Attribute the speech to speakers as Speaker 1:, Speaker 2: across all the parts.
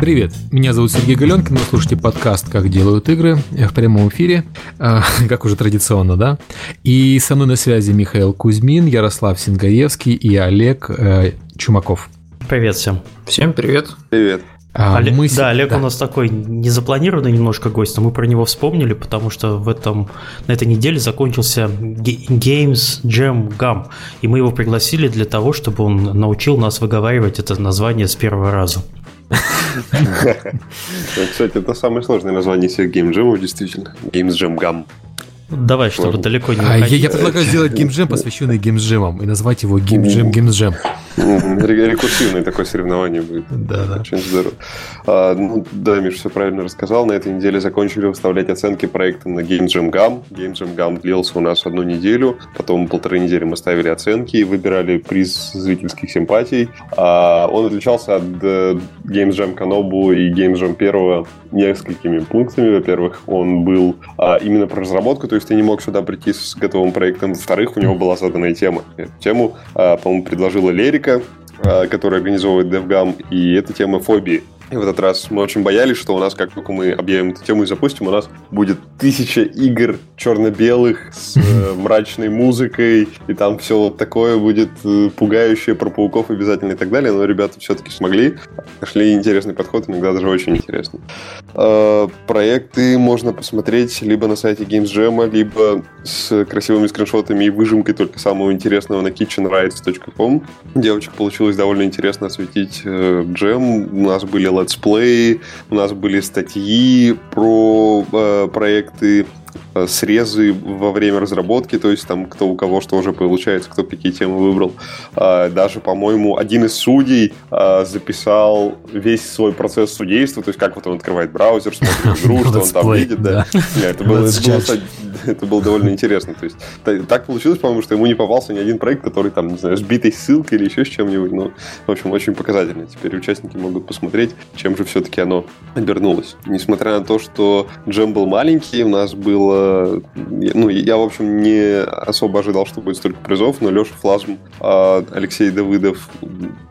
Speaker 1: Привет, меня зовут Сергей Галенкин, вы слушаете подкаст «Как делают игры» в прямом эфире, э, как уже традиционно, да? И со мной на связи Михаил Кузьмин, Ярослав Сингаевский и Олег э, Чумаков.
Speaker 2: Привет всем.
Speaker 3: Всем привет.
Speaker 4: Привет.
Speaker 2: А, Олег, мы... Да, Олег да. у нас такой незапланированный немножко гость, но мы про него вспомнили, потому что в этом, на этой неделе закончился Games Jam Gum, и мы его пригласили для того, чтобы он научил нас выговаривать это название с первого раза.
Speaker 4: Кстати, это самое сложное название всех геймджемов, действительно. Jam Gum.
Speaker 2: Давай, чтобы далеко не
Speaker 1: уходить. А, я, я предлагаю сделать геймджем, посвященный геймджемам, и назвать его геймджем геймджем.
Speaker 4: Рекурсивное такое соревнование будет.
Speaker 1: Да, да.
Speaker 4: Очень здорово. А, ну, да, Миша все правильно рассказал. На этой неделе закончили выставлять оценки проекта на Game Gam. Game Jam Gam длился у нас одну неделю. Потом полторы недели мы ставили оценки и выбирали приз зрительских симпатий. А, он отличался от э, Game Jam Канобу и Game Jam первого несколькими пунктами. Во-первых, он был а, именно про разработку, то есть ты не мог сюда прийти с готовым проектом. Во-вторых, у него была заданная тема. Тему, а, по-моему, предложила Лерика, а, которая организовывает DevGam, и эта тема фобии. И в этот раз мы очень боялись, что у нас, как только мы объявим эту тему и запустим, у нас будет тысяча игр черно-белых с э, мрачной музыкой, и там все вот такое будет э, пугающее про пауков обязательно и так далее. Но ребята все-таки смогли, нашли интересный подход, иногда даже очень интересный. Э, проекты можно посмотреть либо на сайте Games Jam, либо с красивыми скриншотами и выжимкой только самого интересного на kitchenrights.com. Девочек получилось довольно интересно осветить э, джем. У нас были летсплеи, у нас были статьи про э, проекты срезы во время разработки, то есть там кто у кого что уже получается, кто какие темы выбрал. А, даже, по-моему, один из судей а, записал весь свой процесс судейства, то есть как вот он открывает браузер, смотрит игру, что он там видит. Да. Это было это было довольно интересно. То есть так получилось, по-моему, что ему не попался ни один проект, который там, не знаю, сбитой ссылкой или еще с чем-нибудь. Ну, в общем, очень показательно. Теперь участники могут посмотреть, чем же все-таки оно обернулось. Несмотря на то, что джем был маленький, у нас было ну, я, в общем, не особо ожидал, что будет столько призов, но Леша Флазм, а Алексей Давыдов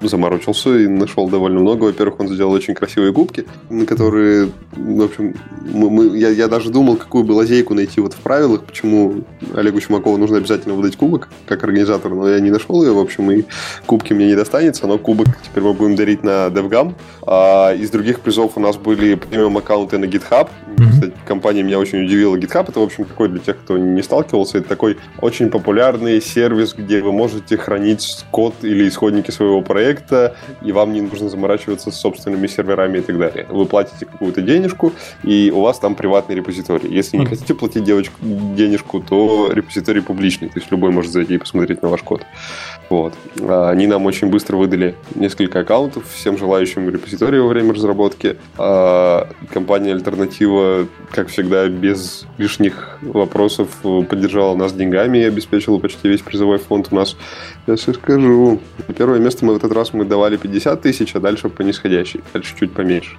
Speaker 4: заморочился и нашел довольно много. Во-первых, он сделал очень красивые губки, на которые, в общем, мы, мы, я, я даже думал, какую бы лазейку найти вот в правилах, почему Олегу Чумакову нужно обязательно выдать кубок, как организатор, но я не нашел ее, в общем, и кубки мне не достанется, но кубок теперь мы будем дарить на DevGam. А из других призов у нас были премиум аккаунты на GitHub. Кстати, компания меня очень удивила. GitHub это, в общем, такой для тех, кто не сталкивался, это такой очень популярный сервис, где вы можете хранить код или исходники своего проекта, и вам не нужно заморачиваться с собственными серверами и так далее. Вы платите какую-то денежку, и у вас там приватный репозиторий. Если не хотите платить девочку, денежку, то репозиторий публичный, то есть любой может зайти и посмотреть на ваш код. Вот. А, они нам очень быстро выдали несколько аккаунтов всем желающим репозитории во время разработки. А, компания Альтернатива, как всегда, без лишних вопросов поддержала нас деньгами и обеспечила почти весь призовой фонд у нас. Я все скажу. Первое место мы в этот раз мы давали 50 тысяч, а дальше по нисходящей. Дальше чуть поменьше.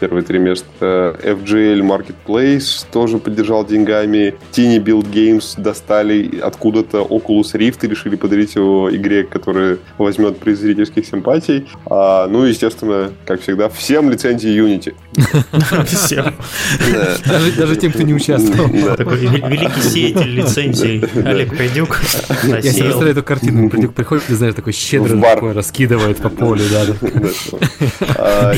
Speaker 4: Первые три места. FGL Marketplace тоже поддержал деньгами. Teeny Build Games достали откуда-то Oculus Rift и решили подарить его игре который возьмет приз зрительских симпатий. А, ну, естественно, как всегда, всем лицензии Unity.
Speaker 2: Всем.
Speaker 1: Даже тем, кто не участвовал.
Speaker 2: Такой великий сеятель лицензий Олег Придюк.
Speaker 1: Я себе представляю эту картину. Придюк приходит, ты знаешь, такой щедрый такой раскидывает по полю. А,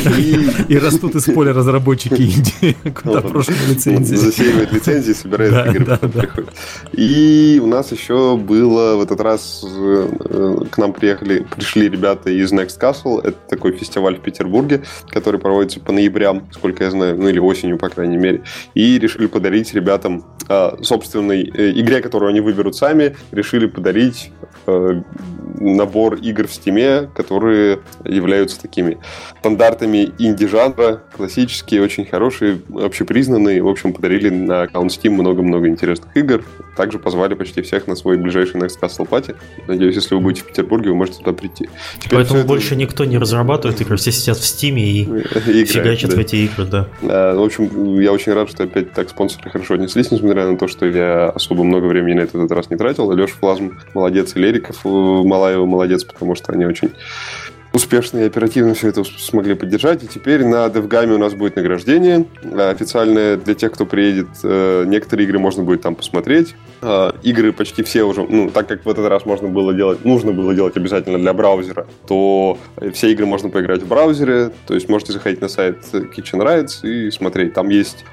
Speaker 1: и растут из поля разработчики Индии, куда прошлые лицензии.
Speaker 4: Засеивает лицензии, собирает игры, И у нас еще было в этот раз э, к нам приехали, пришли ребята из Next Castle. Это такой фестиваль в Петербурге, который проводится по ноябрям, сколько я знаю, ну или осенью, по крайней мере. И решили подарить ребятам э, собственной э, игре, которую они выберут сами, решили подарить э, набор игр в Steam, которые являются такими стандартами инди-жанра, классические, очень хорошие, общепризнанные. В общем, подарили на аккаунт Steam много-много интересных игр. Также позвали почти всех на свой ближайший Next Castle Party. Надеюсь, если вы будете в Петербурге, вы можете туда прийти.
Speaker 2: Теперь Поэтому больше это... никто не разрабатывает игры, все сидят в Стиме и Играют, фигачат да. в эти игры, да.
Speaker 4: А, в общем, я очень рад, что опять так спонсоры хорошо отнеслись, несмотря на то, что я особо много времени на этот раз не тратил. Леша Флазм молодец, и Лериков Малаева молодец, потому что они очень успешно и оперативно все это смогли поддержать. И теперь на DevGAM у нас будет награждение официальное для тех, кто приедет. Некоторые игры можно будет там посмотреть. Игры почти все уже, ну, так как в этот раз можно было делать, нужно было делать обязательно для браузера, то все игры можно поиграть в браузере. То есть можете заходить на сайт Kitchen Rights и смотреть. Там есть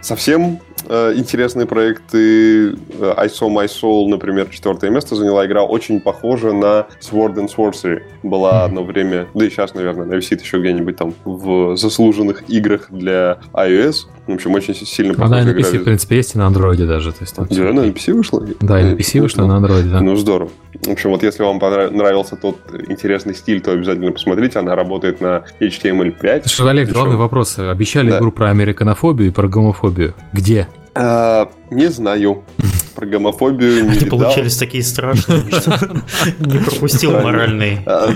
Speaker 4: совсем Э, интересные проекты. I Saw My Soul, например, четвертое место заняла игра, очень похожа на Sword and Sorcery. Была одно время, да и сейчас, наверное, висит еще где-нибудь там в заслуженных играх для iOS. В общем, очень сильно
Speaker 1: похожа Она на PC, игра. в принципе, есть и на Android даже. То есть,
Speaker 4: там да, она на PC вышла?
Speaker 1: Да, и на PC вышла, и на Android, да.
Speaker 4: Ну, здорово. В общем, вот если вам понравился тот интересный стиль, то обязательно посмотрите. Она работает на HTML5.
Speaker 1: Что, Олег, главный вопрос. Обещали да. игру про американофобию и про гомофобию. Где?
Speaker 4: А, не знаю. Про гомофобию не
Speaker 2: Они видал. получались такие страшные, что не пропустил моральный. А,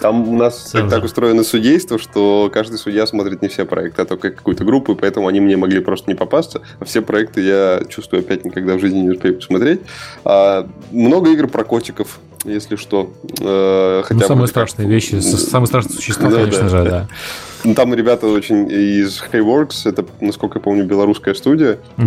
Speaker 4: там у нас так устроено судейство, что каждый судья смотрит не все проекты, а только какую-то группу, и поэтому они мне могли просто не попасться. А все проекты я чувствую опять никогда в жизни не успею посмотреть. А, много игр про котиков если что.
Speaker 1: Э, хотя ну, самые страшные вещи, самые страшные существа, конечно же, да.
Speaker 4: Ну, там ребята очень из Hayworks, это, насколько я помню, белорусская студия. Угу.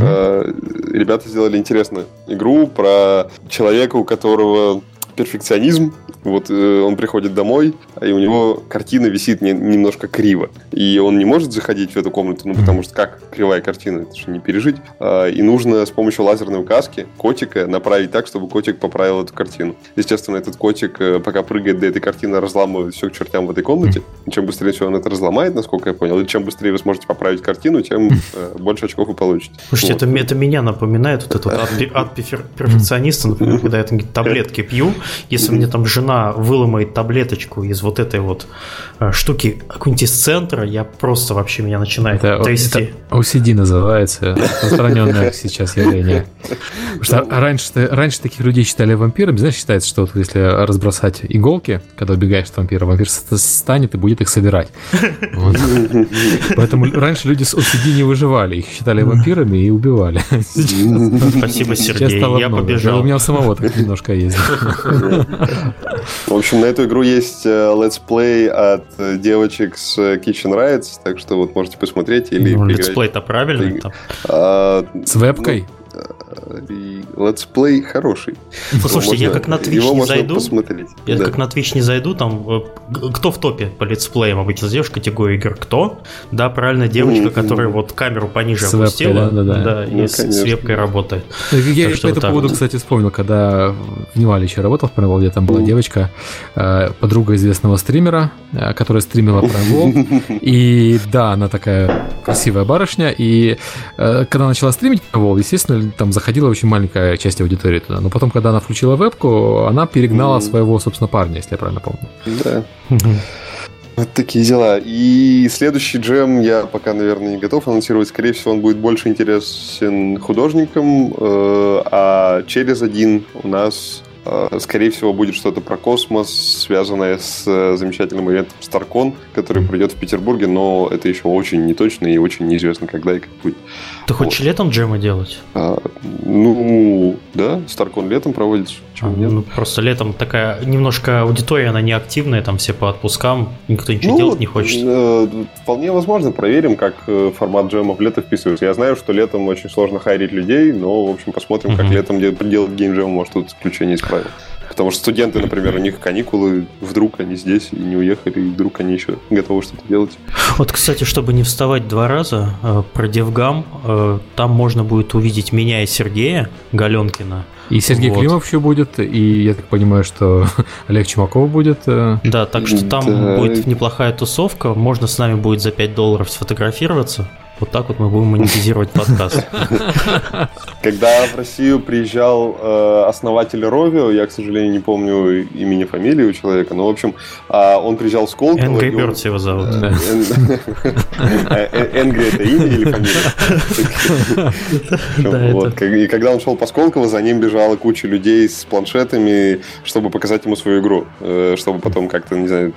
Speaker 4: Ребята сделали интересную игру про человека, у которого перфекционизм. Вот э, он приходит домой, и у него картина висит не, немножко криво. И он не может заходить в эту комнату, ну, потому что как кривая картина, это же не пережить. А, и нужно с помощью лазерной указки котика направить так, чтобы котик поправил эту картину. Естественно, этот котик, э, пока прыгает до этой картины, разламывает все к чертям в этой комнате. И чем быстрее все он это разломает, насколько я понял, и чем быстрее вы сможете поправить картину, тем э, больше очков вы получите.
Speaker 2: Слушайте, вот. это, это меня напоминает вот этот вот от, перфекциониста, например, когда я там таблетки пью, если мне там жена выломает таблеточку из вот этой вот э, штуки какой-нибудь из центра, я просто вообще меня начинает это, трясти. Это
Speaker 1: OCD называется, распространенное сейчас явление. Потому что раньше, раньше таких людей считали вампирами. Знаешь, считается, что вот если разбросать иголки, когда убегаешь от вампира, вампир станет и будет их собирать. Вот. Поэтому раньше люди с OCD не выживали. Их считали вампирами и убивали.
Speaker 2: Спасибо, Сергей. Я побежал.
Speaker 1: У меня самого так немножко есть.
Speaker 4: В общем, на эту игру есть э, let's play от э, девочек с Kitchen Rights, так что вот можете посмотреть или...
Speaker 2: Ну, let's play -то правильный.
Speaker 1: А, с вебкой? Ну,
Speaker 4: let's play хороший.
Speaker 2: Послушайте, я как на Twitch
Speaker 4: его
Speaker 2: не зайду.
Speaker 4: Посмотреть.
Speaker 2: Я да. как на Twitch не зайду, там э, кто в топе по летсплеям обычно задаешь категорию игр кто? Да, правильно, девочка, mm-hmm. которая вот камеру пониже с опустила, да, да, да. да ну, и конечно. с вебкой работает.
Speaker 1: Я так по этому поводу, вот. кстати, вспомнил, когда в Неваличе работал в Prime где там была mm. девочка, э, подруга известного стримера, э, которая стримила Prime И да, она такая красивая барышня, и когда начала стримить Prime естественно, там заходила очень маленькая часть аудитории туда. Но потом, когда она включила вебку, она перегнала mm. своего, собственно, парня, если я правильно помню.
Speaker 4: Да. Вот такие дела. И следующий джем я пока, наверное, не готов анонсировать. Скорее всего, он будет больше интересен художникам. Э, а через один у нас Э, скорее всего, будет что-то про космос, связанное с э, замечательным ивентом StarCon, который пройдет в Петербурге, но это еще очень неточно и очень неизвестно, когда и как будет.
Speaker 2: Ты хочешь вот. летом джемы делать? А,
Speaker 4: ну, да, StarCon летом проводится.
Speaker 2: А, ну, просто летом такая немножко аудитория, она не активная, там все по отпускам, никто ничего ну, делать не хочет.
Speaker 4: Э, вполне возможно, проверим, как формат джемов лето вписывается. Я знаю, что летом очень сложно хайрить людей, но, в общем, посмотрим, как летом делать геймджем, может, тут исключение из правил. Потому что студенты, например, у них каникулы, вдруг они здесь и не уехали, и вдруг они еще готовы что-то делать.
Speaker 2: Вот, кстати, чтобы не вставать два раза, э, про Девгам, э, там можно будет увидеть меня и Сергея Галенкина.
Speaker 1: И Сергей вот. Климов еще будет, и я так понимаю, что Олег Чумаков будет. Э.
Speaker 2: Да, так что там да. будет неплохая тусовка, можно с нами будет за 5 долларов сфотографироваться. Вот так вот мы будем монетизировать подкаст.
Speaker 4: Когда в Россию приезжал э, основатель Ровио, я, к сожалению, не помню имени, фамилии у человека, но, в общем, э, он приезжал в Сколково.
Speaker 2: Энгри Бёрдс его зовут.
Speaker 4: Энгри это имя или фамилия? И когда он шел по Сколково, за ним бежала куча людей с планшетами, чтобы показать ему свою игру, э, чтобы потом как-то, не знаю,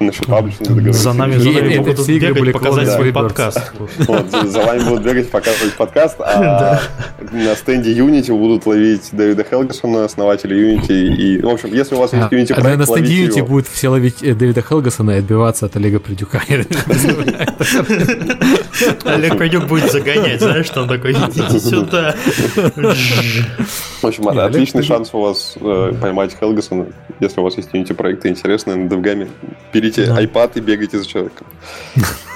Speaker 4: насчет паблишинга
Speaker 2: договориться. За нами, будут бегать, показать свой подкаст.
Speaker 4: Вот, за вами будут бегать, показывать подкаст, а на стенде Unity будут ловить Дэвида Хелгасона, основателя Unity. И, в общем, если у вас есть Unity
Speaker 1: проект, на стенде Unity будут все ловить э, Дэвида Хелгасона и отбиваться от Олега Придюка.
Speaker 2: Олег Придюк будет загонять, знаешь, что он такой, идите сюда.
Speaker 4: В общем, отличный шанс у вас э, поймать Хелгасона, если у вас есть Unity проекты интересные над DevGAM. Берите iPad и бегайте за человеком.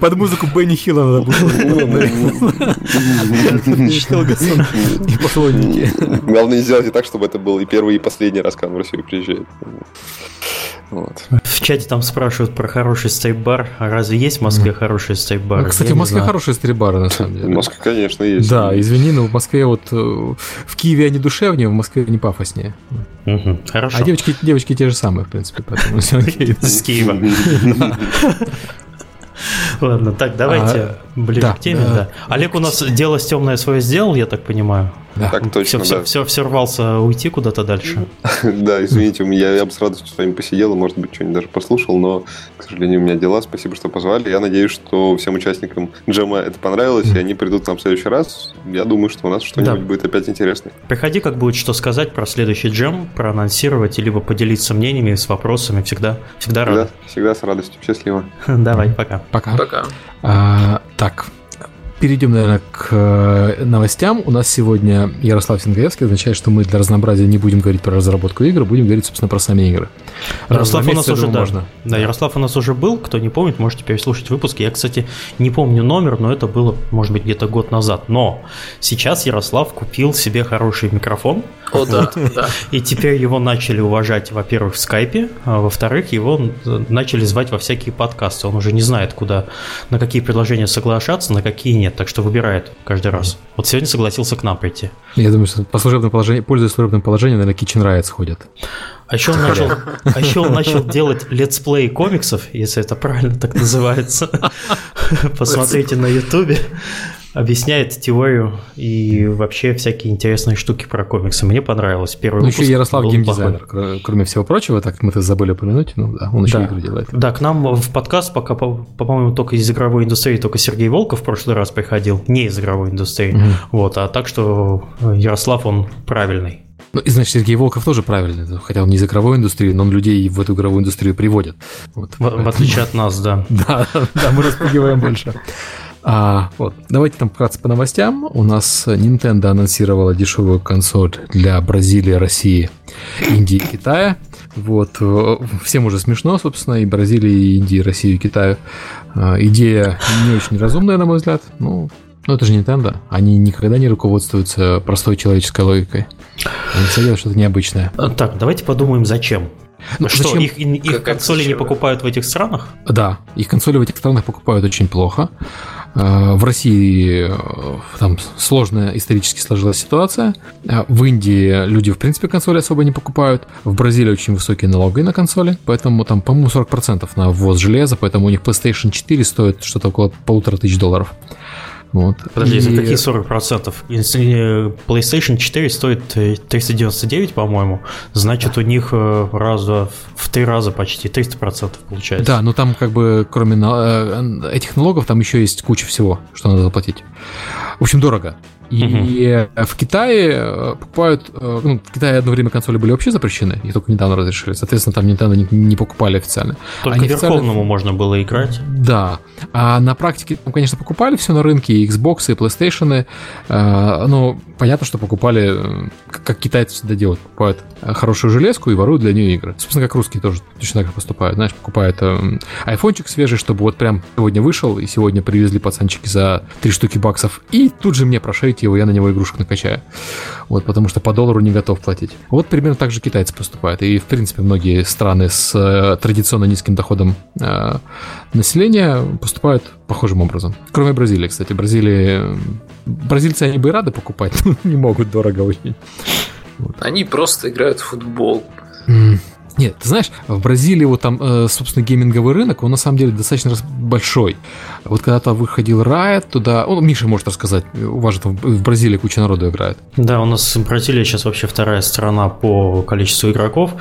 Speaker 1: Под музыку Бенни Хилла надо будет.
Speaker 4: И поклонники. Главное, не сделайте так, чтобы это был и первый, и последний раз, когда в Россию приезжает.
Speaker 2: Вот. В чате там спрашивают про хороший стейп-бар. А разве есть в Москве mm. хороший стейп-бар? Ну,
Speaker 1: кстати, Я в Москве хорошие стейп-бары, на самом деле.
Speaker 4: В Москве, конечно, есть.
Speaker 1: Да, извини, но в Москве вот... Э, в Киеве они душевнее, в Москве не пафоснее.
Speaker 2: Угу, хорошо.
Speaker 1: А девочки, девочки те же самые, в принципе, поэтому все окей.
Speaker 2: С Киева. Ладно, так, давайте а, ближе да, к теме. Да. Да. Олег у нас дело с темное свое сделал, я так понимаю.
Speaker 4: Да. Так точно,
Speaker 2: все, да. все, все, все рвался уйти куда-то дальше.
Speaker 4: Да, извините, я, я бы с радостью с вами посидел, может быть, что-нибудь даже послушал, но, к сожалению, у меня дела. Спасибо, что позвали. Я надеюсь, что всем участникам джема это понравилось, и они придут к нам в следующий раз. Я думаю, что у нас что-нибудь будет опять интересное.
Speaker 2: Приходи, как будет что сказать про следующий джем, проанонсировать, либо поделиться мнениями, с вопросами. Всегда, всегда рад.
Speaker 4: Всегда с радостью. Счастливо.
Speaker 2: Давай, пока.
Speaker 1: Пока.
Speaker 2: Пока.
Speaker 1: А, так, перейдем, наверное, к э, новостям. У нас сегодня Ярослав Сингаевский, означает, что мы для разнообразия не будем говорить про разработку игр, будем говорить, собственно, про сами игры.
Speaker 2: Ярослав у нас уже, да. Можно. Да, Ярослав у нас уже был, кто не помнит, можете переслушать выпуски. Я, кстати, не помню номер, но это было, может быть, где-то год назад. Но сейчас Ярослав купил себе хороший микрофон.
Speaker 3: О, да, да.
Speaker 2: И теперь его начали уважать, во-первых, в скайпе, а во-вторых, его начали звать во всякие подкасты. Он уже не знает, куда, на какие предложения соглашаться, на какие нет, так что выбирает каждый раз. Вот сегодня согласился к нам прийти.
Speaker 1: Я думаю, что по служебному положению, пользуясь служебным положением, наверное, Kitchen Riot сходят.
Speaker 2: А еще он начал, а еще он начал делать летсплей комиксов, если это правильно так называется. Посмотрите на ютубе объясняет теорию и вообще всякие интересные штуки про комиксы. Мне понравилось. Первый ну,
Speaker 1: еще Ярослав геймдизайнер, кроме всего прочего, так мы-то забыли упомянуть, ну да, он еще да. игры делает.
Speaker 2: Да, к нам в подкаст пока, по-моему, только из игровой индустрии, только Сергей Волков в прошлый раз приходил, не из игровой индустрии. Угу. Вот, а так что Ярослав, он правильный.
Speaker 1: Ну, и значит, Сергей Волков тоже правильный, хотя он не из игровой индустрии, но он людей в эту игровую индустрию приводит.
Speaker 2: Вот. В, в отличие от нас, да.
Speaker 1: Да, да, мы распугиваем больше. А, вот. Давайте там вкратце по новостям. У нас Nintendo анонсировала дешевую консоль для Бразилии, России, Индии и Китая. Вот. Э, всем уже смешно, собственно, и Бразилии, и Индии, и России, и Китаю. А, идея не очень разумная, на мой взгляд. Ну, ну, это же Nintendo. Они никогда не руководствуются простой человеческой логикой. Они все делают что-то необычное.
Speaker 2: А, так, давайте подумаем, зачем. Ну, что, зачем? их, их консоли не покупают в этих странах?
Speaker 1: Да, их консоли в этих странах покупают очень плохо. Э, в России э, там сложная исторически сложилась ситуация. Э, в Индии люди, в принципе, консоли особо не покупают. В Бразилии очень высокие налоги на консоли, поэтому там, по-моему, 40% на ввоз железа, поэтому у них PlayStation 4 стоит что-то около полутора тысяч долларов.
Speaker 2: Вот. Подожди, и... за какие 40%? Если PlayStation 4 стоит 399, э, по-моему, значит у них э, раза в три раза почти 300% получается.
Speaker 1: Да, но там как бы кроме э, этих налогов там еще есть куча всего, что надо заплатить. В общем, дорого. И угу. в Китае э, покупают... Э, ну, в Китае одно время консоли были вообще запрещены, и только недавно разрешили. Соответственно, там Nintendo не, не покупали официально.
Speaker 2: Только Они Верховному официально... можно было играть.
Speaker 1: Да. А на практике, там, конечно, покупали все на рынке, и Xbox, и PlayStation. Но понятно, что покупали, как китайцы всегда делают, покупают хорошую железку и воруют для нее игры. Собственно, как русские тоже точно так же поступают. Знаешь, покупают айфончик свежий, чтобы вот прям сегодня вышел, и сегодня привезли пацанчики за 3 штуки баксов, и тут же мне прошейте его, я на него игрушек накачаю. Вот, потому что по доллару не готов платить. Вот примерно так же китайцы поступают. И, в принципе, многие страны с э, традиционно низким доходом э, населения поступают похожим образом. Кроме Бразилии, кстати. Бразилии... Бразильцы, они бы и рады покупать, но не могут дорого очень.
Speaker 3: Вот. Они просто играют в футбол.
Speaker 1: Нет, ты знаешь, в Бразилии вот там, э, собственно, гейминговый рынок, он на самом деле достаточно большой. Вот когда-то выходил Riot туда, ну, Миша может рассказать, у вас же там в Бразилии куча народу играет.
Speaker 2: Да, у нас Бразилия сейчас вообще вторая страна по количеству игроков.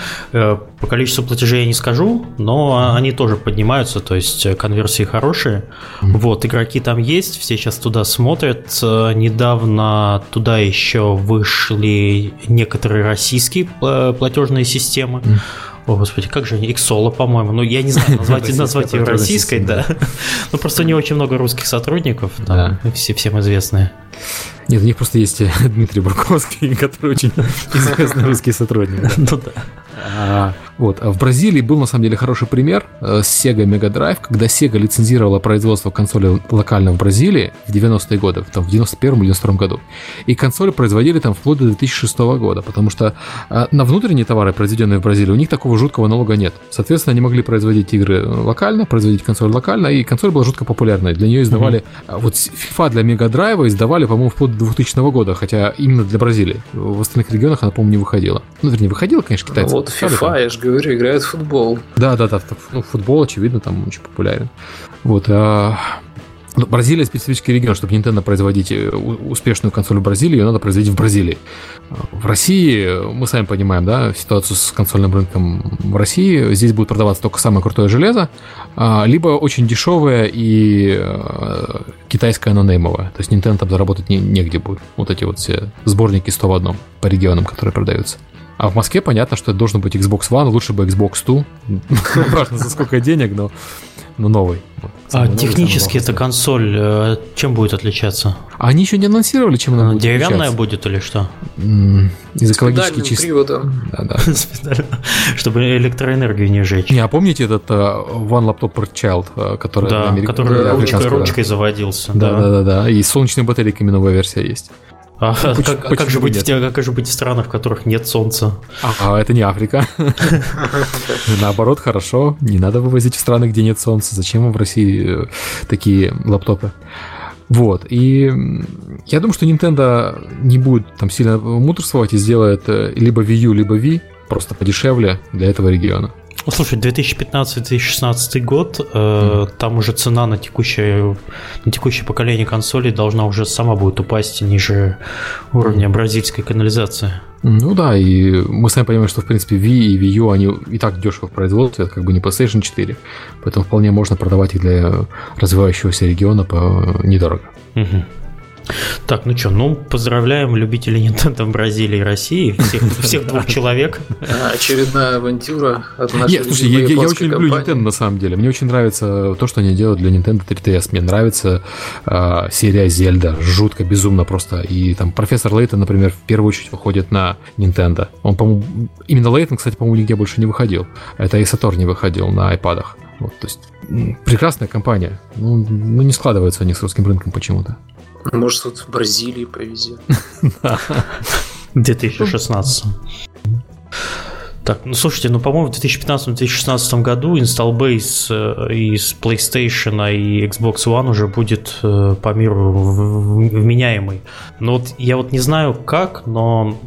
Speaker 2: По количеству платежей я не скажу, но они тоже поднимаются, то есть э, конверсии хорошие. Mm-hmm. Вот, игроки там есть, все сейчас туда смотрят. Э, недавно туда еще вышли некоторые российские платежные системы. Mm-hmm. О, господи, как же они? Иксола, по-моему. Ну, я не знаю, назвать, назвать ее российской, да. Ну, просто не очень много русских сотрудников, там, все, всем известные.
Speaker 1: Нет, у них просто есть э, Дмитрий Бурковский, который очень известный русский сотрудник. Ну да. А, вот. А в Бразилии был на самом деле хороший пример э, с Sega Mega Drive, когда Sega лицензировала производство консоли локально в Бразилии в 90-е годы, там, в 91 или 92 году. И консоли производили там вплоть до 2006 года, потому что а, на внутренние товары, произведенные в Бразилии, у них такого жуткого налога нет. Соответственно, они могли производить игры локально, производить консоль локально, и консоль была жутко популярной. Для нее издавали... Mm-hmm. Вот FIFA для Mega Drive издавали, по-моему, вплоть до 2000 года, хотя именно для Бразилии. В остальных регионах она, по-моему, не выходила. Ну, вернее, выходила, конечно, китайцы.
Speaker 3: Вот FIFA, я же говорю, играет в футбол.
Speaker 1: Да, да, да. Ну, футбол, очевидно, там очень популярен. Вот. А... Ну, Бразилия специфический регион, чтобы Nintendo производить э, успешную консоль в Бразилии, ее надо производить в Бразилии. В России, мы сами понимаем, да, ситуацию с консольным рынком в России, здесь будет продаваться только самое крутое железо, а, либо очень дешевое и э, китайское нонеймовое. То есть Nintendo там заработать не, негде будет. Вот эти вот все сборники 100 в одном по регионам, которые продаются. А в Москве понятно, что это должен быть Xbox One, лучше бы Xbox 2. Важно за сколько денег, но, но новый.
Speaker 2: а технически эта консоль э, чем будет отличаться?
Speaker 1: А они еще не анонсировали, чем она,
Speaker 2: будет Деревянная отличаться. будет или что?
Speaker 1: Из экологически чисто.
Speaker 3: приводом.
Speaker 1: Да, да.
Speaker 2: Чтобы электроэнергию не жечь.
Speaker 1: Не, а помните этот uh, One Laptop per Child, uh, который,
Speaker 2: да, Америк... который ручкой, ручкой заводился?
Speaker 1: Да, да, да, да. И с солнечной батарейкой новая версия есть.
Speaker 2: А, ну, как, а как, же быть в, как же быть в странах, в которых нет солнца?
Speaker 1: А, это не Африка. Наоборот, хорошо. Не надо вывозить в страны, где нет солнца. Зачем в России э, такие лаптопы? Вот, и я думаю, что Nintendo не будет там сильно мудрствовать и сделает э, либо Wii U, либо Wii, просто подешевле для этого региона.
Speaker 2: Слушай, 2015-2016 год, э, mm. там уже цена на текущее, на текущее поколение консолей должна уже сама будет упасть ниже уровня бразильской канализации.
Speaker 1: Ну да, и мы сами понимаем, что в принципе Wii и Wii U, они и так дешево в производстве, это как бы не PlayStation 4, поэтому вполне можно продавать их для развивающегося региона по недорого.
Speaker 2: Угу. Так, ну что, ну поздравляем любителей Nintendo в Бразилии и России, всех, всех двух человек.
Speaker 3: Очередная авантюра от нашей
Speaker 1: Нет, слушай, я, я очень люблю Nintendo на самом деле. Мне очень нравится то, что они делают для Nintendo 3DS. Мне нравится э, серия Зельда, жутко, безумно просто. И там профессор Лейтон, например, в первую очередь выходит на Nintendo. Он, по-моему, именно Лейтон, кстати, по-моему, нигде больше не выходил. Это и Сатор не выходил на iPad. Вот, то есть прекрасная компания. Ну, ну, не складывается они с русским рынком почему-то.
Speaker 3: Может, вот в Бразилии повезет.
Speaker 2: В 2016. Так, ну слушайте, ну по-моему в 2015-2016 году install base э, из PlayStation и Xbox One уже будет э, по миру вменяемый. Но вот я вот не знаю как, но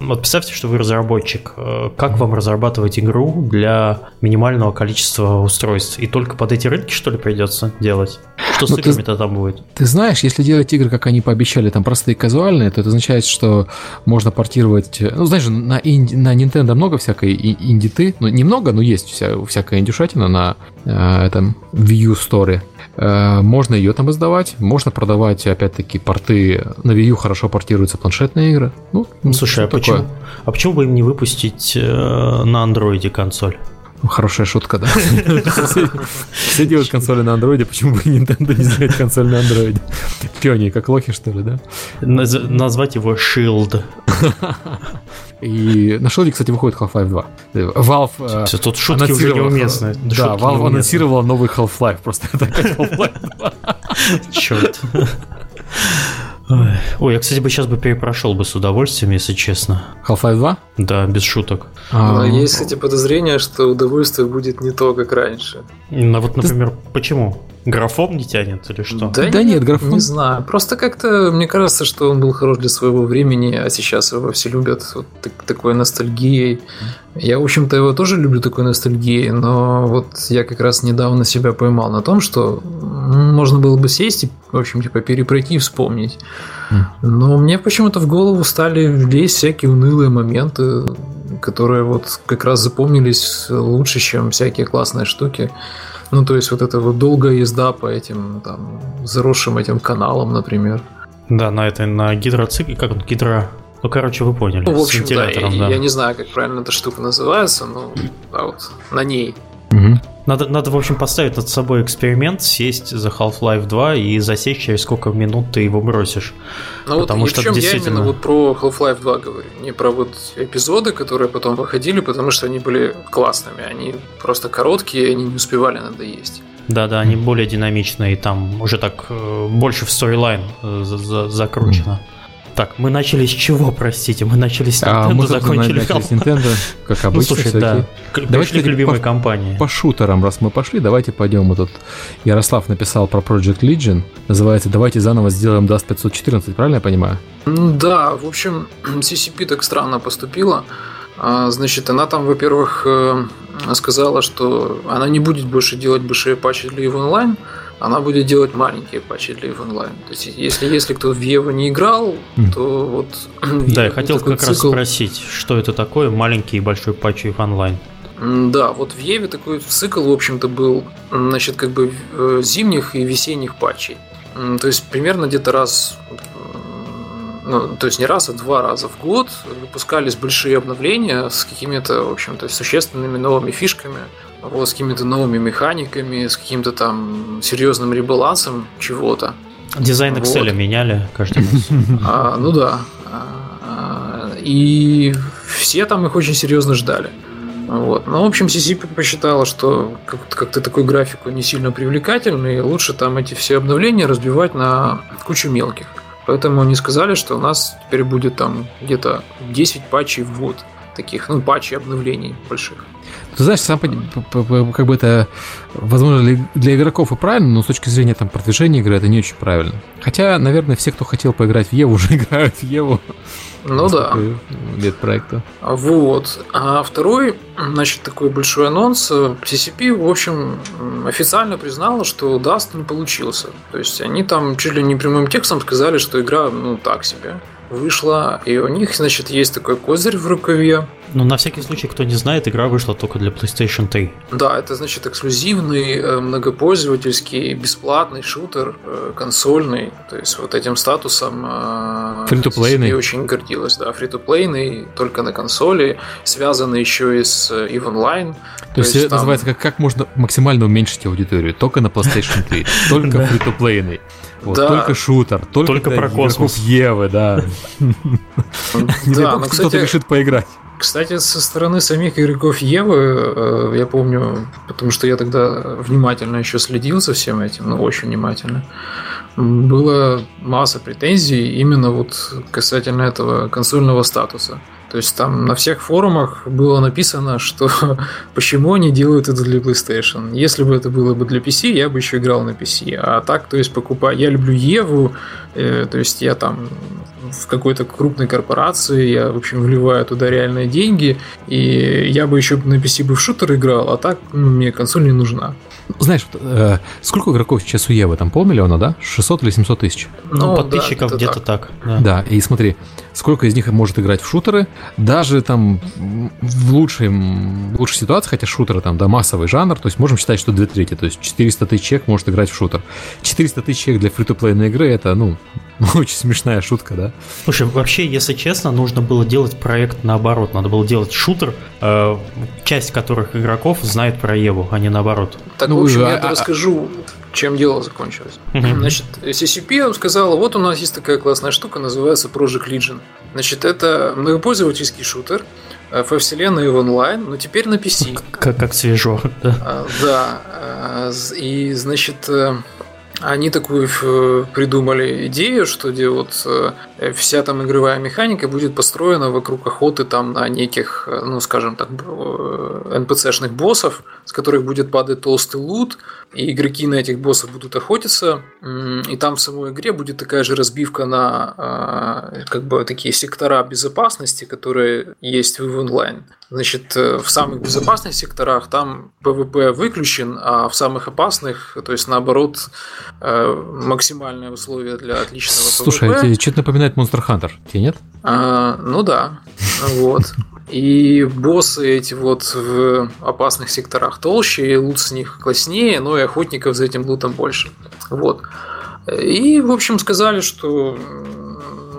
Speaker 2: вот представьте, что вы разработчик. Э, как вам разрабатывать игру для минимального количества устройств? И только под эти рынки, что ли, придется делать? Что с ну, играми-то там будет?
Speaker 1: Ты знаешь, если делать игры, как они пообещали, там простые казуальные, то это означает, что можно портировать... Ну, знаешь, на, инди, на Nintendo много всякой инди-ты. Ну, немного, но есть вся, всякая индюшатина на э, этом View Store. Э, можно ее там издавать, можно продавать, опять-таки, порты. На Wii U хорошо портируются планшетные игры. Ну,
Speaker 2: Слушай, а почему, а почему бы им не выпустить э, на андроиде консоль?
Speaker 1: Ну, хорошая шутка, да. Все делают консоли на андроиде, почему бы Nintendo не сделать консоль на андроиде? Пиони, как лохи, что ли, да?
Speaker 2: Назвать его Shield.
Speaker 1: И на Shield, кстати, выходит Half-Life 2. Valve
Speaker 2: э, тут шутки уже неуместны.
Speaker 1: Да, Valve анонсировала новый Half-Life, просто это опять Half-Life 2.
Speaker 2: Черт. Ой, я, кстати, бы сейчас бы перепрошел бы с удовольствием, если честно.
Speaker 1: Half-Life 2?
Speaker 2: Да, без шуток.
Speaker 3: А, Но есть, кстати, подозрение, что удовольствие будет не то, как раньше.
Speaker 2: Ну, вот, например, почему? Графон не тянет или что?
Speaker 3: Да, да нет, нет, графон. Не знаю. Просто как-то мне кажется, что он был хорош для своего времени, а сейчас его все любят вот так, такой ностальгией. Я, в общем-то, его тоже люблю такой ностальгией, но вот я как раз недавно себя поймал на том, что можно было бы сесть и, в общем, типа перепройти и вспомнить. Но мне почему-то в голову стали лезть всякие унылые моменты, которые вот как раз запомнились лучше, чем всякие классные штуки. Ну, то есть вот эта вот долгая езда по этим там заросшим этим каналам, например.
Speaker 2: Да, на этой, на гидроцикле, как он, гидро... Ну, короче, вы поняли.
Speaker 3: Ну, в общем, да, да. Я не знаю, как правильно эта штука называется, но да, вот на ней
Speaker 2: Угу. Надо, надо, в общем, поставить над собой эксперимент, сесть за Half-Life 2 и засечь, через сколько минут ты его бросишь.
Speaker 3: Ну Потому вот, что чем действительно... я именно вот про Half-Life 2 говорю, не про вот эпизоды, которые потом выходили, потому что они были классными, они просто короткие, они не успевали надоесть.
Speaker 2: Да-да, они более динамичные, там уже так э, больше в сторилайн э, закручено. Mm. Так, мы начали с чего, простите? Мы начали с
Speaker 1: Nintendo, а, мы, закончили начали с Nintendo, как ну, обычно. Ну, слушай,
Speaker 2: да. Давайте к любимой по, компании.
Speaker 1: По шутерам, раз мы пошли, давайте пойдем. Мы тут Ярослав написал про Project Legion. Называется «Давайте заново сделаем Dust 514», правильно я понимаю?
Speaker 3: Да, в общем, CCP так странно поступила. А, значит, она там, во-первых, э, сказала, что она не будет больше делать большие патчи для EVE Online, она будет делать маленькие патчи для EVE Online. То есть, если, если кто в EVE не играл, то вот...
Speaker 2: Да, я хотел как цикл... раз спросить, что это такое маленький и большой патч EVE Online?
Speaker 3: Да, вот в Еве такой цикл, в общем-то, был, значит, как бы э, зимних и весенних патчей. То есть примерно где-то раз, ну, то есть не раз, а два раза в год выпускались большие обновления с какими-то, в общем-то, существенными новыми фишками вот, с какими-то новыми механиками, с каким-то там серьезным ребалансом чего-то.
Speaker 2: Дизайн Excel вот. меняли каждый раз.
Speaker 3: А, ну да. А, и все там их очень серьезно ждали. Вот. Ну, в общем, CCP посчитала, что как-то такой графику не сильно привлекательный, и лучше там эти все обновления разбивать на кучу мелких. Поэтому они сказали, что у нас теперь будет там где-то 10 патчей в год. Таких, ну, патчей обновлений больших.
Speaker 1: Ты знаешь, сам как бы это, возможно, для игроков и правильно, но с точки зрения там продвижения игры это не очень правильно. Хотя, наверное, все, кто хотел поиграть в Еву, уже играют в Еву.
Speaker 3: Ну да.
Speaker 1: Лид проекта.
Speaker 3: Вот. А второй, значит, такой большой анонс. CCP, в общем, официально признала, что Dust не получился. То есть они там чуть ли не прямым текстом сказали, что игра, ну, так себе вышла, и у них, значит, есть такой козырь в рукаве.
Speaker 2: Ну, на всякий случай, кто не знает, игра вышла только для PlayStation 3.
Speaker 3: Да, это, значит, эксклюзивный, э, многопользовательский, бесплатный шутер, э, консольный, то есть вот этим статусом
Speaker 1: free-to-play'ный.
Speaker 3: Э, очень гордилась, да, free-to-play'ный, только на консоли, связанный еще и с EVE Online.
Speaker 1: То, то есть, есть это там... называется, как, как можно максимально уменьшить аудиторию, только на PlayStation 3, только фри-то-плейный. Вот, да. Только шутер, только,
Speaker 2: только про космос.
Speaker 1: Евы, да. Не да, кто-то решит поиграть.
Speaker 3: Кстати, со стороны самих игроков Евы, э, я помню, потому что я тогда внимательно еще следил за всем этим, ну, очень внимательно, было масса претензий именно вот касательно этого консольного статуса. То есть там на всех форумах было написано, что почему они делают это для PlayStation. Если бы это было бы для PC, я бы еще играл на PC. А так, то есть покупаю. Я люблю Еву, э, то есть я там в какой-то крупной корпорации, я, в общем, вливаю туда реальные деньги, и я бы еще на PC бы в шутер играл, а так ну, мне консоль не нужна.
Speaker 1: Знаешь, э, сколько игроков сейчас у Евы? Там полмиллиона, да? 600 или 700 тысяч?
Speaker 2: Ну, ну подписчиков да, где-то так. так
Speaker 1: да. да, и смотри, сколько из них может играть в шутеры, даже там в лучшей, в лучшей ситуации, хотя шутеры там, да, массовый жанр, то есть можем считать, что две трети, то есть 400 тысяч человек может играть в шутер. 400 тысяч человек для фри-то-плейной игры, это, ну, очень смешная шутка, да?
Speaker 2: Слушай, вообще, если честно, нужно было делать проект наоборот, надо было делать шутер, э, часть которых игроков знает про Еву, а не наоборот.
Speaker 3: Так, ну, в общем, а, я а, расскажу, чем дело закончилось. Угу. Значит, CCP сказала, вот у нас есть такая классная штука, называется Project Legion. Значит, это многопользовательский шутер э, во вселенной в онлайн, но теперь на PC.
Speaker 2: Как, как свежо,
Speaker 3: да. А, да. А, и, значит, э, они такую придумали идею, что где вот э, вся там игровая механика будет построена вокруг охоты там на неких, э, ну, скажем так, NPC-шных боссов, с которых будет падать толстый лут, и игроки на этих боссов будут охотиться, и там в самой игре будет такая же разбивка на как бы такие сектора безопасности, которые есть в Online. Значит, в самых безопасных секторах там PvP выключен, а в самых опасных, то есть наоборот, максимальные условия для отличного
Speaker 1: Слушай, PvP. тебе что-то напоминает Monster Hunter, тебе нет?
Speaker 3: А, ну да, вот. И боссы эти вот в опасных секторах толще, и лут с них класснее, но и охотников за этим лутом больше. Вот. И, в общем, сказали, что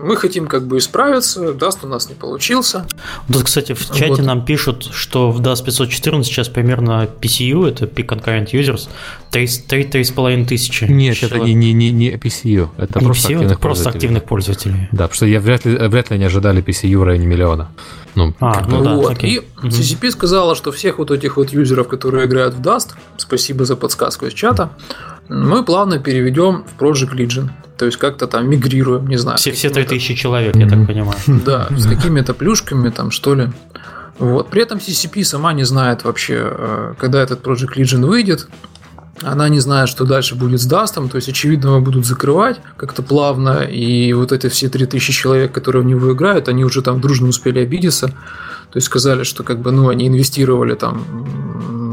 Speaker 3: мы хотим как бы исправиться, Даст у нас не получился.
Speaker 2: Вот, кстати, в чате вот. нам пишут, что в DAS 514 сейчас примерно PCU, это Peak Concurrent Users, 3,5 тысячи.
Speaker 1: Нет, человек. это не, не, не, не PCU, это
Speaker 2: не
Speaker 1: просто,
Speaker 2: PCU,
Speaker 1: активных,
Speaker 2: это просто активных пользователей.
Speaker 1: Да, потому что я вряд ли, вряд ли они ожидали PCU в районе миллиона.
Speaker 3: Ну, а, ну да, вот. Окей. И CCP сказала, что всех вот этих вот юзеров, которые играют в Dust, спасибо за подсказку из чата, мы плавно переведем в Project Legion. То есть как-то там мигрируем, не знаю.
Speaker 2: Все, все 3000 человек, я так понимаю.
Speaker 3: Да, с какими-то плюшками там, что ли. Вот. При этом CCP сама не знает вообще, э, когда этот Project Legion выйдет. Она не знает, что дальше будет с Дастом, то есть, очевидно, его будут закрывать как-то плавно, и вот эти все 3000 человек, которые в него играют, они уже там дружно успели обидеться, то есть сказали, что как бы, ну, они инвестировали там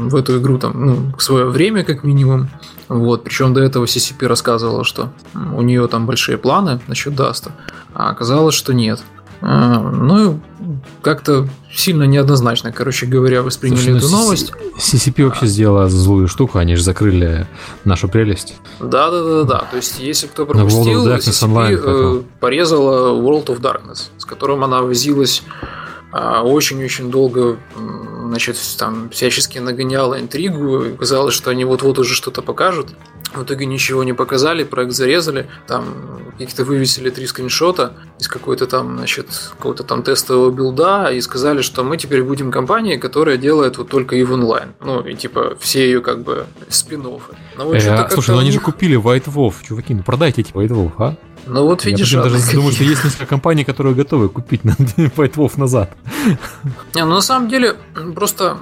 Speaker 3: в эту игру там, ну, свое время как минимум, вот, причем до этого CCP рассказывала, что у нее там большие планы насчет Dust 'а, а оказалось, что нет. А, ну, как-то сильно неоднозначно, короче говоря, восприняли Слушай, ну, эту новость.
Speaker 1: CCP вообще а. сделала злую штуку, они же закрыли нашу прелесть.
Speaker 3: Да, да, да, да. То есть, если кто пропустил, CCP Online, э, порезала World of Darkness, с которым она возилась очень-очень долго значит, там всячески нагоняла интригу, и казалось, что они вот-вот уже что-то покажут. В итоге ничего не показали, проект зарезали, там каких-то вывесили три скриншота из какой-то там, значит, какого-то там тестового билда и сказали, что мы теперь будем компанией, которая делает вот только EVE Online. Ну, и типа все ее как бы спин -оффы.
Speaker 1: Но вот э, слушай, ну они же купили White Wolf, чуваки, ну продайте эти White Wolf, а?
Speaker 3: Ну вот видишь,
Speaker 1: я даже думаю, что есть несколько компаний, которые готовы купить на White Wolf назад.
Speaker 3: Не, ну на самом деле просто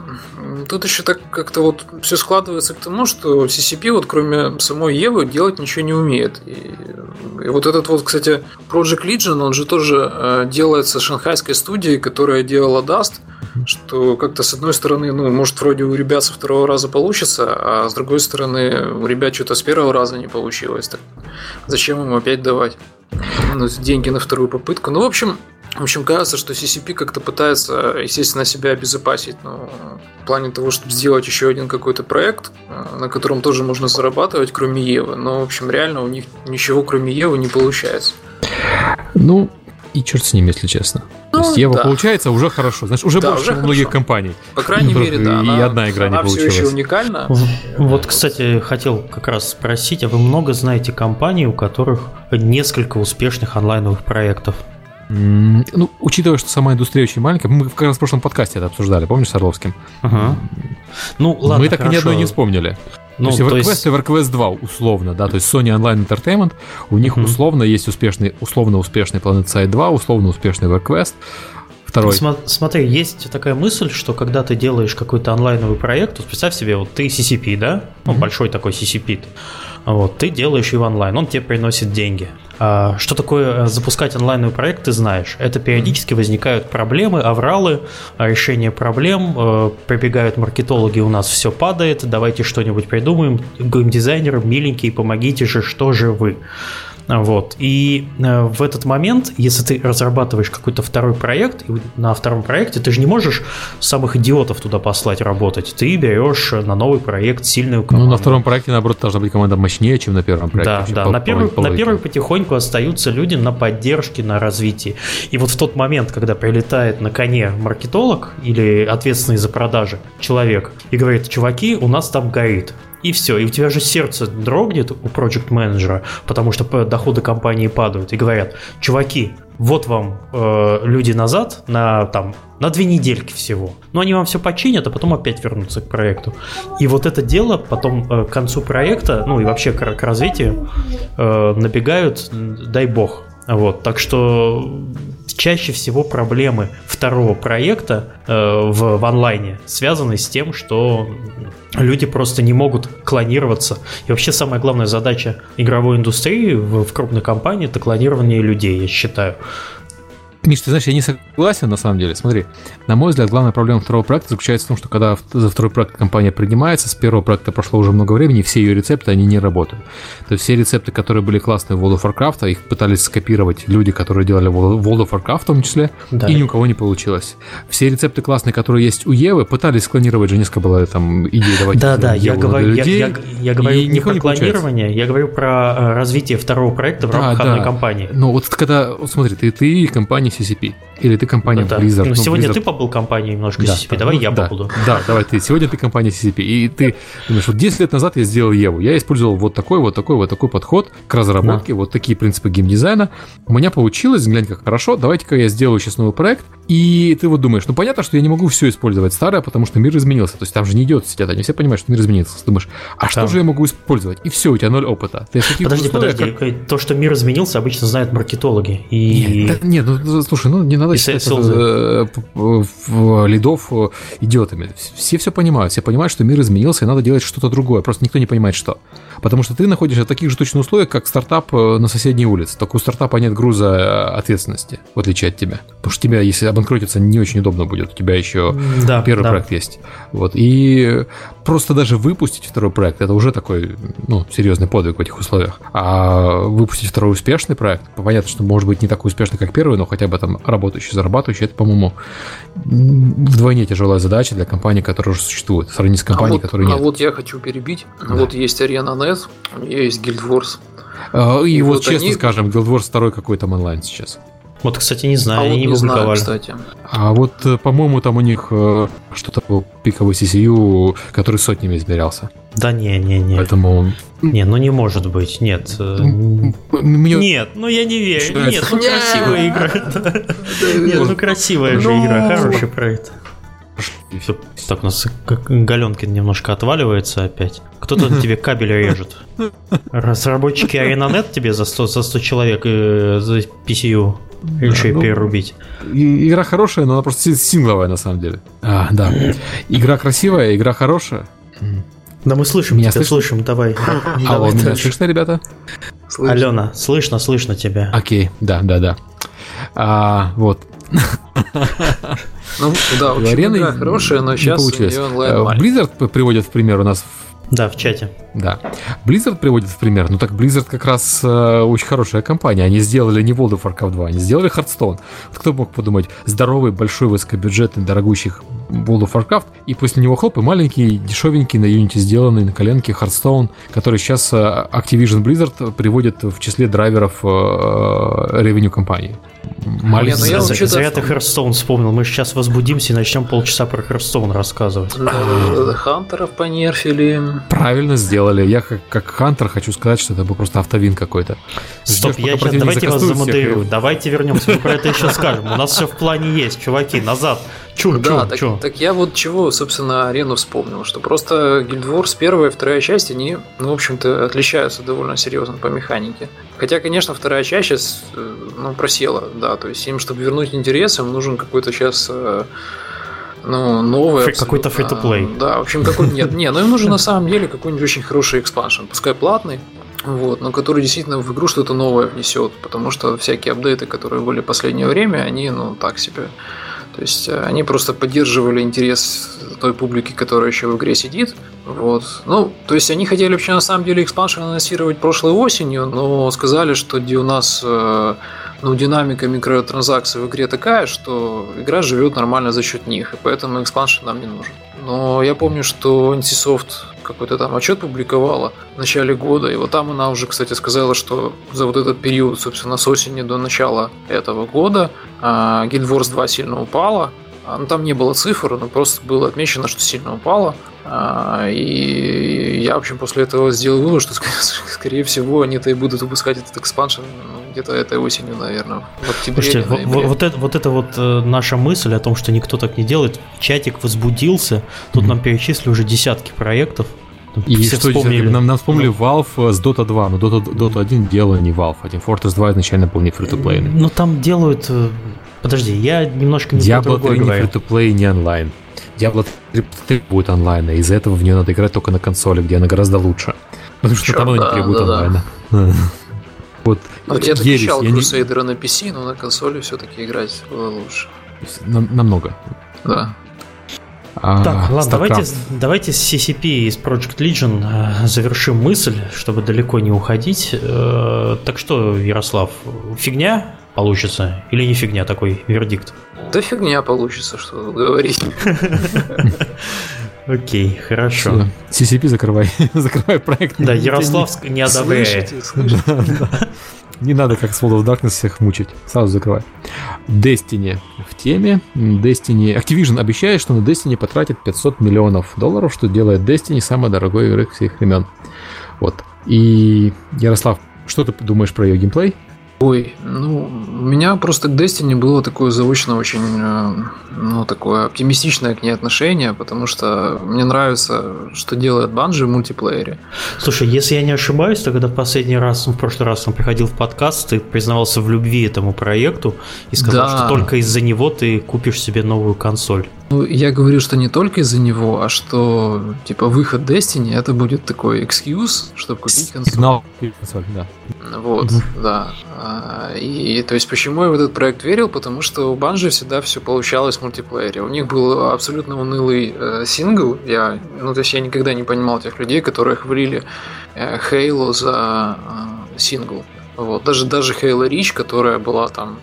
Speaker 3: тут еще так как-то вот все складывается к тому, что CCP вот кроме самой Евы делать ничего не умеет. И, и вот этот вот, кстати, Project Legion, он же тоже э, делается шанхайской студией, которая делала Dust, что как-то с одной стороны, ну, может, вроде у ребят со второго раза получится, а с другой стороны, у ребят что-то с первого раза не получилось. Так зачем им опять давать ну, деньги на вторую попытку? Ну, в общем, в общем, кажется, что CCP как-то пытается, естественно, себя обезопасить, но в плане того, чтобы сделать еще один какой-то проект, э, на котором тоже можно зарабатывать, кроме Евы. Но, в общем, реально у них ничего, кроме Евы, не получается.
Speaker 1: Ну, и черт с ним, если честно. Ну, То есть Ева да. получается уже хорошо. Знаешь, уже да, больше, чем у многих компаний.
Speaker 3: По крайней мере, да.
Speaker 1: И она, одна игра
Speaker 3: она
Speaker 1: не получилась.
Speaker 3: все еще уникальна.
Speaker 2: Вот, кстати, хотел как раз спросить, а вы много знаете компаний, у которых несколько успешных онлайновых проектов?
Speaker 1: Ну, учитывая, что сама индустрия очень маленькая, мы как раз в прошлом подкасте это обсуждали, помнишь, с Орловским?
Speaker 2: Ага. Ну, ладно,
Speaker 1: Мы так хорошо. ни одной не вспомнили. Ну, то есть то есть... и WarQuest 2 условно, да, то есть Sony Online Entertainment, у них uh-huh. условно есть успешный, условно успешный Planet Side 2, условно успешный WarQuest, второй.
Speaker 2: Смотри, есть такая мысль, что когда ты делаешь какой-то онлайновый проект, вот представь себе, вот ты CCP, да, ну, uh-huh. большой такой CCP, вот, ты делаешь его онлайн, он тебе приносит деньги. А, что такое э, запускать онлайновый проект, ты знаешь. Это периодически возникают проблемы, авралы, решение проблем, э, прибегают маркетологи, у нас все падает, давайте что-нибудь придумаем, геймдизайнеры, миленькие, помогите же, что же вы. Вот. И э, в этот момент, если ты разрабатываешь какой-то второй проект, и на втором проекте ты же не можешь самых идиотов туда послать работать. Ты берешь на новый проект сильную команду.
Speaker 1: Ну, на втором проекте, наоборот, должна быть команда мощнее, чем на первом проекте.
Speaker 2: Да, да. По, на, первый, по, на первый потихоньку остаются люди на поддержке, на развитии. И вот в тот момент, когда прилетает на коне маркетолог или ответственный за продажи человек и говорит, чуваки, у нас там горит и все. И у тебя же сердце дрогнет у проект менеджера, потому что доходы компании падают, и говорят, чуваки, вот вам э, люди назад на там на две недельки всего. Но они вам все починят, а потом опять вернутся к проекту. И вот это дело потом э, к концу проекта, ну и вообще к, к развитию э, набегают, дай бог, Вот, так что чаще всего проблемы второго проекта э, в, в онлайне связаны с тем, что люди просто не могут клонироваться. И вообще самая главная задача игровой индустрии в, в крупной компании это клонирование людей, я считаю.
Speaker 1: Миш, ты знаешь, я не согласен на самом деле. Смотри, на мой взгляд, главная проблема второго проекта заключается в том, что когда за второй проект компания принимается, с первого проекта прошло уже много времени, и все ее рецепты, они не работают. То есть все рецепты, которые были классные в World of Warcraft, их пытались скопировать люди, которые делали World of Warcraft в том числе, да. и ни у кого не получилось. Все рецепты классные, которые есть у Евы, пытались склонировать, же несколько было там идей давать
Speaker 2: Да, да, я говорю, людей, я, я, я говорю не про клонирование, я говорю про э, развитие второго проекта в да, рамках да. одной компании.
Speaker 1: Ну вот когда, вот смотри, ты, ты компания CCP, или ты компания ну, да. Blizzard.
Speaker 2: Ну, сегодня Blizzard... ты побыл компанией немножко да, CCP, давай я
Speaker 1: да,
Speaker 2: побуду.
Speaker 1: Да, давай ты. Сегодня ты компания CCP. И ты думаешь, вот 10 лет назад я сделал Еву. Я использовал вот такой, вот такой, вот такой подход к разработке, да. вот такие принципы геймдизайна. У меня получилось, глянь, как хорошо, давайте-ка я сделаю сейчас новый проект. И ты вот думаешь, ну понятно, что я не могу все использовать старое, потому что мир изменился. То есть там же не идет сидят, они все понимают, что мир изменился. Ты думаешь, а там. что же я могу использовать? И все, у тебя ноль опыта. Ты
Speaker 2: подожди, подожди. Как... То, что мир изменился, обычно знают маркетологи.
Speaker 1: И... Нет, да, нет, ну слушай, ну не надо и считать Э, лидов э, идиотами. Все все понимают, все понимают, что мир изменился, и надо делать что-то другое. Просто никто не понимает, что. Потому что ты находишься в таких же точно условиях, как стартап э, на соседней улице. Только у стартапа нет груза ответственности, в отличие от тебя. Потому что тебя, если обанкротиться, не очень удобно будет. У тебя еще да, первый да. проект есть. Вот. И просто даже выпустить второй проект, это уже такой, ну, серьезный подвиг в этих условиях. А выпустить второй успешный проект, понятно, что может быть не такой успешный, как первый, но хотя бы там работающий, зарабатывающий, это, по-моему, вдвойне тяжелая задача для компании, которая уже существует, сравнить с компанией,
Speaker 3: а вот,
Speaker 1: которой нет.
Speaker 3: А вот я хочу перебить. Да. Вот есть ArenaNet, у нее есть Guild Wars.
Speaker 1: А, и, и вот, вот честно они... скажем, Guild Wars 2 какой там онлайн сейчас.
Speaker 2: Вот, кстати, не знаю, а они вот не, не знаю,
Speaker 3: кстати.
Speaker 1: А вот, э, по-моему, там у них э, что-то был пиковый CCU, который сотнями измерялся.
Speaker 2: Да не, не, не.
Speaker 1: Поэтому...
Speaker 2: Не, ну не может быть, нет. Э, Мне... Нет, ну я не верю. Нет, ну красивая игра. Нет, ну красивая же игра, хороший проект. Все. Так, у нас Галенкин немножко отваливается опять. Кто-то тебе кабель режет. Разработчики ArenaNet тебе за 100, за 100 человек э, за PCU решили ну, перерубить.
Speaker 1: Игра хорошая, но она просто сингловая на самом деле. А, да. Игра красивая, игра хорошая.
Speaker 2: Да мы слышим меня тебя, слышно? слышим, давай.
Speaker 1: Алло, меня слышно, ребята?
Speaker 2: Слышно. Алена, слышно, слышно тебя.
Speaker 1: Окей, да, да, да. А, вот.
Speaker 3: Ну, да, очень игра хорошая, но сейчас получилось.
Speaker 1: Э, Blizzard приводит в пример у нас
Speaker 2: да, в чате.
Speaker 1: Да. Blizzard приводит в пример. Ну так Blizzard как раз э, очень хорошая компания. Они сделали не World of Warcraft 2, они сделали Hearthstone. Вот кто мог подумать, здоровый, большой, высокобюджетный, дорогущий World of Warcraft, и после него хлоп, и маленький, дешевенький, на Unity сделанный, на коленке Hearthstone, который сейчас э, Activision Blizzard приводит в числе драйверов э, revenue компании.
Speaker 2: Маленький. Ну, я зря, зря ты Hearthstone вспомнил. Мы сейчас возбудимся и начнем полчаса про Hearthstone рассказывать.
Speaker 3: Хантеров понерфили.
Speaker 1: Правильно сделали. Я как, как Хантер хочу сказать, что это был просто автовин какой-то.
Speaker 2: Стоп, я сейчас, давайте вас замодерирую. Давайте вернемся, мы про это еще скажем. У нас все в плане есть, чуваки, назад. Чу,
Speaker 3: да,
Speaker 2: чу,
Speaker 3: так,
Speaker 2: чу.
Speaker 3: так я вот чего, собственно, арену вспомнил, что просто Guild Wars первая и вторая часть, они, ну, в общем-то, отличаются довольно серьезно по механике. Хотя, конечно, вторая часть сейчас, э, ну, просела, да, то есть им, чтобы вернуть интерес, им нужен какой-то сейчас э, ну, новый.
Speaker 2: Какой-то free-to-play.
Speaker 3: Да, в общем, какой нет, не, но им нужен на самом деле какой-нибудь очень хороший экспаншн, пускай платный, вот, но который действительно в игру что-то новое внесет, потому что всякие апдейты, которые были в последнее время, они, ну, так себе. То есть э, они просто поддерживали интерес той публики, которая еще в игре сидит. Вот. Ну, то есть они хотели вообще на самом деле expansion анонсировать прошлой осенью, но сказали, что у нас э, ну, динамика микротранзакций в игре такая, что игра живет нормально за счет них, и поэтому expansion нам не нужен. Но я помню, что NCSoft какой-то там отчет публиковала в начале года, и вот там она уже, кстати, сказала, что за вот этот период, собственно, с осени до начала этого года а, Guild Wars 2 сильно упала, а, ну, там не было цифр, но просто было отмечено, что сильно упало. А, и я, в общем, после этого сделал вывод, что, скорее всего, они-то и будут выпускать этот экспаншн ну, где-то этой осенью, наверное.
Speaker 2: Вот, Слушайте, вот, вот, это, вот это вот э, наша мысль о том, что никто так не делает. Чатик возбудился. Тут mm-hmm. нам перечислили уже десятки проектов.
Speaker 1: И все что вспомнили. Нам, нам вспомнили ну. Valve с Dota 2, но Dota, Dota 1 делала не Valve, а Team Fortress 2 изначально был не фри то play
Speaker 2: Ну там делают... Э, подожди, я немножко
Speaker 1: не Diablo 3 не фри то play не онлайн. Diablo 3 будет онлайн, и из-за этого в нее надо играть только на консоли, где она гораздо лучше. Потому что Черт, там она не требует да, онлайна. Да.
Speaker 3: Вот. Но я защищал Crusader не... на PC, но на консоли все-таки играть было лучше.
Speaker 1: Намного.
Speaker 3: Да.
Speaker 2: А, так, ладно, давайте, давайте с CCP из Project Legion э, завершим мысль, чтобы далеко не уходить. Э, так что, Ярослав, фигня получится или не фигня такой вердикт?
Speaker 3: Да фигня получится, что говорить.
Speaker 2: Окей, хорошо.
Speaker 1: CCP закрывай. закрывай проект.
Speaker 2: Да, Ярославск не одобряет.
Speaker 1: Не надо, как с World of Darkness, всех мучить. Сразу закрывай. Destiny в теме. Destiny... Activision обещает, что на Destiny потратит 500 миллионов долларов, что делает Destiny самой дорогой игрой всех времен. Вот. И, Ярослав, что ты думаешь про ее геймплей?
Speaker 3: Ой, ну, у меня просто к Destiny было такое заочно очень, э, ну, такое оптимистичное к ней отношение, потому что мне нравится, что делает Bungie в мультиплеере.
Speaker 2: Слушай, если я не ошибаюсь, то когда в последний раз, ну, в прошлый раз он приходил в подкаст, ты признавался в любви этому проекту и сказал, да. что только из-за него ты купишь себе новую консоль.
Speaker 3: Ну, я говорю, что не только из-за него, а что, типа, выход Destiny это будет такой excuse, чтобы купить консоль. Сигнал консоль, да. Вот, угу. да. А, и, то есть, почему я в этот проект верил? Потому что у Bungie всегда все получалось в мультиплеере. У них был абсолютно унылый э, сингл. Я, ну, то есть, я никогда не понимал тех людей, которые хвалили э, Halo за э, сингл. Вот. Даже, даже Halo Reach, которая была там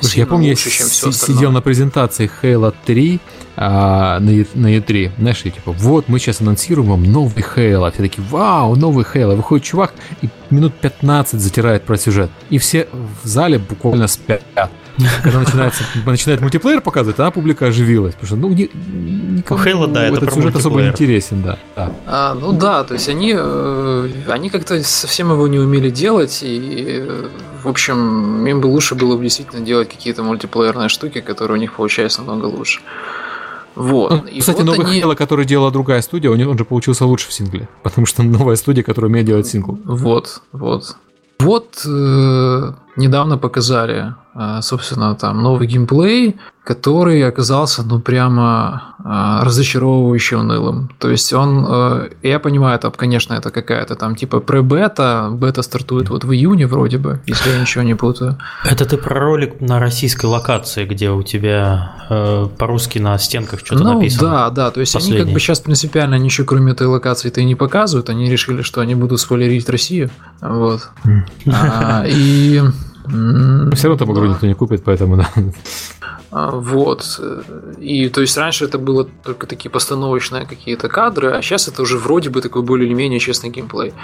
Speaker 1: Слушай, я помню, лучше, я чем все сидел на презентации Halo 3 а, на, на E3, знаешь, и типа, вот мы сейчас анонсируем вам новый Halo. Все такие, вау, новый Halo. Выходит чувак и минут 15 затирает про сюжет. И все в зале буквально спят. Когда начинается, начинает мультиплеер показывать, она публика оживилась. Потому что, ну, не, никому
Speaker 2: Halo, да,
Speaker 1: этот сюжет особо не интересен, да. да.
Speaker 3: А, ну да, то есть они, э, они как-то совсем его не умели делать, и, в общем, им бы лучше было бы действительно делать какие-то мультиплеерные штуки, которые у них получаются намного лучше. Вот.
Speaker 1: Ну, кстати, вот новый они... Halo, который делала другая студия, он же получился лучше в сингле. Потому что новая студия, которая умеет делать сингл.
Speaker 3: Вот, вот. Вот э, недавно показали, собственно, там новый геймплей, который оказался, ну, прямо э, разочаровывающе унылым. То есть он, э, я понимаю, это, конечно, это какая-то там типа пре-бета, бета стартует вот в июне вроде бы, если я ничего не путаю.
Speaker 2: Это ты про ролик на российской локации, где у тебя э, по-русски на стенках что-то ну, написано?
Speaker 3: да, да, то есть Последний. они как бы сейчас принципиально ничего кроме этой локации-то и не показывают, они решили, что они будут спойлерить Россию, вот. А, и...
Speaker 1: Все равно там игру никто не купит, поэтому да.
Speaker 3: А, вот. И то есть раньше это было только такие постановочные какие-то кадры, а сейчас это уже вроде бы такой более или менее честный геймплей.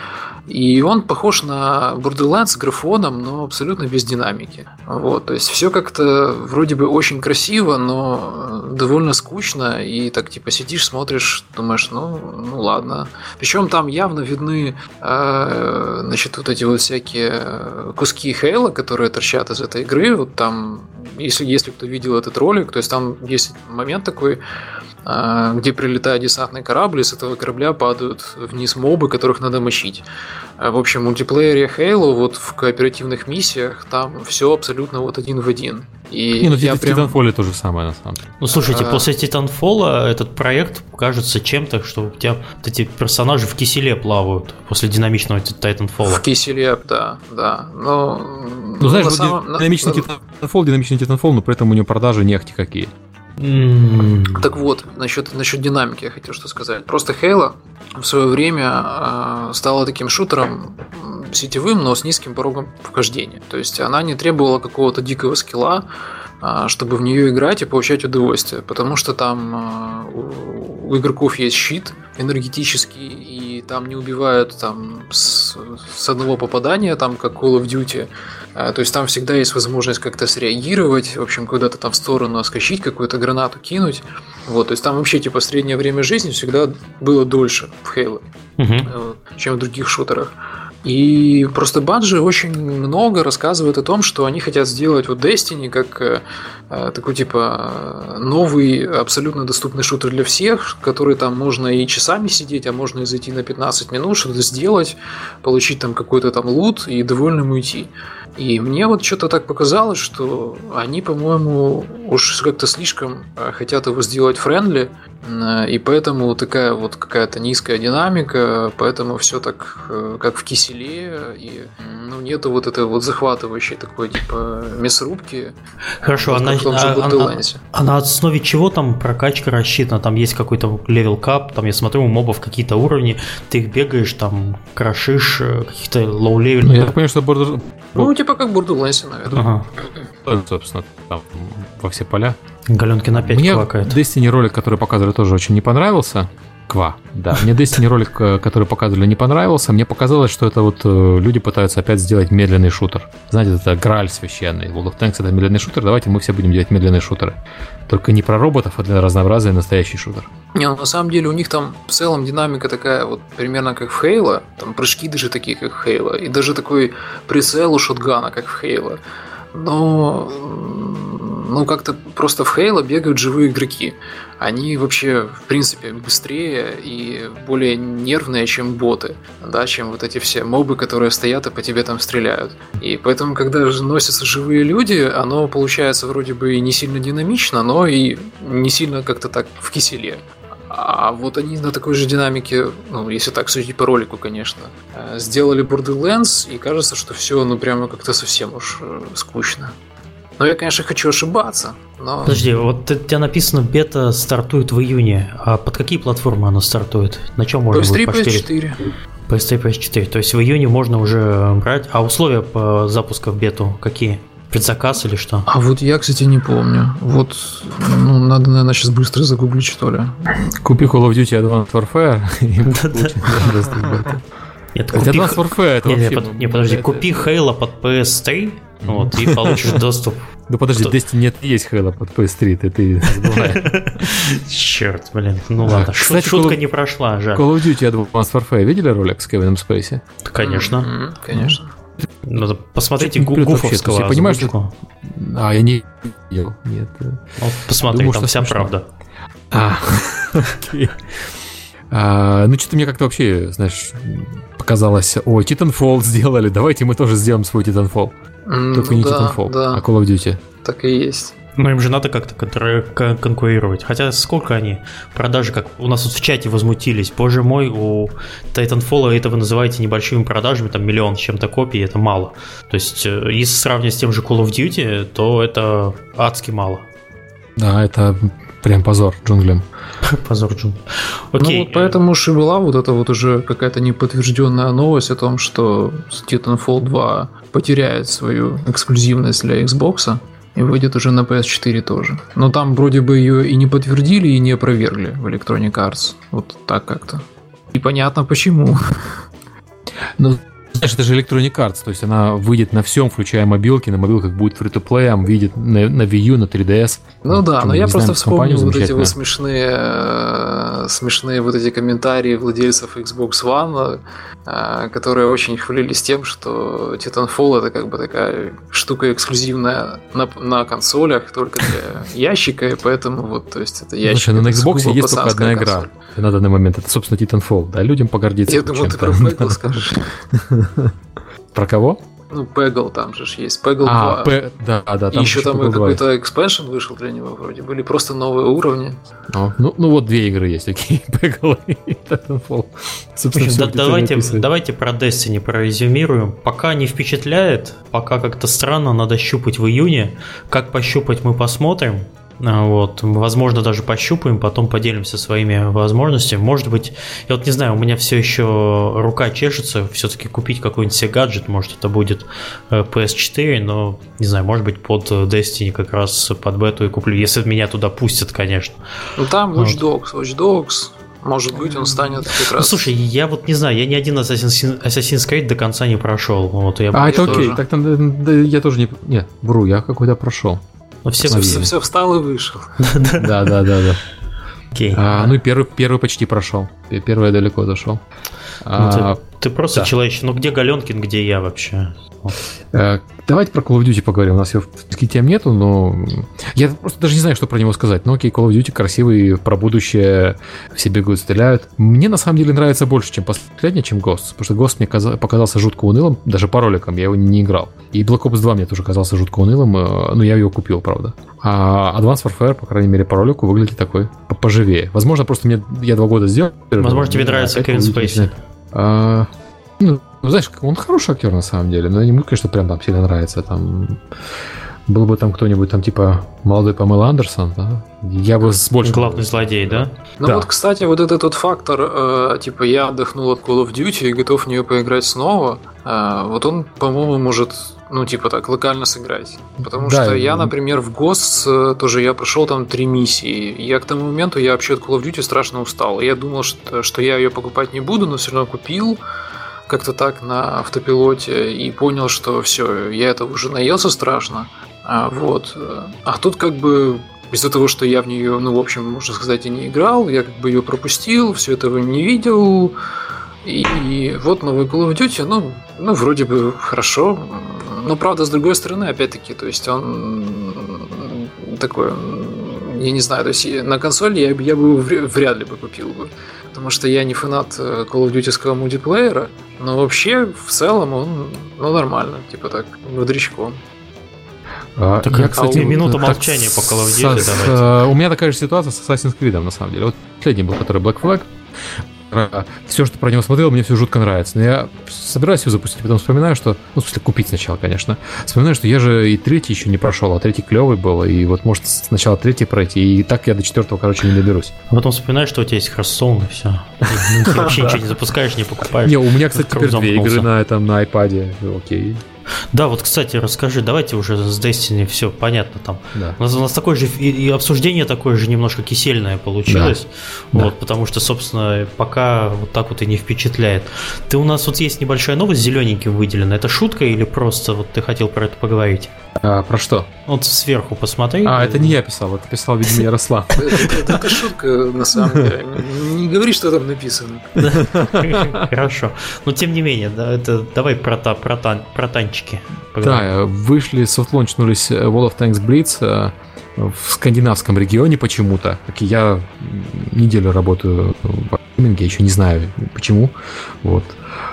Speaker 3: И он похож на Borderlands с графоном, но абсолютно без динамики. Вот. То есть все как-то вроде бы очень красиво, но довольно скучно. И так типа сидишь, смотришь, думаешь, ну, ну ладно. Причем там явно видны э, значит, вот эти вот всякие куски Хейла, которые торчат из этой игры. Вот там, если, если кто видел этот ролик. То есть там есть момент такой, а, где прилетает десантный корабль, и с этого корабля падают вниз мобы, которых надо мочить. А, в общем, в мультиплеере Halo, вот в кооперативных миссиях, там все абсолютно вот один в один.
Speaker 1: И Не, ну я в прям... Titanfall то же самое, на самом деле.
Speaker 2: Ну, слушайте, а... после Titanfall этот проект кажется чем-то, что у тебя вот эти персонажи в киселе плавают после динамичного Titanfall.
Speaker 3: В киселе, да, да. Но...
Speaker 1: Ну, знаешь, самом... динамичный Titanfall, динамичный Titanfall, но при этом у него продажи не ахти
Speaker 3: Так вот, насчет, насчет динамики я хотел что сказать. Просто Halo в свое время э, стала таким шутером сетевым, но с низким порогом вхождения. То есть она не требовала какого-то дикого скилла, чтобы в нее играть и получать удовольствие. Потому что там э, у игроков есть щит энергетический, и там не убивают там, с, с одного попадания, там как Call of Duty а, то есть там всегда есть возможность как-то среагировать, в общем, куда-то там в сторону оскочить, какую-то гранату кинуть. Вот, то есть там вообще типа среднее время жизни всегда было дольше в Halo, угу. чем в других шутерах. И просто Баджи очень много рассказывает о том, что они хотят сделать вот Destiny как э, э, такой типа новый абсолютно доступный шутер для всех, который там можно и часами сидеть, а можно и зайти на 15 минут, что-то сделать, получить там какой-то там лут и довольным уйти. И мне вот что-то так показалось, что они, по-моему, уж как-то слишком э, хотят его сделать френдли, э, и поэтому такая вот какая-то низкая динамика, поэтому все так э, как в киселе, и ну, нету вот этой вот захватывающей такой типа мясорубки.
Speaker 2: Хорошо, вот, а, на, а, а, а на основе чего там прокачка рассчитана? Там есть какой-то level cap, там я смотрю, у мобов какие-то уровни, ты их бегаешь, там крошишь каких-то low-level.
Speaker 1: Ну, я так понимаю, что Border...
Speaker 3: Ну, типа как Borderlands, наверное.
Speaker 1: Ага. Собственно, там во все поля.
Speaker 2: Галенкин опять
Speaker 1: Мне квакает. Destiny ролик, который показывали, тоже очень не понравился. Ква, да. Мне Destiny ролик, э, который показывали, не понравился. Мне показалось, что это вот э, люди пытаются опять сделать медленный шутер. Знаете, это граль священный. World of Tanks это медленный шутер, давайте мы все будем делать медленные шутеры. Только не про роботов, а для разнообразия настоящий шутер.
Speaker 3: Не, ну, на самом деле у них там в целом динамика такая вот примерно как в Хейла. Там прыжки даже такие, как в Хейла. И даже такой прицел у шотгана, как в Хейла. Но ну, как-то просто в Хейла бегают живые игроки. Они вообще, в принципе, быстрее и более нервные, чем боты, да, чем вот эти все мобы, которые стоят и по тебе там стреляют. И поэтому, когда носятся живые люди, оно получается вроде бы и не сильно динамично, но и не сильно как-то так в киселе. А вот они на такой же динамике, ну, если так судить по ролику, конечно, э, сделали Borderlands, и кажется, что все, ну, прямо как-то совсем уж э, скучно. Но я, конечно, хочу ошибаться. Но...
Speaker 2: Подожди, вот у тебя написано, бета стартует в июне. А под какие платформы она стартует? На чем можно
Speaker 3: PS3, будет PS4.
Speaker 2: PS3, PS4. То есть в июне можно уже брать. А условия по запуску в бету какие? Предзаказ или что?
Speaker 3: А вот я, кстати, не помню. Вот, ну, надо, наверное, сейчас быстро загуглить, что ли.
Speaker 1: Купи Call of Duty Advanced Warfare и Нет,
Speaker 2: купи... Advanced Warfare это вообще... Не, подожди, купи Halo под PS3, вот, и получишь доступ.
Speaker 1: Ну подожди, в Destiny нет, есть Halo под PS3, ты, ты
Speaker 2: Черт, блин, ну ладно. Кстати, Шутка не прошла, жаль.
Speaker 1: Call of Duty Advanced Warfare видели ролик с Кевином Спейси?
Speaker 2: Конечно.
Speaker 3: Конечно.
Speaker 2: Надо посмотрите Гуфовского
Speaker 1: Я понимаю, что... А, я не видел, нет.
Speaker 2: Вот посмотри, там вся правда.
Speaker 1: А, окей. А, ну, что-то мне как-то вообще, знаешь, показалось, ой, Titanfall сделали, давайте мы тоже сделаем свой Titanfall. Только не да, Titanfall, да. а Call of Duty.
Speaker 3: Так и есть.
Speaker 2: Ну, им же надо как-то конкурировать. Хотя сколько они продажи, как у нас вот в чате возмутились. Боже мой, у Titanfall это вы называете небольшими продажами, там миллион с чем-то копий, это мало. То есть, э, если сравнивать с тем же Call of Duty, то это адски мало.
Speaker 1: Да, это прям позор джунглям.
Speaker 2: Позор джунглям.
Speaker 3: Окей. Ну, вот поэтому уж и была вот эта вот уже какая-то неподтвержденная новость о том, что Titanfall 2 потеряет свою эксклюзивность для Xbox и выйдет уже на PS4 тоже. Но там вроде бы ее и не подтвердили, и не опровергли в Electronic Arts. Вот так как-то. И понятно почему.
Speaker 1: Ну, знаешь, это же Electronic Arts, то есть она выйдет на всем, включая мобилки, на мобилках будет free-to-play, выйдет на, на Wii U, на 3DS.
Speaker 3: Ну да, но я просто вспомнил вот эти вот смешные, э, смешные вот эти комментарии владельцев Xbox One, э, которые очень хвалились тем, что Titanfall это как бы такая штука эксклюзивная на, на консолях, только для ящика, и поэтому вот, то есть это ящик.
Speaker 1: Слушай, ну на Xbox есть только одна игра на данный момент, это, собственно, Titanfall, да, людям погордиться.
Speaker 3: Я думал, ты про Peggle скажешь.
Speaker 1: Про кого?
Speaker 3: Ну, Peggle там же есть. Peggle
Speaker 1: а, 2. П... Да, да,
Speaker 3: там еще там какой-то экспеншн вышел для него вроде. Были просто новые уровни.
Speaker 1: О, ну, ну вот две игры есть, окей. Peggle и Titanfall.
Speaker 2: да, давайте, давайте про Destiny прорезюмируем. Пока не впечатляет, пока как-то странно, надо щупать в июне. Как пощупать мы посмотрим. А, вот, возможно, даже пощупаем, потом поделимся своими возможностями. Может быть, я вот не знаю, у меня все еще рука чешется, все-таки купить какой-нибудь себе гаджет, может, это будет э, PS4, но, не знаю, может быть, под Destiny как раз под бету и куплю, если меня туда пустят, конечно.
Speaker 3: Ну, там Watch Dogs, Watch Dogs, может быть, он станет как
Speaker 2: раз... Ну, слушай, я вот не знаю, я ни один Assassin's, Assassin's Creed до конца не прошел. Вот, я
Speaker 1: а, это окей, так там, да, я тоже не... Нет, вру, я какой-то прошел.
Speaker 3: Но все, все, все встал и вышел.
Speaker 1: Да, да, да, да. Okay. А, ну и первый, первый почти прошел. Первый я далеко зашел. А, ну,
Speaker 2: Ты просто да. человечек. Ну где Галенкин, где я вообще?
Speaker 1: Э, давайте про Call of Duty поговорим. У нас его в тем нету, но я просто даже не знаю, что про него сказать. Ну окей, Call of Duty красивый, про будущее все бегают, стреляют. Мне на самом деле нравится больше, чем последний, чем Ghost. Потому что Ghost мне показался жутко унылым, даже по роликам я его не играл. И Black Ops 2 мне тоже казался жутко унылым, э, но я его купил, правда. А Advanced Warfare, по крайней мере, по ролику выглядит такой поживее. Возможно, просто мне я два года сделал.
Speaker 2: Возможно, тебе нравится Кевин Спейси.
Speaker 1: А, ну, знаешь, он хороший актер на самом деле, но ему, конечно, прям там сильно нравится. Там был бы там кто-нибудь там типа молодой Памел Андерсон, да? Я бы с большим...
Speaker 2: Главный злодей, да?
Speaker 3: Ну да. вот, кстати, вот этот вот фактор, э, типа я отдохнул от Call of Duty и готов в нее поиграть снова, э, вот он, по-моему, может, ну типа так, локально сыграть. Потому да, что и... я, например, в ГОС э, тоже я прошел там три миссии. Я к тому моменту, я вообще от Call of Duty страшно устал. Я думал, что, что я ее покупать не буду, но все равно купил как-то так на автопилоте и понял, что все, я это уже наелся страшно. А, вот. А тут как бы из-за того, что я в нее, ну, в общем, можно сказать, и не играл, я как бы ее пропустил, все этого не видел. И, и вот новый Call of Duty, ну, ну, вроде бы хорошо. Но, правда, с другой стороны, опять-таки, то есть он такой, я не знаю, то есть на консоли я, я бы вряд ли бы купил бы. Потому что я не фанат э, Call of Duty мультиплеера, но вообще в целом он ну, нормально, типа так, бодрячком.
Speaker 2: А, так, я, кстати, минута молчания по Call of Duty
Speaker 1: с, давайте. У меня такая же ситуация с Assassin's Creed, на самом деле. Вот последний был, который Black Flag. Все, что про него смотрел, мне все жутко нравится. Но я собираюсь его запустить, потом вспоминаю, что... Ну, в смысле, купить сначала, конечно. Вспоминаю, что я же и третий еще не прошел, а третий клевый был. И вот, может, сначала третий пройти, и так я до четвертого, короче, не доберусь.
Speaker 2: А потом вспоминаешь, что у тебя есть Hearthstone, и все. Ты вообще ничего не запускаешь, не покупаешь.
Speaker 1: Не, у меня, кстати, теперь две игры на этом, на iPad. Окей.
Speaker 2: Да, вот, кстати, расскажи, давайте уже с Destiny все понятно там. Да. У, нас, у нас такое же и, и обсуждение такое же немножко кисельное получилось, да. вот, да. потому что, собственно, пока вот так вот и не впечатляет. Ты у нас вот есть небольшая новость зелененьким выделена. Это шутка или просто вот ты хотел про это поговорить?
Speaker 1: А, про что?
Speaker 2: Вот сверху посмотри.
Speaker 1: А, это не я писал, это писал, видимо, Ярослав.
Speaker 3: Это шутка, на самом деле. Не говори, что там написано.
Speaker 2: Хорошо. Но тем не менее, это давай про танчики.
Speaker 1: Да, вышли, софтлончнулись World of Tanks Blitz э, в скандинавском регионе почему-то. Как я неделю работаю в гейминге, еще не знаю почему. Вот.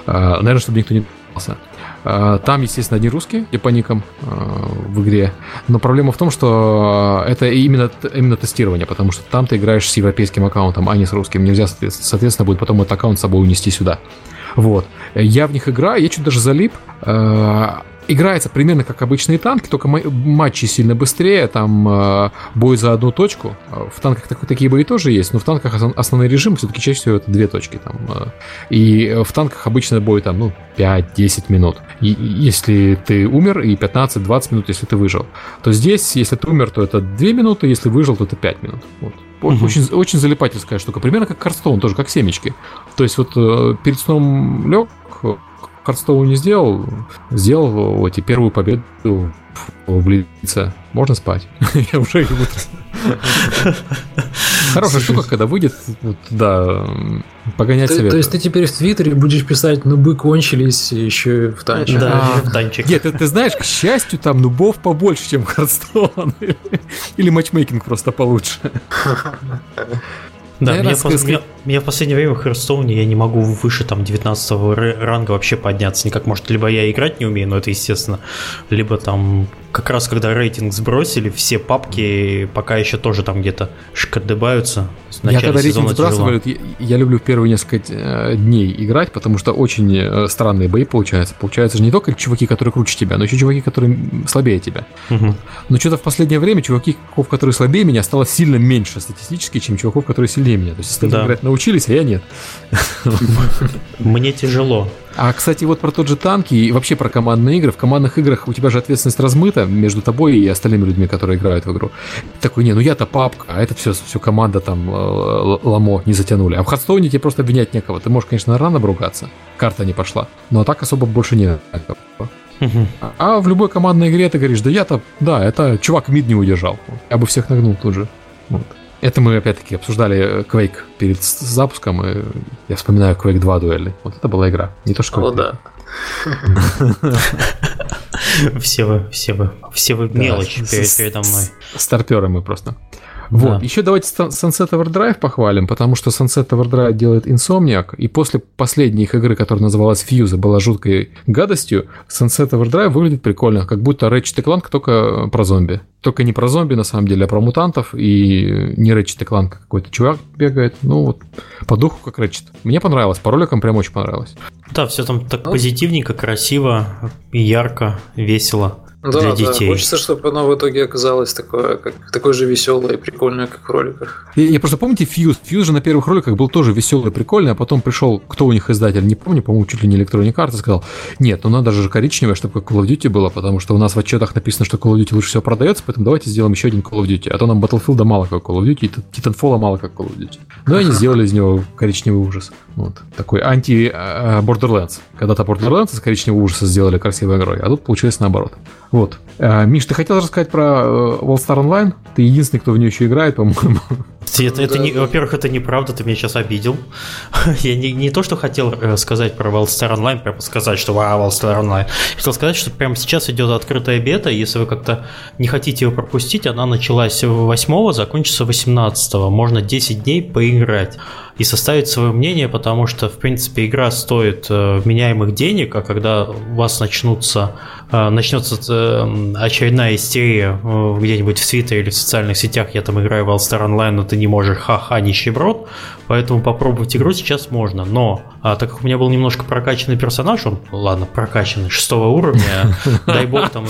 Speaker 1: Э, наверное, чтобы никто не Э, там, естественно, одни русские по никам э, в игре. Но проблема в том, что это именно, именно тестирование, потому что там ты играешь с европейским аккаунтом, а не с русским. Нельзя, соответственно, будет потом этот аккаунт с собой унести сюда. Вот. Я в них играю, я чуть даже залип. Э, играется примерно как обычные танки, только матчи сильно быстрее, там э, бой за одну точку. В танках так, такие бои тоже есть, но в танках основной режим все-таки чаще всего это две точки. Там, э, и в танках обычно бой там, ну, 5-10 минут. И, если ты умер, и 15-20 минут, если ты выжил. То здесь, если ты умер, то это 2 минуты, если выжил, то это 5 минут. Вот. Угу. Очень, очень залипательская штука. Примерно как Карстоун, тоже как семечки. То есть вот э, перед сном лег, Hearthstone не сделал, сделал эти первую победу в Blitz 'е. Можно спать. Я уже и Хорошая штука, когда выйдет, вот, да, погонять
Speaker 3: ты, То есть ты теперь в Твиттере будешь писать, нубы кончились еще в танчик.
Speaker 2: Да, в танчик.
Speaker 1: Нет, ты, ты знаешь, к счастью, там нубов побольше, чем Hearthstone. Или матчмейкинг просто получше.
Speaker 2: Да, меня, сказать... меня, меня в последнее время в Херстоуне я не могу выше там 19 ранга вообще подняться никак. Может, либо я играть не умею, но это естественно, либо там как раз когда рейтинг сбросили, все папки пока еще тоже там где-то шкадебаются.
Speaker 1: Я когда рейтинг сбрасывают, я, я люблю в первые несколько э, дней играть, потому что очень э, странные бои получаются. Получается же не только чуваки, которые круче тебя, но еще чуваки, которые слабее тебя. Угу. Но что-то в последнее время чуваки, которые слабее меня, стало сильно меньше статистически, чем чуваков, которые сильнее меня. То есть, если да. играть научились, а я нет.
Speaker 2: Мне тяжело.
Speaker 1: А, кстати, вот про тот же танки и вообще про командные игры. В командных играх у тебя же ответственность размыта между тобой и остальными людьми, которые играют в игру. Такой, не, ну я-то папка, а это все, все команда там э, ламо не затянули. А в Хардстоуне тебе просто обвинять некого. Ты можешь, конечно, рано бругаться, карта не пошла, но так особо больше не Угу. А в любой командной игре ты говоришь, да я-то, да, это чувак мид не удержал. Я бы всех нагнул тут же. Вот. Это мы опять-таки обсуждали Quake перед запуском, и я вспоминаю Quake 2 дуэли. Вот это была игра, не то что
Speaker 3: Quake О, да.
Speaker 2: Все вы, все вы, все вы мелочь передо мной.
Speaker 1: Старперы мы просто. Вот. Да. Еще давайте Sunset Overdrive похвалим, потому что Sunset Overdrive делает Insomniac, и после последней их игры, которая называлась Fuse, была жуткой гадостью, Sunset Overdrive выглядит прикольно, как будто Ratchet Clank только про зомби. Только не про зомби, на самом деле, а про мутантов, и не Ratchet Clank какой-то чувак бегает. Ну вот, по духу как Ratchet. Мне понравилось, по роликам прям очень понравилось.
Speaker 2: Да, все там так позитивненько, красиво, ярко, весело да, для детей.
Speaker 3: Да, хочется, чтобы оно в итоге оказалось такое, как, такое же веселое и прикольное, как в роликах.
Speaker 1: Я, я просто помните Fuse? Fuse же на первых роликах был тоже веселый и прикольный, а потом пришел, кто у них издатель, не помню, по-моему, чуть ли не Electronic Arts, сказал, нет, ну надо же коричневое, чтобы как Call of Duty было, потому что у нас в отчетах написано, что Call of Duty лучше всего продается, поэтому давайте сделаем еще один Call of Duty. А то нам Battlefield мало как Call of Duty, и Titanfall мало как Call of Duty. Но они сделали из него коричневый ужас. Вот. Такой анти-Borderlands. А, Когда-то Borderlands из коричневого ужаса сделали красивой игрой, а тут получилось наоборот. Вот. А, Миш, ты хотел рассказать про э, Wallstar Online? Ты единственный, кто в нее еще играет, по-моему.
Speaker 2: Это, это не, во-первых, это неправда, ты меня сейчас обидел. Я не, не то, что хотел э, сказать про Wallstar Online, прямо сказать, что вау, Wallstar Online. Хотел сказать, что прямо сейчас идет открытая бета, если вы как-то не хотите ее пропустить, она началась 8 закончится 18 можно 10 дней поиграть и составить свое мнение, потому что, в принципе, игра стоит э, вменяемых денег, а когда у вас начнутся, э, начнется э, очередная истерия где-нибудь в Твиттере или в социальных сетях, я там играю в All Star Online, но ты не можешь, ха-ха, нищеброд, поэтому попробовать игру сейчас можно, но а, так как у меня был немножко прокачанный персонаж, он, ладно, прокачанный, шестого уровня, дай бог там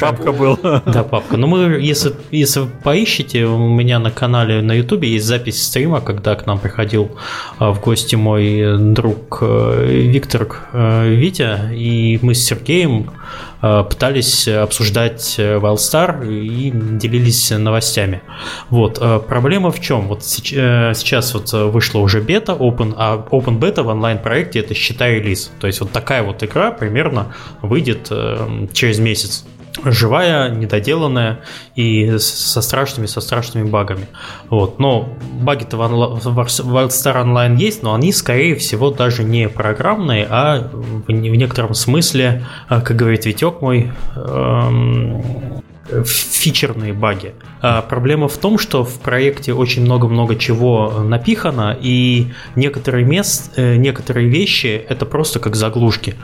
Speaker 1: Папка был.
Speaker 2: Да, папка. Но мы, если, если поищете, у меня на канале на ютубе есть запись стрима, когда к нам приходил а, в гости мой друг э, Виктор э, Витя, и мы с Сергеем Э, пытались обсуждать э, Wildstar и делились новостями. Вот. Э, проблема в чем? Вот сейчас вот вышла уже бета, open, а open beta в онлайн-проекте это считай релиз. То есть вот такая вот игра примерно выйдет через месяц живая, недоделанная и со страшными, со страшными багами. Вот. Но баги-то в Wildstar Online есть, но они, скорее всего, даже не программные, а в некотором смысле, а, как говорит Витек мой, эм, фичерные баги. А проблема в том, что в проекте очень много-много чего напихано, и некоторые мест, э, некоторые вещи это просто как заглушки.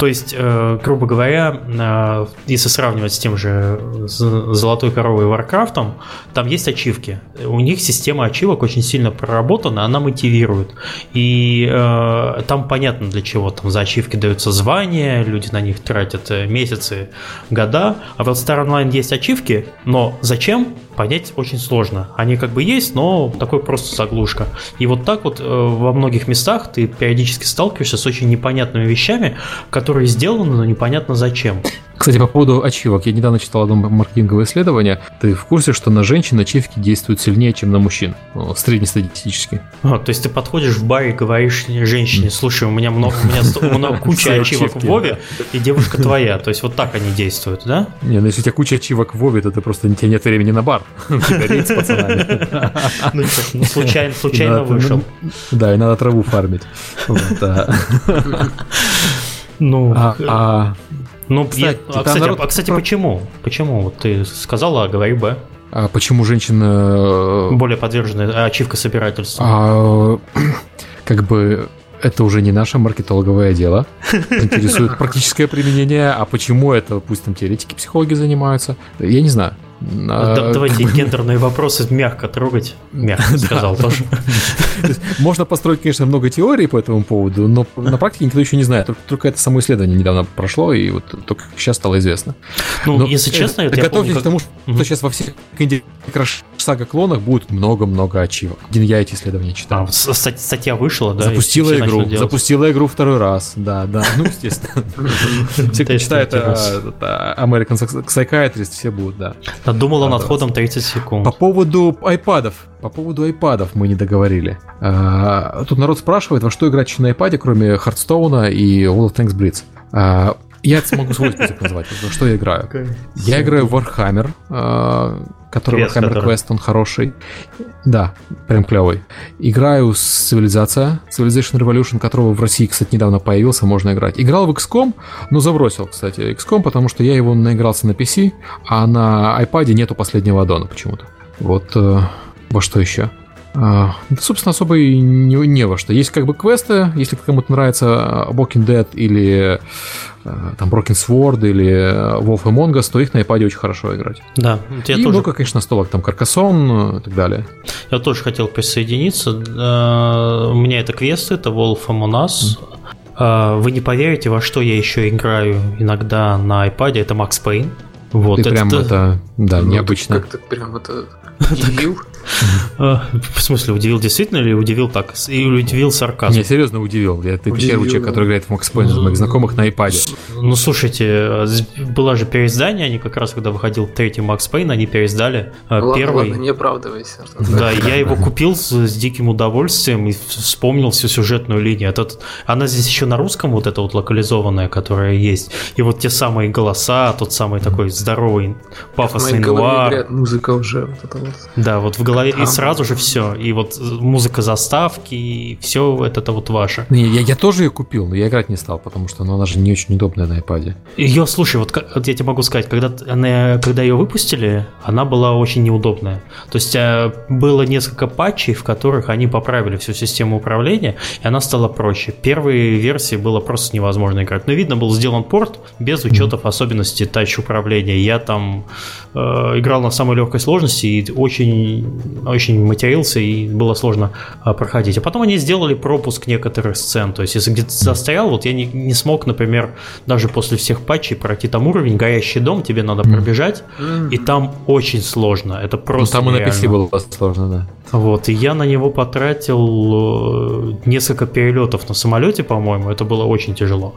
Speaker 2: То есть, э, грубо говоря, э, если сравнивать с тем же Золотой коровой Warcraft 'ом, там есть ачивки. У них система ачивок очень сильно проработана, она мотивирует. И э, там понятно для чего. Там за ачивки даются звания, люди на них тратят месяцы, года. А вот Star Online есть ачивки, но зачем? понять очень сложно. Они как бы есть, но такой просто заглушка. И вот так вот э, во многих местах ты периодически сталкиваешься с очень непонятными вещами, которые сделаны, но непонятно зачем.
Speaker 1: Кстати, по поводу ачивок. Я недавно читал одно маркетинговое исследование. Ты в курсе, что на женщин ачивки действуют сильнее, чем на мужчин? Ну, среднестатистически.
Speaker 2: А, то есть ты подходишь в бар и говоришь женщине, слушай, у меня много, у меня много куча ачивок в Вове, и девушка твоя. То есть вот так они действуют, да?
Speaker 1: Не, ну если у тебя куча ачивок в Вове, то ты просто у тебя нет времени на бар.
Speaker 2: Ну, ну случайно, случайно вышел.
Speaker 1: Да, и надо траву фармить.
Speaker 2: Ну, а, а ну, кстати, я, а, кстати, народ... а, кстати, почему? Почему? Вот ты сказала, а говори Б.
Speaker 1: А почему женщина...
Speaker 2: Э, Более подвержены ачивка собирательства.
Speaker 1: А, как бы это уже не наше маркетологовое дело. Интересует практическое применение. А почему это, пусть там теоретики, психологи занимаются. Я не знаю.
Speaker 2: А, давайте гендерные вопросы мягко трогать. Мягко сказал тоже.
Speaker 1: Можно построить, конечно, много теорий по этому поводу, но на практике никто еще не знает. Только это само исследование недавно прошло, и вот только сейчас стало известно.
Speaker 2: Ну, если честно,
Speaker 1: это Готовьтесь к тому, что сейчас во всех Краш Сага клонах будет много-много ачивок. Один я эти исследования читал. А,
Speaker 2: статья вышла, да?
Speaker 1: Запустила игру. Запустила игру второй раз. Да, да. Ну, естественно. Все, кто читает а, American Psychiatrist, все будут, да.
Speaker 2: Думала над ходом 30 секунд.
Speaker 1: По поводу айпадов. По поводу айпадов мы не договорили. А, тут народ спрашивает, во что играть на айпаде, кроме Хардстоуна и World of Tanks Blitz. Я смогу свой список назвать. Что я играю? Я играю в Warhammer который Квест, Warhammer который... Quest, он хороший. Да, прям клевый. Играю с Цивилизация, Civilization Revolution, которого в России, кстати, недавно появился, можно играть. Играл в XCOM, но забросил, кстати, XCOM, потому что я его наигрался на PC, а на iPad нету последнего аддона почему-то. Вот э, во что еще? А, да, собственно, особо и не, не во что. Есть как бы квесты, если кому-то нравится Walking Dead или э, там Broken Sword или Wolf Among Us, то их на iPad очень хорошо играть.
Speaker 2: Да.
Speaker 1: Я и тоже... много, конечно, столок, там Каркасон и так далее.
Speaker 2: Я тоже хотел присоединиться. Э, у меня это квесты, это Wolf Among Us. Mm. Вы не поверите, во что я еще играю иногда на iPad, это Max Payne.
Speaker 1: Вот, Ты это, прям это, да, ну, необычно.
Speaker 3: Как-то прям это удивил.
Speaker 2: А, в смысле, удивил действительно или удивил так? Или удивил сарказм?
Speaker 1: Не, серьезно удивил. Я, ты первый человек, который играет в Max Payne из моих знакомых на iPad.
Speaker 2: Ну, слушайте, была же переиздание, они как раз, когда выходил третий Max Payne, они переиздали а, ну, первый. Ладно,
Speaker 3: не оправдывайся.
Speaker 2: Да, я его купил с, диким удовольствием и вспомнил всю сюжетную линию. Она здесь еще на русском, вот эта вот локализованная, которая есть. И вот те самые голоса, тот самый такой здоровый, пафосный нуар.
Speaker 3: музыка уже. Вот это вот.
Speaker 2: Да, вот в голове, и сразу же все. И вот музыка заставки, и все это, вот ваше.
Speaker 1: Не, я, я тоже ее купил, но я играть не стал, потому что ну, она же не очень удобная на iPad.
Speaker 2: Ее, слушай, вот, вот я тебе могу сказать, когда, она, когда ее выпустили, она была очень неудобная. То есть э, было несколько патчей, в которых они поправили всю систему управления, и она стала проще. Первые версии было просто невозможно играть. Но видно, был сделан порт без учетов особенностей тач управления. Я там э, играл на самой легкой сложности и очень, очень матерился, и было сложно э, проходить. А потом они сделали пропуск некоторых сцен. То есть, если где-то застрял, вот я не, не смог, например, даже после всех патчей пройти там уровень, горящий дом, тебе надо пробежать, и там очень сложно. Это ну, просто.
Speaker 1: Ну, там и на PC было сложно, да.
Speaker 2: Вот, и я на него потратил э, несколько перелетов на самолете, по-моему, это было очень тяжело.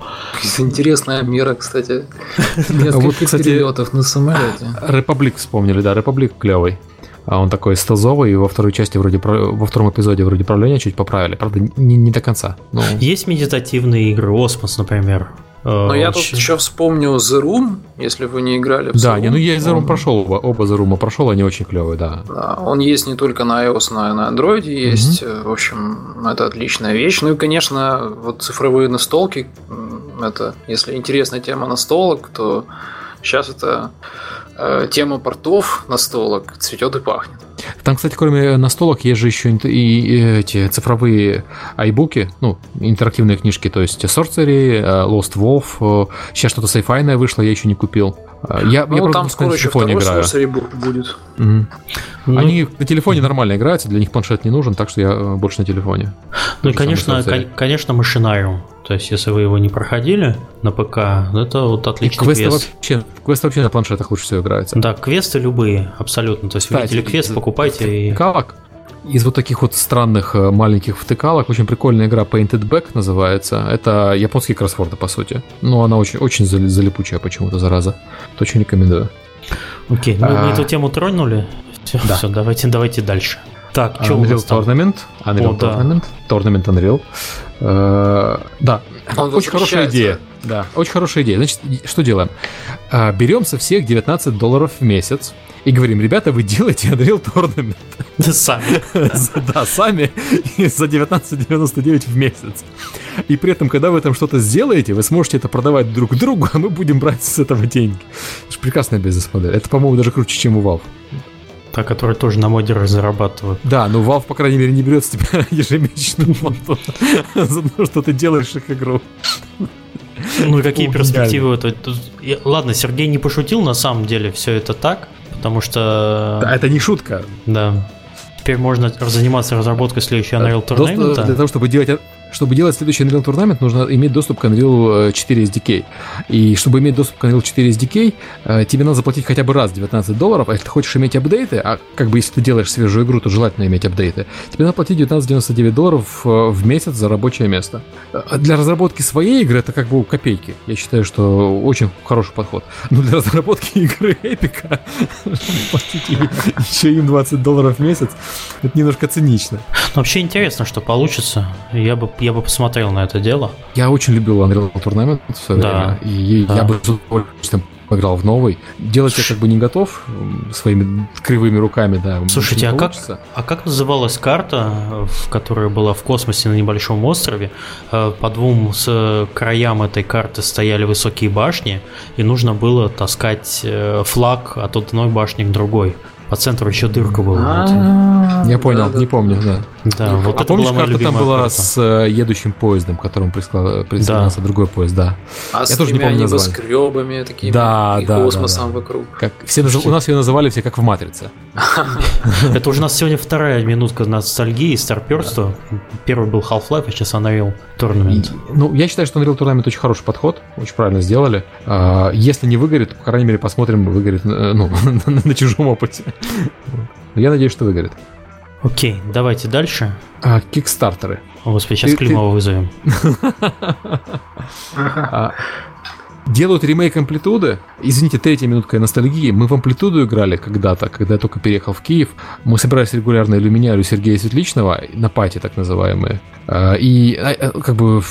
Speaker 3: Интересная мера, кстати. Несколько вот, кстати, перелетов на самолете.
Speaker 1: Репаблик вспомнили, да, Репаблик клевый. А он такой стелзовый, и во второй части вроде во втором эпизоде вроде правления чуть поправили. Правда, не, не до конца.
Speaker 2: Но... Есть медитативные игры, Осмос, например.
Speaker 3: Э, Но я тут еще вспомнил The Room, если вы не играли в
Speaker 1: The Да, не, ну я The Room он... прошел, оба, оба The Room прошел, они очень клевые, да.
Speaker 3: Да, он есть не только на iOS, но и на Android есть. Угу. В общем, это отличная вещь. Ну и, конечно, вот цифровые настолки, это, если интересная тема настолок, то сейчас это э, тема портов настолок цветет и пахнет.
Speaker 1: Там, кстати, кроме настолок, есть же еще и эти цифровые айбуки, ну, интерактивные книжки, то есть Sorcery, э, Lost Wolf, э, сейчас что-то сайфайное вышло, я еще не купил.
Speaker 3: Э, я, ну, я там скоро на телефоне играю. будет.
Speaker 1: Угу. Ну, Они на телефоне нормально играются, для них планшет не нужен, так что я больше на телефоне.
Speaker 2: Ну и, конечно, конечно, машинариум. То есть, если вы его не проходили на ПК, это вот отличный и квесты
Speaker 1: квест. Вообще, квесты вообще на планшетах лучше всего играются.
Speaker 2: Да, квесты любые, абсолютно. То есть, Кстати, вы видели квест, покупайте.
Speaker 1: И... Как? Из вот таких вот странных э, маленьких втыкалок очень прикольная игра Painted Back называется. Это японские кроссворды, по сути. Но она очень, очень залипучая почему-то, зараза. То очень рекомендую.
Speaker 2: Окей, ну а... мы эту тему тронули. Все, да. все давайте, давайте дальше.
Speaker 1: Так, что Unreal Tournament, Unreal О, Tournament, да. Tournament Unreal. Э, да, Он очень хорошая идея. Да, очень хорошая идея. Значит, что делаем? Э, берем со всех 19 долларов в месяц и говорим, ребята, вы делаете Unreal Tournament.
Speaker 2: Сами.
Speaker 1: Да, сами. За 19,99 в месяц. И при этом, когда вы там что-то сделаете, вы сможете это продавать друг другу, а мы будем брать с этого деньги. Это же прекрасная бизнес-модель. Это, по-моему, даже круче, чем у Valve.
Speaker 2: Та, которая тоже на модерах зарабатывают.
Speaker 1: Да, но Valve, по крайней мере, не берет с тебя ежемесячную плату за то, что ты делаешь их игру.
Speaker 2: Ну и какие перспективы? Ладно, Сергей не пошутил, на самом деле все это так, потому что...
Speaker 1: Да, это не шутка.
Speaker 2: Да. Теперь можно заниматься разработкой следующего Unreal Tournament.
Speaker 1: Для того, чтобы делать чтобы делать следующий Unreal Tournament, нужно иметь доступ к Unreal 4 SDK. И чтобы иметь доступ к Unreal 4 SDK, э, тебе надо заплатить хотя бы раз 19 долларов, а если ты хочешь иметь апдейты, а как бы если ты делаешь свежую игру, то желательно иметь апдейты, тебе надо платить 19,99 долларов э, в месяц за рабочее место. Э, для разработки своей игры это как бы копейки. Я считаю, что очень хороший подход. Но для разработки игры эпика платить еще им 20 долларов в месяц, это немножко цинично.
Speaker 2: Вообще интересно, что получится. Я бы я бы посмотрел на это дело.
Speaker 1: Я очень любил Unreal Tournament в свое да. время, и да. я бы с удовольствием играл в новый. Делать я как бы не готов своими кривыми руками, да.
Speaker 2: Слушайте, а как, а как называлась карта, в которая была в космосе на небольшом острове? Э, по двум с краям этой карты стояли высокие башни, и нужно было таскать э, флаг от одной башни к другой. По центру еще дырка была.
Speaker 1: Я понял, не помню, да.
Speaker 2: Да, вот
Speaker 1: а помнишь, карта там была с э, едущим поездом, которым присоединялся другой поезд, да.
Speaker 3: А Я тоже не помню небоскребами такими
Speaker 1: да,
Speaker 3: и
Speaker 1: да,
Speaker 3: космосом вокруг.
Speaker 1: Как, все, у нас ее называли все как в «Матрице».
Speaker 2: Это уже у нас сегодня вторая минутка ностальгии, старперства. Первый был Half-Life, а сейчас Unreal Tournament.
Speaker 1: Ну, я считаю, что Unreal Tournament очень хороший подход, очень правильно сделали. А, если не выгорит, по крайней мере, посмотрим, выгорит э, ну, на чужом опыте. Я надеюсь, что выгорит.
Speaker 2: Окей, давайте дальше.
Speaker 1: А, кикстартеры.
Speaker 2: О, Господи, сейчас ты, Климова ты... вызовем.
Speaker 1: А, делают ремейк Амплитуды. Извините, третья минутка ностальгии. Мы в Амплитуду играли когда-то, когда я только переехал в Киев. Мы собирались регулярно иллюминярию Сергея Светличного на пати, так называемые. А, и как бы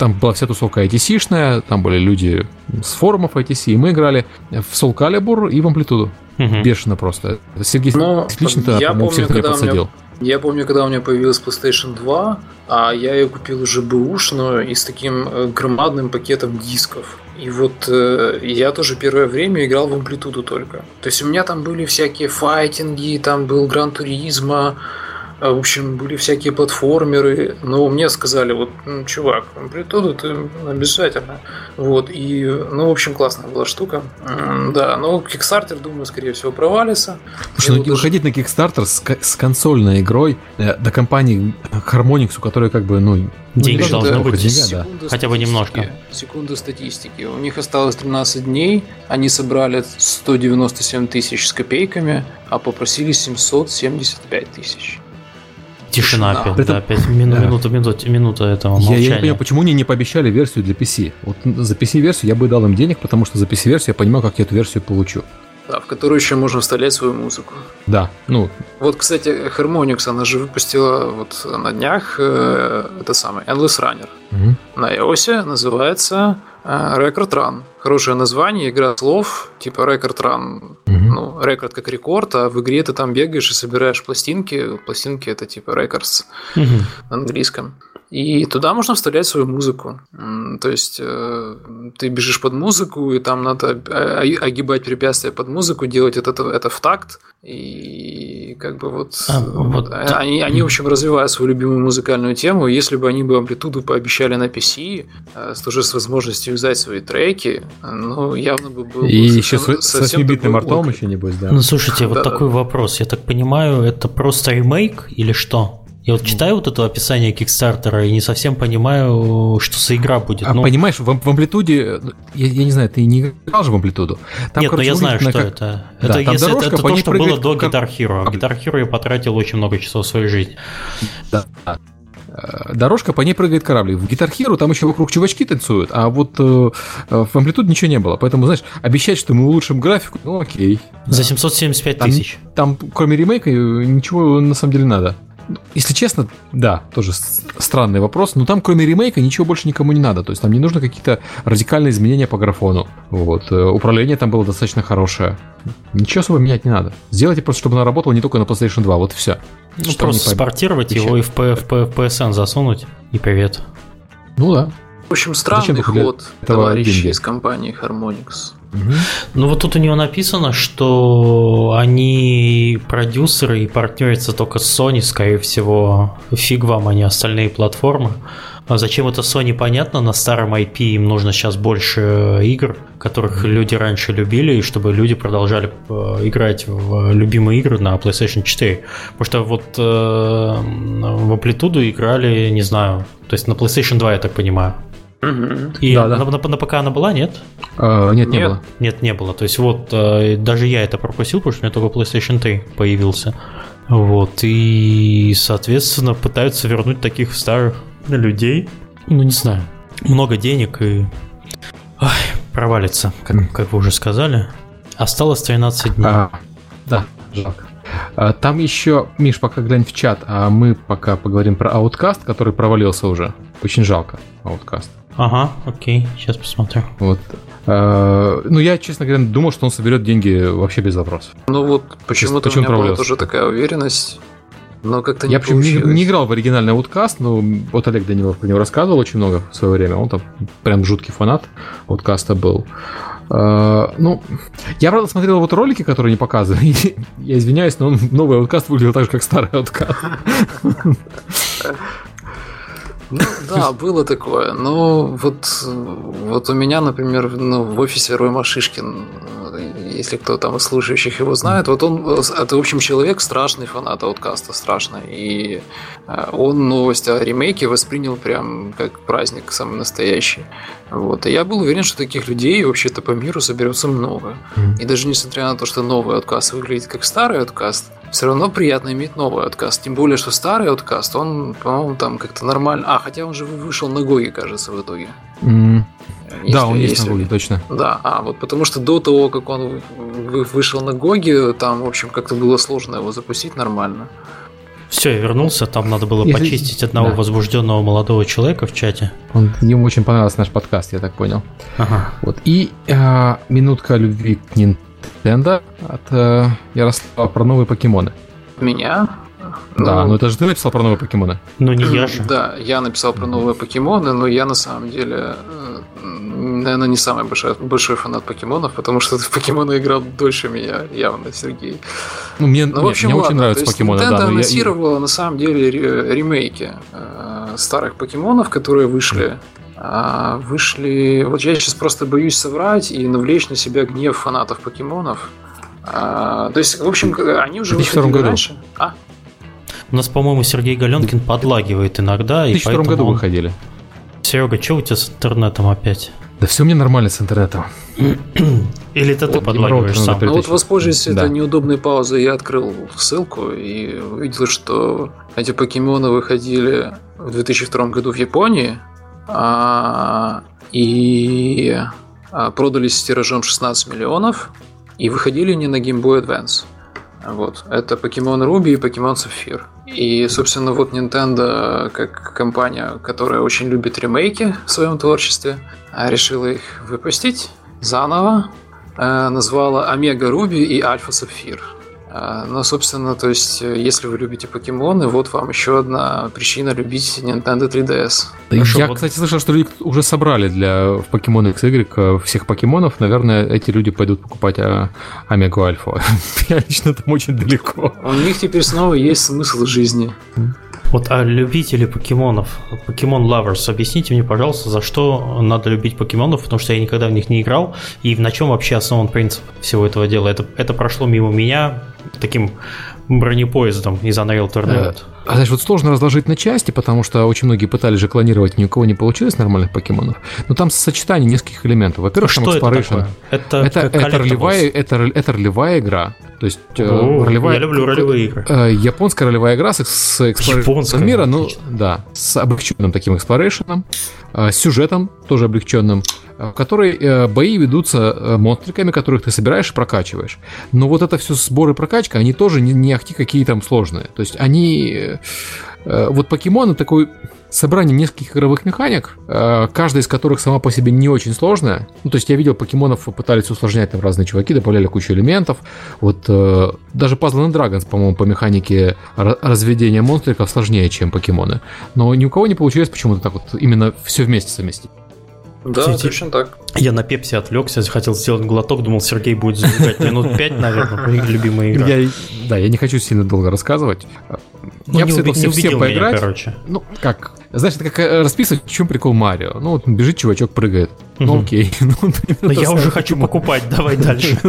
Speaker 1: там была вся тусовка ITC-шная, там были люди с форумов ITC, и мы играли в Soul Calibur и в Амплитуду. Угу. Бешено просто. Сергей
Speaker 3: Но лично я помню, всех меня подсадил. Меня, я помню, когда у меня появилась PlayStation 2, а я ее купил уже бэушную и с таким э, громадным пакетом дисков. И вот э, я тоже первое время играл в амплитуду только. То есть у меня там были всякие файтинги, там был Гран Туризма, в общем, были всякие платформеры, но мне сказали, вот, ну, чувак, амплитуду ты обязательно. Вот, и, ну, в общем, классная была штука. Да, но Kickstarter, думаю, скорее всего, провалится.
Speaker 1: Слушай, ну, даже... выходить на Kickstarter с, с консольной игрой э, до компании Harmonix, у которой, как бы, ну,
Speaker 2: Деньги ну, должны быть. Деньга, да. Хотя бы немножко.
Speaker 3: Секунду статистики. У них осталось 13 дней, они собрали 197 тысяч с копейками, а попросили 775 тысяч.
Speaker 2: Тишина опять, да, опять мину, да. минута, минута, минута этого молчания.
Speaker 1: Я, я не понимаю, почему они не пообещали версию для PC. Вот за PC-версию я бы дал им денег, потому что за PC-версию я понимаю, как я эту версию получу.
Speaker 3: Да, в которую еще можно вставлять свою музыку.
Speaker 1: Да, ну.
Speaker 3: Вот, кстати, Harmonix, она же выпустила вот на днях э, это самое Endless Runner. Угу. На iOS называется Record Run. Хорошее название, игра слов, типа Record Run. Угу. Ну, рекорд как рекорд, а в игре ты там бегаешь и собираешь пластинки. Пластинки это типа records угу. на английском. И туда можно вставлять свою музыку. То есть э, ты бежишь под музыку, и там надо огибать препятствия под музыку, делать это, это в такт. И как бы вот, а, вот э, они, они, в общем, развивают свою любимую музыкальную тему. Если бы они бы амплитуду пообещали на PC, э, с уже с возможностью взять свои треки, ну, явно бы был
Speaker 1: И еще совсем, с 8-битным артом еще, небось, да?
Speaker 2: Ну, слушайте, вот такой вопрос. Я так понимаю, это просто ремейк или что? Я вот читаю вот это описание Кикстартера и не совсем понимаю, что за игра будет.
Speaker 1: А ну, понимаешь, в, в амплитуде, я, я не знаю, ты не играл же в амплитуду?
Speaker 2: Там, Нет, короче, но я знаю, что как... это. Да, это, если, дорожка, это, это то, что было до Guitar Hero. Как... Guitar Hero я потратил очень много часов своей жизни.
Speaker 1: Да. Э, дорожка, по ней прыгает корабль. В Guitar Hero там еще вокруг чувачки танцуют, а вот э, в амплитуде ничего не было. Поэтому, знаешь, обещать, что мы улучшим графику, ну окей.
Speaker 2: За 775 тысяч.
Speaker 1: Там, там, кроме ремейка, ничего на самом деле надо. Если честно, да, тоже странный вопрос, но там кроме ремейка ничего больше никому не надо. То есть там не нужно какие-то радикальные изменения по графону. Вот. Э, управление там было достаточно хорошее. Ничего особо менять не надо. Сделайте просто, чтобы она работала не только на PlayStation 2, вот и все.
Speaker 2: Ну, просто спортировать его и в, P, в, P, в PSN засунуть, и привет.
Speaker 1: Ну да.
Speaker 3: В общем, странный ход товарищей из компании Harmonix.
Speaker 2: Угу. Ну вот тут у него написано, что они продюсеры и партнерятся только с Sony, скорее всего, фиг вам, а не остальные платформы. А зачем это Sony, понятно, на старом IP им нужно сейчас больше игр, которых люди раньше любили, и чтобы люди продолжали э, играть в любимые игры на PlayStation 4. Потому что вот э, в Amplitude играли, не знаю, то есть на PlayStation 2, я так понимаю. И да, да. На, на, на ПК она была, нет?
Speaker 1: А, нет, не нет. было.
Speaker 2: Нет, не было. То есть вот э, даже я это пропустил, потому что у меня только PlayStation 3 появился. Вот, и, соответственно, пытаются вернуть таких старых людей. Ну, не знаю. Много денег и Ой, провалится, как, как вы уже сказали. Осталось 13 дней. А,
Speaker 1: да, жалко. А, там еще, Миш, пока глянь в чат, а мы пока поговорим про Outcast, который провалился уже. Очень жалко, Outcast.
Speaker 2: Ага, окей, сейчас посмотрю.
Speaker 1: Вот. Э, ну, я, честно говоря, думал, что он соберет деньги вообще без вопросов.
Speaker 3: Ну вот, почему-то
Speaker 1: почему
Speaker 3: у меня была тоже такая уверенность, но как-то не
Speaker 1: Я причем не, не играл в оригинальный Outkast, но вот Олег Данилов про него рассказывал очень много в свое время. Он там прям жуткий фанат Outkast был. Э, ну, я, правда, смотрел вот ролики, которые не показывали. Я извиняюсь, но он, новый Outkast выглядел так же, как старый Outkast.
Speaker 3: Ну, да, было такое. Но вот, вот у меня, например, ну, в офисе Рома Шишкин, если кто там из слушающих его знает, вот он, это, в общем, человек страшный фанат Outcast 'а, страшный. И э, он новость о ремейке воспринял прям как праздник самый настоящий. Вот. И я был уверен, что таких людей вообще-то по миру соберется много. И даже несмотря на то, что новый Outcast выглядит как старый Outcast, все равно приятно иметь новый Outcast. Тем более, что старый Outcast, он, по-моему, там как-то нормально. А, хотя он же вышел на GOG 'е, кажется, в итоге.
Speaker 1: М,
Speaker 3: Если-
Speaker 1: Да, он есть
Speaker 3: если-
Speaker 1: на GOG 'е, точно.
Speaker 3: Да, а вот потому что до того, как он вы- вышел на GOG 'е, там, в общем, как-то было сложно его запустить нормально.
Speaker 2: Все, я вернулся, там надо было
Speaker 1: Если-
Speaker 2: почистить одного
Speaker 1: да.
Speaker 2: возбужденного молодого человека в чате.
Speaker 1: Он- ему очень понравился наш подкаст, я так понял.
Speaker 2: Ага.
Speaker 1: Вот. И э, минутка любви к Nintendo от э, Ярослава про новые покемоны.
Speaker 3: Меня?
Speaker 1: Да,
Speaker 3: Ну,
Speaker 1: ну это же ты написал про новые покемоны.
Speaker 2: Ну не я же.
Speaker 3: Да, я написал про новые покемоны, но я на самом деле, э, наверное, не самый большой, большой фанат покемонов, потому что в покемоны играл дольше меня, явно, Сергей.
Speaker 1: Ну, мне,
Speaker 3: Ну, в общем,
Speaker 1: мне
Speaker 3: ладно.
Speaker 1: очень нравятся покемоны,
Speaker 3: Nintendo
Speaker 1: да. но я-
Speaker 3: анонсировала на самом деле ре- ремейки э, старых покемонов, которые вышли. А, вышли. Вот я сейчас просто боюсь соврать и навлечь на себя гнев фанатов покемонов. А, то есть, в общем, они уже
Speaker 1: В 2002
Speaker 3: выходили
Speaker 1: году.
Speaker 3: раньше. А,
Speaker 2: У нас, по-моему, Сергей Галенкин подлагивает иногда,
Speaker 1: в
Speaker 2: и
Speaker 1: 2002
Speaker 2: поэтому
Speaker 1: году
Speaker 2: он-
Speaker 1: выходили.
Speaker 2: Серега, что у тебя с интернетом опять?
Speaker 1: Да все мне нормально с интернетом.
Speaker 2: Или это ты
Speaker 1: Вот,
Speaker 2: подлагиваешь
Speaker 1: Евроуд
Speaker 2: сам?
Speaker 3: ну вот
Speaker 1: Перетечь.
Speaker 3: воспользуясь
Speaker 1: Да.
Speaker 3: этой неудобной паузой, я открыл ссылку и увидел, что эти покемоны выходили в 2002 году в Японии и а, продались с тиражом 16 миллионов и выходили не на Game Boy Advance. Вот. Это Pokemon Ruby и Pokemon Sapphire. И, собственно, вот Nintendo, как компания, которая очень любит ремейки в своем творчестве, а, решила их выпустить заново, э, назвала Омега Руби и Альфа Сапфир. Э, Ну, собственно, то есть, э, если вы любите покемоны, вот вам еще одна причина любить Nintendo 3DS.
Speaker 2: Хорошо,
Speaker 1: я,
Speaker 2: вот-
Speaker 1: кстати, слышал, что люди уже собрали для в Pokemon XY всех покемонов. Наверное, эти люди пойдут покупать а, Омегу Альфа. Я лично там очень далеко.
Speaker 3: У них теперь снова есть смысл жизни.
Speaker 2: Вот, а любители покемонов, покемон lovers, объясните мне, пожалуйста, за что надо любить покемонов, потому что я никогда в них не играл, и на чем вообще основан принцип всего этого дела. Это, это прошло мимо меня таким бронепоездом из Unreal Tournament.
Speaker 1: А знаешь, вот сложно разложить на части, потому что очень многие пытались же клонировать, ни у кого не получилось нормальных покемонов. Но там сочетание нескольких элементов. Во-первых, там
Speaker 2: это такое? Это,
Speaker 1: Это, это, ролевая, это, это ролевая игра. То есть э,
Speaker 2: О,
Speaker 1: ролевая,
Speaker 2: Я люблю ролевые игры.
Speaker 1: э, японская ролевая игра с, с
Speaker 2: Японская,
Speaker 1: мира, ну да, с облегченным таким эксплорейшеном, э, сюжетом тоже облегченным, в которой бои ведутся монстриками, которых ты собираешь и прокачиваешь. Но вот это все сборы и прокачка, они тоже не, не ахти какие там сложные. То есть они... вот покемоны такой собрание нескольких игровых механик, э, каждая из которых сама по себе не очень сложная. Ну, то есть я видел покемонов, пытались усложнять там разные чуваки, добавляли кучу элементов. Вот э, даже Puzzle and Dragons, по-моему, по механике ра- разведения монстриков сложнее, чем покемоны. Но ни у кого не получилось почему-то так вот именно все вместе совместить.
Speaker 3: Да,
Speaker 2: Кстати,
Speaker 3: точно так.
Speaker 2: Я на пепси отвлекся, хотел сделать глоток, думал, Сергей будет зажигать минут пять, наверное, любимая игра.
Speaker 1: Я, да, я не хочу сильно долго рассказывать.
Speaker 2: Ну,
Speaker 1: я
Speaker 2: не,
Speaker 1: бы советовал
Speaker 2: не
Speaker 1: всем,
Speaker 2: меня,
Speaker 1: поиграть.
Speaker 2: короче.
Speaker 1: Ну, как? Знаешь, это как э, расписывать, в чем прикол Марио. Ну, вот бежит чувачок, прыгает. Ну, окей. Ну,
Speaker 2: Но
Speaker 1: это
Speaker 2: я
Speaker 1: самое
Speaker 2: уже хочу покупать, давай дальше.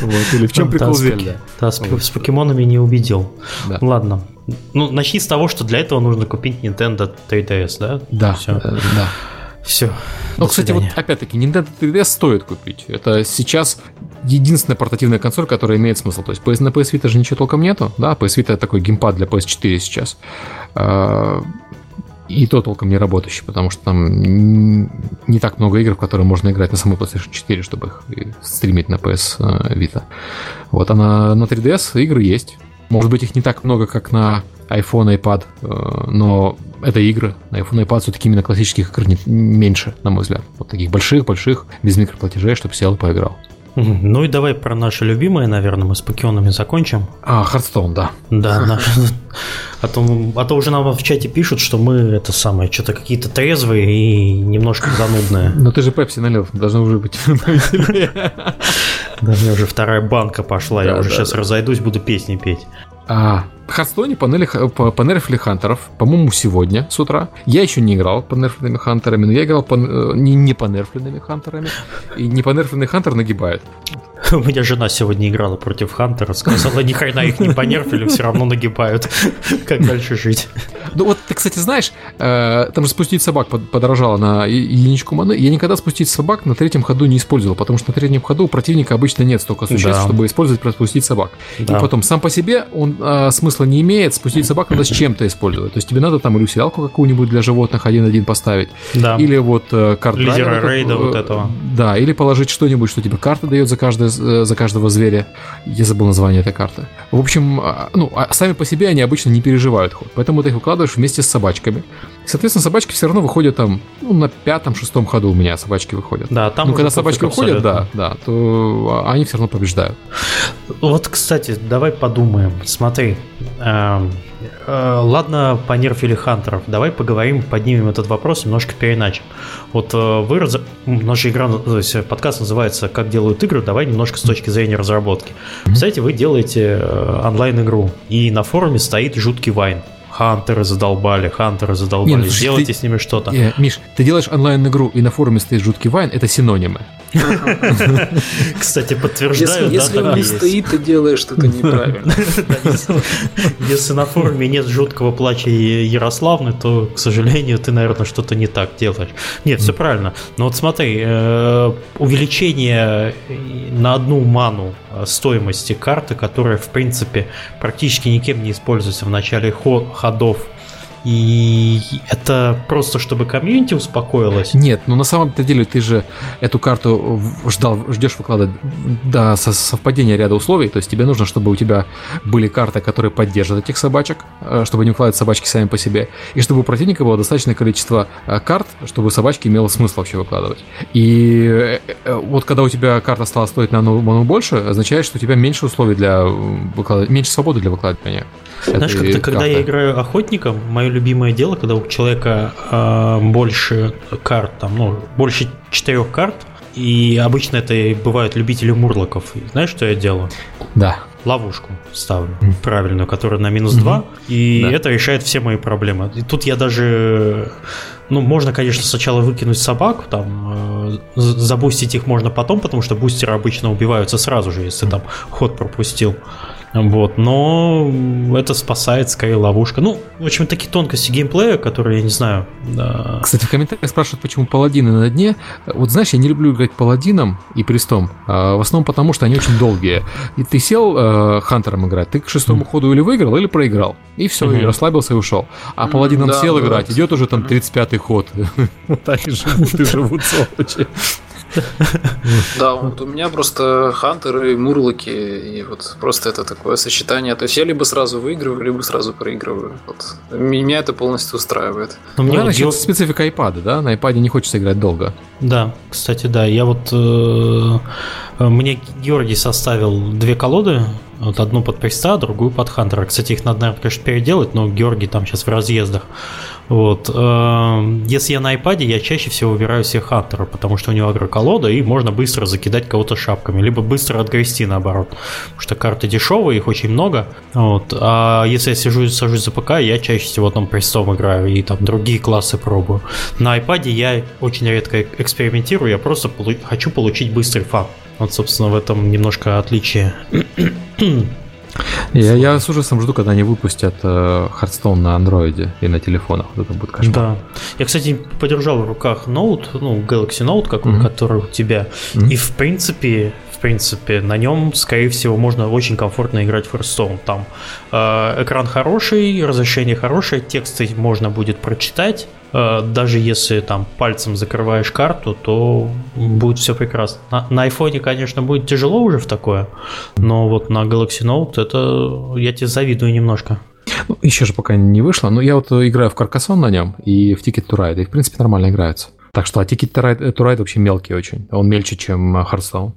Speaker 1: Вот, или в чем прикол Зельда?
Speaker 2: Да, с, покемонами не убедил. Ладно. Ну, начни с того, что для этого нужно купить Nintendo 3DS, да?
Speaker 1: Да,
Speaker 2: Все.
Speaker 1: э, да.
Speaker 2: Все.
Speaker 1: Ну, кстати, вот опять-таки, Nintendo 3DS стоит купить. Это сейчас единственная портативная консоль, которая имеет смысл. То есть на PS Vita же ничего толком нету. Да, PS Vita такой геймпад для PS4 сейчас. А, И то толком не работающий, потому что там не так много игр, в которые можно играть на самой PlayStation 4, чтобы их и стримить на PS Vita. Вот, а на, на 3DS игры есть. Может быть, их не так много, как на iPhone, iPad, э, но это игры. На iPhone iPad все-таки именно классических игр меньше, на мой взгляд. Вот таких больших-больших, без микроплатежей, чтобы сел и поиграл.
Speaker 2: Ну и давай про наши любимые, наверное, мы с покемонами закончим.
Speaker 1: А, Hearthstone, да.
Speaker 2: Да, наш... а, то, а то уже нам в чате пишут, что мы это самое, что-то какие-то трезвые и немножко занудные.
Speaker 1: Но ты же Пепси налил, должно уже быть
Speaker 2: Да, у меня уже вторая банка пошла, я уже сейчас разойдусь, буду песни петь.
Speaker 1: А, в Hearthstone 'е понерфили хантеров, по-моему, сегодня с утра. Я еще не играл понерфленными хантерами, но я играл по, э, не, не понерфленными хантерами. И не по нерфленный хантер нагибает.
Speaker 2: У меня жена сегодня играла против Хантера, сказала, ни хрена их не понерфили, все равно нагибают. Как дальше жить?
Speaker 1: Ну вот ты, кстати, знаешь, э, там же спустить собак подорожало на единичку маны. Я никогда спустить собак на третьем ходу не использовал, потому что на третьем ходу у противника обычно нет столько существ, да. чтобы использовать спустить собак. Да. И потом сам по себе он э, смысла не имеет, спустить собак надо с чем-то использовать. То есть тебе надо там или усилялку какую-нибудь для животных один-один поставить, да. или вот э, карту.
Speaker 2: Лидера рейда вот этого.
Speaker 1: Да, или положить что-нибудь, что тебе карта дает за каждое за каждого зверя. Я забыл название этой карты. В общем, а, ну, а сами по себе они обычно не переживают ход, поэтому ты их выкладываешь вместе с собачками. Соответственно, собачки все равно выходят там, ну, на пятом-шестом ходу у меня собачки выходят.
Speaker 2: Да, там
Speaker 1: Ну, когда собачки выходят, да, да, то они все равно побеждают.
Speaker 2: Вот, кстати, давай подумаем. Смотри, эм, Э, ладно, понерфили хантеров. Давай поговорим, поднимем этот вопрос немножко переначим. Вот э, вы, раз... наша игра, то есть подкаст называется «Как делают игры», давай немножко с точки зрения разработки. Представляете, вы делаете э, онлайн-игру, и на форуме стоит жуткий вайн. Хантеры задолбали, хантеры задолбали. Не, ну, Сделайте ты, с ними что-то.
Speaker 1: Не, Миш, ты делаешь онлайн-игру, и на форуме стоит жуткий вайн, это синонимы.
Speaker 2: Кстати, подтверждаю,
Speaker 3: Если он не стоит, ты делаешь это неправильно.
Speaker 2: Если на форуме нет жуткого плача Ярославны, то, к сожалению, ты, наверное, что-то не так делаешь. Нет, все правильно. Но вот смотри, э, увеличение на одну ману стоимости карты, которая, в принципе, практически никем не используется в начале ходов и это просто чтобы комьюнити успокоилось?
Speaker 1: Нет, ну на самом деле ты же эту карту ждал, ждешь выкладывать до совпадения ряда условий, то есть тебе нужно, чтобы у тебя были карты, которые поддерживают этих собачек, э, чтобы не выкладывать собачки сами по себе, и чтобы у противника было достаточное количество э, карт, чтобы собачки имело смысл вообще выкладывать. И э, вот когда у тебя карта стала стоить на одну больше, означает, что у тебя меньше условий для выкладывания, меньше свободы для выкладывания.
Speaker 2: Знаешь, как-то когда я играю охотником, мое любимое дело, когда у человека э, больше карт, там, ну, больше четырех карт, и обычно это бывают любители мурлоков. Знаешь, что я делаю?
Speaker 1: Да.
Speaker 2: Ловушку ставлю mm. правильную, которая на минус 2, mm-hmm. и да. это решает все мои проблемы. И тут я даже ну, можно, конечно, сначала выкинуть собак, там, э, забустить их можно потом, потому что бустеры обычно убиваются сразу же, если там ход пропустил. Вот, но это спасает скорее ловушка. Ну, в общем, такие тонкости геймплея, которые, я не знаю... Да.
Speaker 1: Кстати, в комментариях спрашивают, почему паладины на дне. Вот знаешь, я не люблю играть паладином и престом, а в основном потому, что они очень долгие. И ты сел э, хантером играть, ты к шестому mm. ходу или выиграл, или проиграл. И все, mm-hmm. и расслабился и ушел. А паладином mm, сел да, играть, идет уже там 35-й ход. Вот они живут и живут сволочи.
Speaker 3: Да, вот у меня просто хантеры и мурлоки, и вот просто это такое сочетание. То есть я либо сразу выигрываю, либо сразу проигрываю. Вот. Меня это полностью устраивает.
Speaker 1: Но мне Наверное, вот специфика iPad, да? На iPad не хочется играть долго.
Speaker 2: Да, кстати, да. Я вот... Э, мне Георгий составил две колоды. Вот одну под Приста, другую под Хантера. Кстати, их надо, наверное, конечно, переделать, но Георгий там сейчас в разъездах. Вот. Эм, если я на iPad, я чаще всего выбираю себе Хантера, потому что у него агроколода, и можно быстро закидать кого-то шапками, либо быстро отгрести наоборот. Потому что карты дешевые, их очень много. Вот. А если я сижу, сажусь за ПК, я чаще всего там престом играю и там другие классы пробую. На iPad я очень редко экспериментирую, я просто хочу получить быстрый фан. Вот, собственно, в этом немножко отличие.
Speaker 1: Я, я с ужасом жду, когда они выпустят э, Hearthstone на андроиде и на телефонах. Вот это будет кошмар.
Speaker 2: Да. Я, кстати, подержал в руках Note, ну, Galaxy Note, как, mm-hmm. который у тебя. Mm-hmm. И, в принципе, в принципе, на нем, скорее всего, можно очень комфортно играть в Hearthstone. Там э, экран хороший, разрешение хорошее, тексты можно будет прочитать. Э, даже если там пальцем закрываешь карту, то будет все прекрасно. На, на iPhone, конечно, будет тяжело уже в такое, но вот на Galaxy Note это я тебе завидую немножко.
Speaker 1: Ну, еще же пока не вышло, но я вот играю в Каркасон на нем и в Ticket to Ride, и в принципе нормально играется. Так что, а Ticket to Ride, to Ride вообще мелкий очень, он мельче, чем Hearthstone.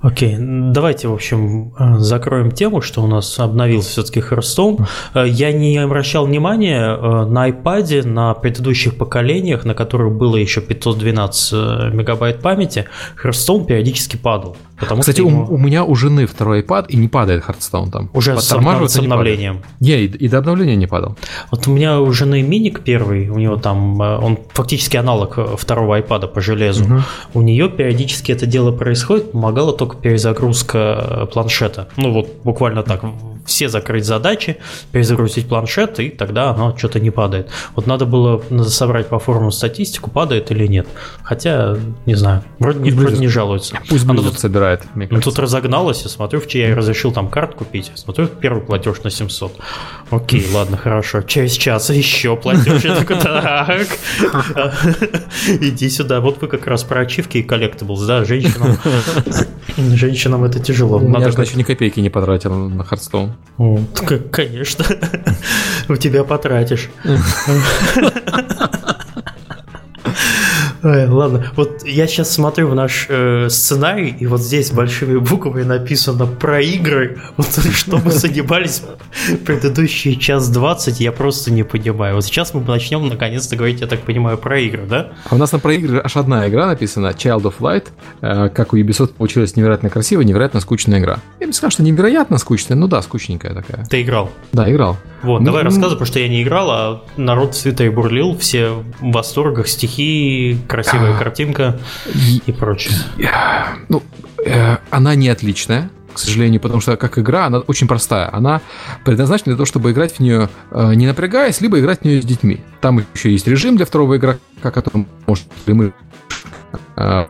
Speaker 2: Окей, давайте, в общем, э, закроем тему, что у нас обновился все-таки Hearthstone. Э, я не обращал внимания э, на iPad, на предыдущих поколениях, на которых было еще 512 мегабайт памяти, Hearthstone периодически падал.
Speaker 1: Потому Кстати, ему... у, у меня у жены второй iPad и не падает Hearthstone там.
Speaker 2: Уже с, обнов... с обновлением.
Speaker 1: Не, не и, и до обновления не падал.
Speaker 2: Вот у меня у жены миник первый, у него там, э, он фактически аналог э, второго iPad по железу. Угу. У нее периодически это дело происходит, помогала только перезагрузка э, планшета. Ну вот буквально так, все закрыть задачи, перезагрузить планшет, и тогда оно что-то не падает. Вот надо было собрать по форуму статистику, падает или нет. Хотя, не знаю, вроде, не, вроде не жалуется.
Speaker 1: Пусть Blizzard тут, собирает,
Speaker 2: мне ну, тут разогналось, я смотрю, в я разрешил там карт купить, смотрю, первый платеж на 700. Окей, ладно, хорошо. Через час еще платеж. Я такой, так, иди сюда. Вот вы как раз про ачивки и collectables, да, женщинам, женщинам это тяжело.
Speaker 1: Я же еще ни копейки не потратил на Хардстоун.
Speaker 2: Конечно. У тебя потратишь. Ладно, вот я сейчас смотрю в наш э, сценарий, и вот здесь большими буквами написано про игры. Вот что мы занимались предыдущие час двадцать, я просто не понимаю. Вот сейчас мы начнем наконец-то говорить, я так понимаю, про игры, да?
Speaker 1: А у нас на про игры аж одна игра написана, Child of Light. Э, как у Ubisoft получилась невероятно красивая, невероятно скучная игра. Я бы сказал, что невероятно скучная, ну да, скучненькая такая.
Speaker 2: Ты играл?
Speaker 1: Да, играл.
Speaker 2: Вот, ну, давай ну, рассказывай, потому что я не играл, а народ цвета и бурлил, все в восторгах, стихи, красивая а, картинка и, и прочее.
Speaker 1: Ну, э, она не отличная, к сожалению, потому что как игра, она очень простая. Она предназначена для того, чтобы играть в нее э, не напрягаясь, либо играть в нее с детьми. Там еще есть режим для второго игрока, который может мы э,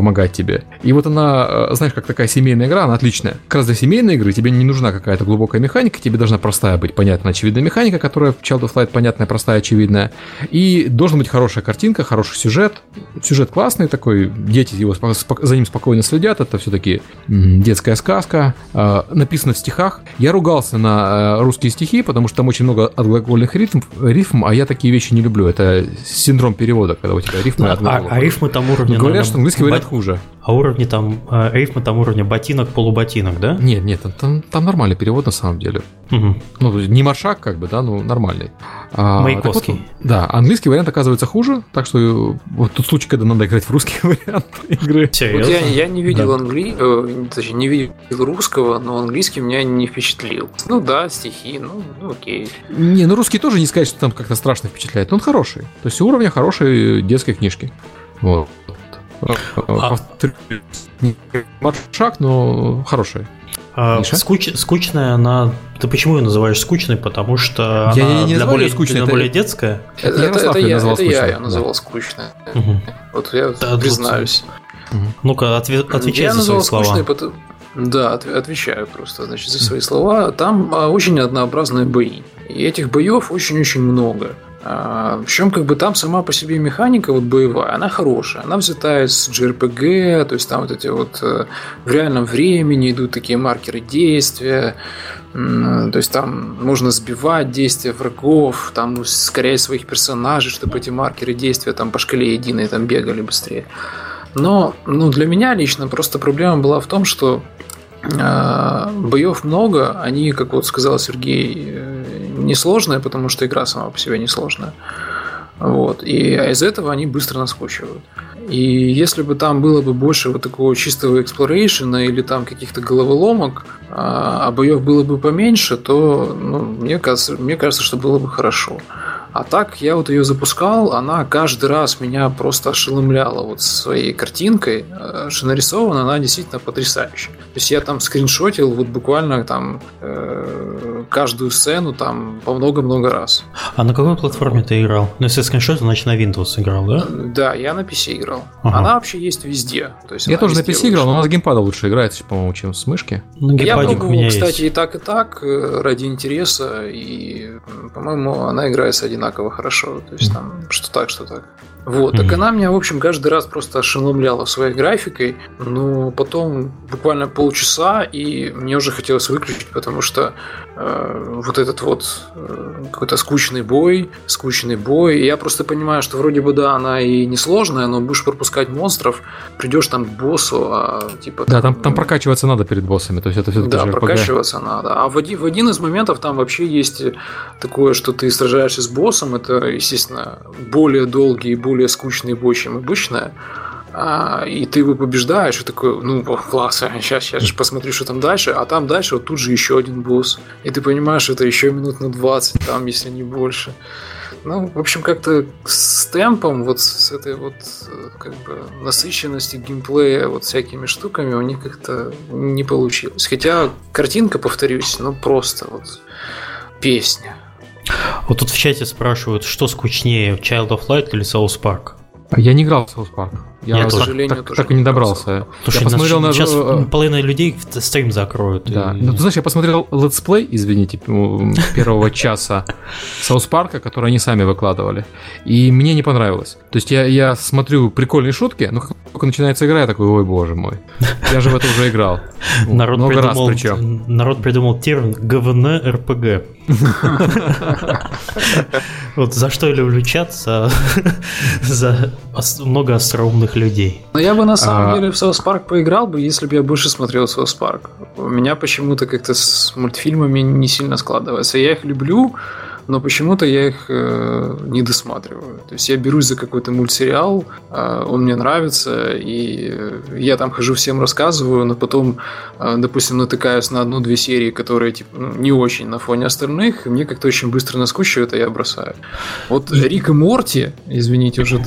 Speaker 1: помогать тебе. И вот она, э, знаешь, как такая семейная игра, она отличная. Как раз для семейной игры тебе не нужна какая-то глубокая механика, тебе должна простая быть понятная, очевидная механика, которая в Child of Light понятная, простая, очевидная. И должна быть хорошая картинка, хороший сюжет. Сюжет классный такой, дети его за ним спокойно следят, это все-таки детская сказка, э, написано в стихах. Я ругался на э, русские стихи, потому что там очень много отглагольных рифм, рифм а я такие вещи не люблю. Это синдром перевода, когда у тебя рифмы
Speaker 2: а, а, а рифмы там уровня...
Speaker 1: Говорят, что английский вариант хуже.
Speaker 2: А уровни там, э, рифмы там уровня ботинок, полуботинок, да?
Speaker 1: Нет, нет, там, там нормальный перевод на самом деле. Угу. Ну, не маршак, как бы, да, ну, нормальный.
Speaker 2: А, Маяковский. Вот,
Speaker 1: да, английский вариант оказывается хуже, так что вот тут случай, когда надо играть в русский вариант игры.
Speaker 3: Серьезно? Вот я, я не видел да. англи... э, точнее, не видел русского, но английский меня не впечатлил. Ну да, стихи, ну, ну окей.
Speaker 1: Не, ну русский тоже не сказать, что там как-то страшно впечатляет, но он хороший. То есть уровня хорошей детской книжки. Вот. А... Маршак, но хорошая.
Speaker 2: А, скуч, скучная она. Ты почему ее называешь скучной? Потому что я, она я не для, более, скучной, для это... более детская.
Speaker 3: Это, это, это, я, это я ее назвал да. скучной. Угу. Вот я да, признаюсь.
Speaker 2: Угу. Ну-ка, отве- отвечай я за свои слова. Скучной, потому...
Speaker 3: Да, отвечаю просто значит, за свои слова. Там а, очень однообразные бои. И этих боев очень-очень много. А, Причем как бы там сама по себе механика вот боевая, она хорошая. Она взята из JRPG, то есть там вот эти вот э, в реальном времени идут такие маркеры действия. То есть там можно сбивать действия врагов, там ускорять своих персонажей, чтобы эти маркеры действия там по шкале единой там бегали быстрее. Но ну, для меня лично просто проблема была в том, что э, боев много, они, как вот сказал Сергей, э, несложная, потому что игра сама по себе несложная. Вот. И а из этого они быстро наскучивают. И если бы там было бы больше вот такого чистого exploration 'а или там каких-то головоломок, а, а боев было бы поменьше, то ну, мне, кажется, мне кажется, что было бы хорошо. А так я вот ее запускал, она каждый раз меня просто ошеломляла вот своей картинкой, э, что нарисована она действительно потрясающая. То есть я там скриншотил вот буквально там э, каждую сцену там по много-много раз.
Speaker 2: А на какой платформе ты играл? Ну, если скриншотил, значит на Windows играл, да?
Speaker 3: Да, я на PC играл. Ага. Она вообще есть везде. То есть
Speaker 1: я тоже на PC играл, но она с геймпада лучше играется, по-моему, чем с мышки.
Speaker 3: Ну, я пробовал, кстати, есть. и так, и так э, ради интереса, и, по-моему, она играется один одинаково хорошо. То есть там что так, что так. Вот, так она меня, в общем, каждый раз просто ошеломляла своей графикой, но потом буквально полчаса, и мне уже хотелось выключить, потому что вот этот вот э, какой-то скучный бой, скучный бой, и я просто понимаю, что вроде бы, да, она и не сложная, но будешь пропускать монстров, придешь там к боссу, а типа...
Speaker 1: Да, там, там прокачиваться надо перед боссами, то есть это все-таки
Speaker 3: Да, прокачиваться надо. А в один, в один из моментов там вообще есть такое, что ты сражаешься с боссом, это, естественно, более долгий и более скучный бой, чем обычная. А, и ты его побеждаешь, и такой, ну, класс, сейчас, сейчас же посмотрю, что там дальше, а там дальше вот тут же еще один босс. И ты понимаешь, это еще минут на 20, там, если не больше. Ну, в общем, как-то с темпом, вот с этой вот как бы насыщенностью геймплея вот всякими штуками у них как-то не получилось. Хотя картинка, повторюсь, ну просто вот песня.
Speaker 2: Вот тут в чате спрашивают, что скучнее, Child of Light или South Park?
Speaker 1: Я не играл в South Park. Я,
Speaker 2: Я
Speaker 1: так,
Speaker 2: тоже.
Speaker 1: так, так, так и не добрался.
Speaker 2: Слушай,
Speaker 1: я посмотрел на...
Speaker 2: сейчас половина людей стрим закроют.
Speaker 1: Да.
Speaker 2: и-
Speaker 1: Ну, ты знаешь, я посмотрел летсплей, извините, первого часа South Park а, который они сами выкладывали. И мне не понравилось. То есть я, я смотрю прикольные шутки, но как только начинается игра, я такой, ой, боже мой. Я же в это уже играл.
Speaker 2: Народ
Speaker 1: Много раз
Speaker 2: придумал,
Speaker 1: причем.
Speaker 2: народ придумал термин ГВН РПГ. Вот за что я люблю чат? За много остроумных людей.
Speaker 3: Но я бы на самом
Speaker 1: А.
Speaker 3: деле в South Park поиграл бы, если бы я больше смотрел South Park. У меня почему-то как-то с мультфильмами не сильно складывается. Я их люблю, но почему-то я их э, не досматриваю. То есть я берусь за какой-то мультсериал, э, он мне нравится, и э, я там хожу всем рассказываю, но потом, э, допустим, натыкаюсь на одну-две серии, которые типа, ну, не очень на фоне остальных, и мне как-то очень быстро наскучивает, а я бросаю. Вот Рик и Морти, извините, уже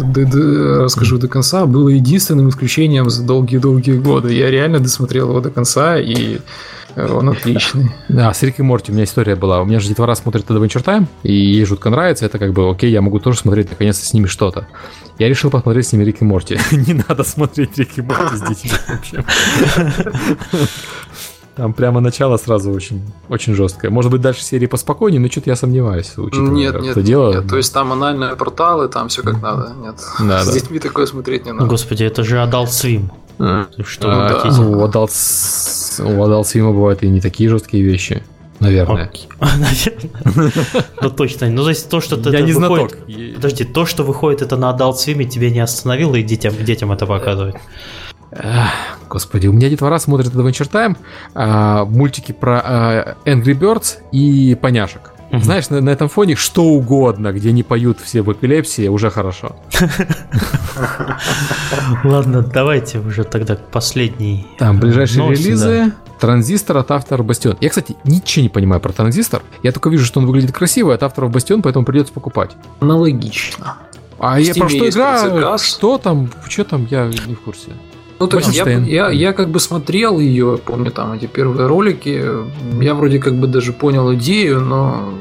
Speaker 3: расскажу до конца, было единственным исключением за долгие-долгие годы. Я реально досмотрел его до конца, и он отличный.
Speaker 1: Да, с Рик и Морти у меня история была. У меня же детвора смотрит Adventure Time, и ей жутко нравится. Это как бы, окей, я могу тоже смотреть наконец-то с ними что-то. Я решил посмотреть с ними Рик и Морти. Не надо смотреть Рик и Морти с детьми вообще. Там прямо начало сразу очень, очень жесткое. Может быть, дальше серии поспокойнее, но что-то я сомневаюсь, учитывая,
Speaker 3: Нет, нет,
Speaker 1: это дело.
Speaker 3: нет. То есть там анальные порталы, там все как надо. Нет.
Speaker 1: Да,
Speaker 3: С
Speaker 1: да.
Speaker 3: детьми такое смотреть не надо.
Speaker 2: господи, это же Adult Swim.
Speaker 1: А,
Speaker 2: Что
Speaker 1: а,
Speaker 2: вы хотите?
Speaker 1: ну, у Adult, С- у Adult Swim бывают и не такие жесткие вещи. Наверное.
Speaker 2: Наверное. Ну точно. Ну, то есть то, что ты
Speaker 1: Я не знаток.
Speaker 2: Подожди, то, что выходит это на Adult Swim, тебя не остановило и детям, детям это показывать?
Speaker 1: Господи, у меня детвора смотрит Adventure Time, а, мультики про а, Angry Birds и поняшек.
Speaker 2: Мгм.
Speaker 1: Знаешь, на, на этом фоне что угодно, где не поют все в эпилепсии, уже хорошо.
Speaker 2: Ладно, давайте уже тогда к последней.
Speaker 1: Там ближайшие
Speaker 2: новости,
Speaker 1: релизы. Транзистор от авторов Бастион. Я, кстати, ничего не понимаю про транзистор. Я только вижу, что он выглядит красиво, от авторов Бастион, поэтому придется покупать.
Speaker 3: Аналогично.
Speaker 1: А я про что игра? Что там? Что там? Я не в курсе.
Speaker 3: Ну, то есть я, я, я как бы смотрел ее, помню там эти первые ролики. Я вроде как бы даже понял идею, но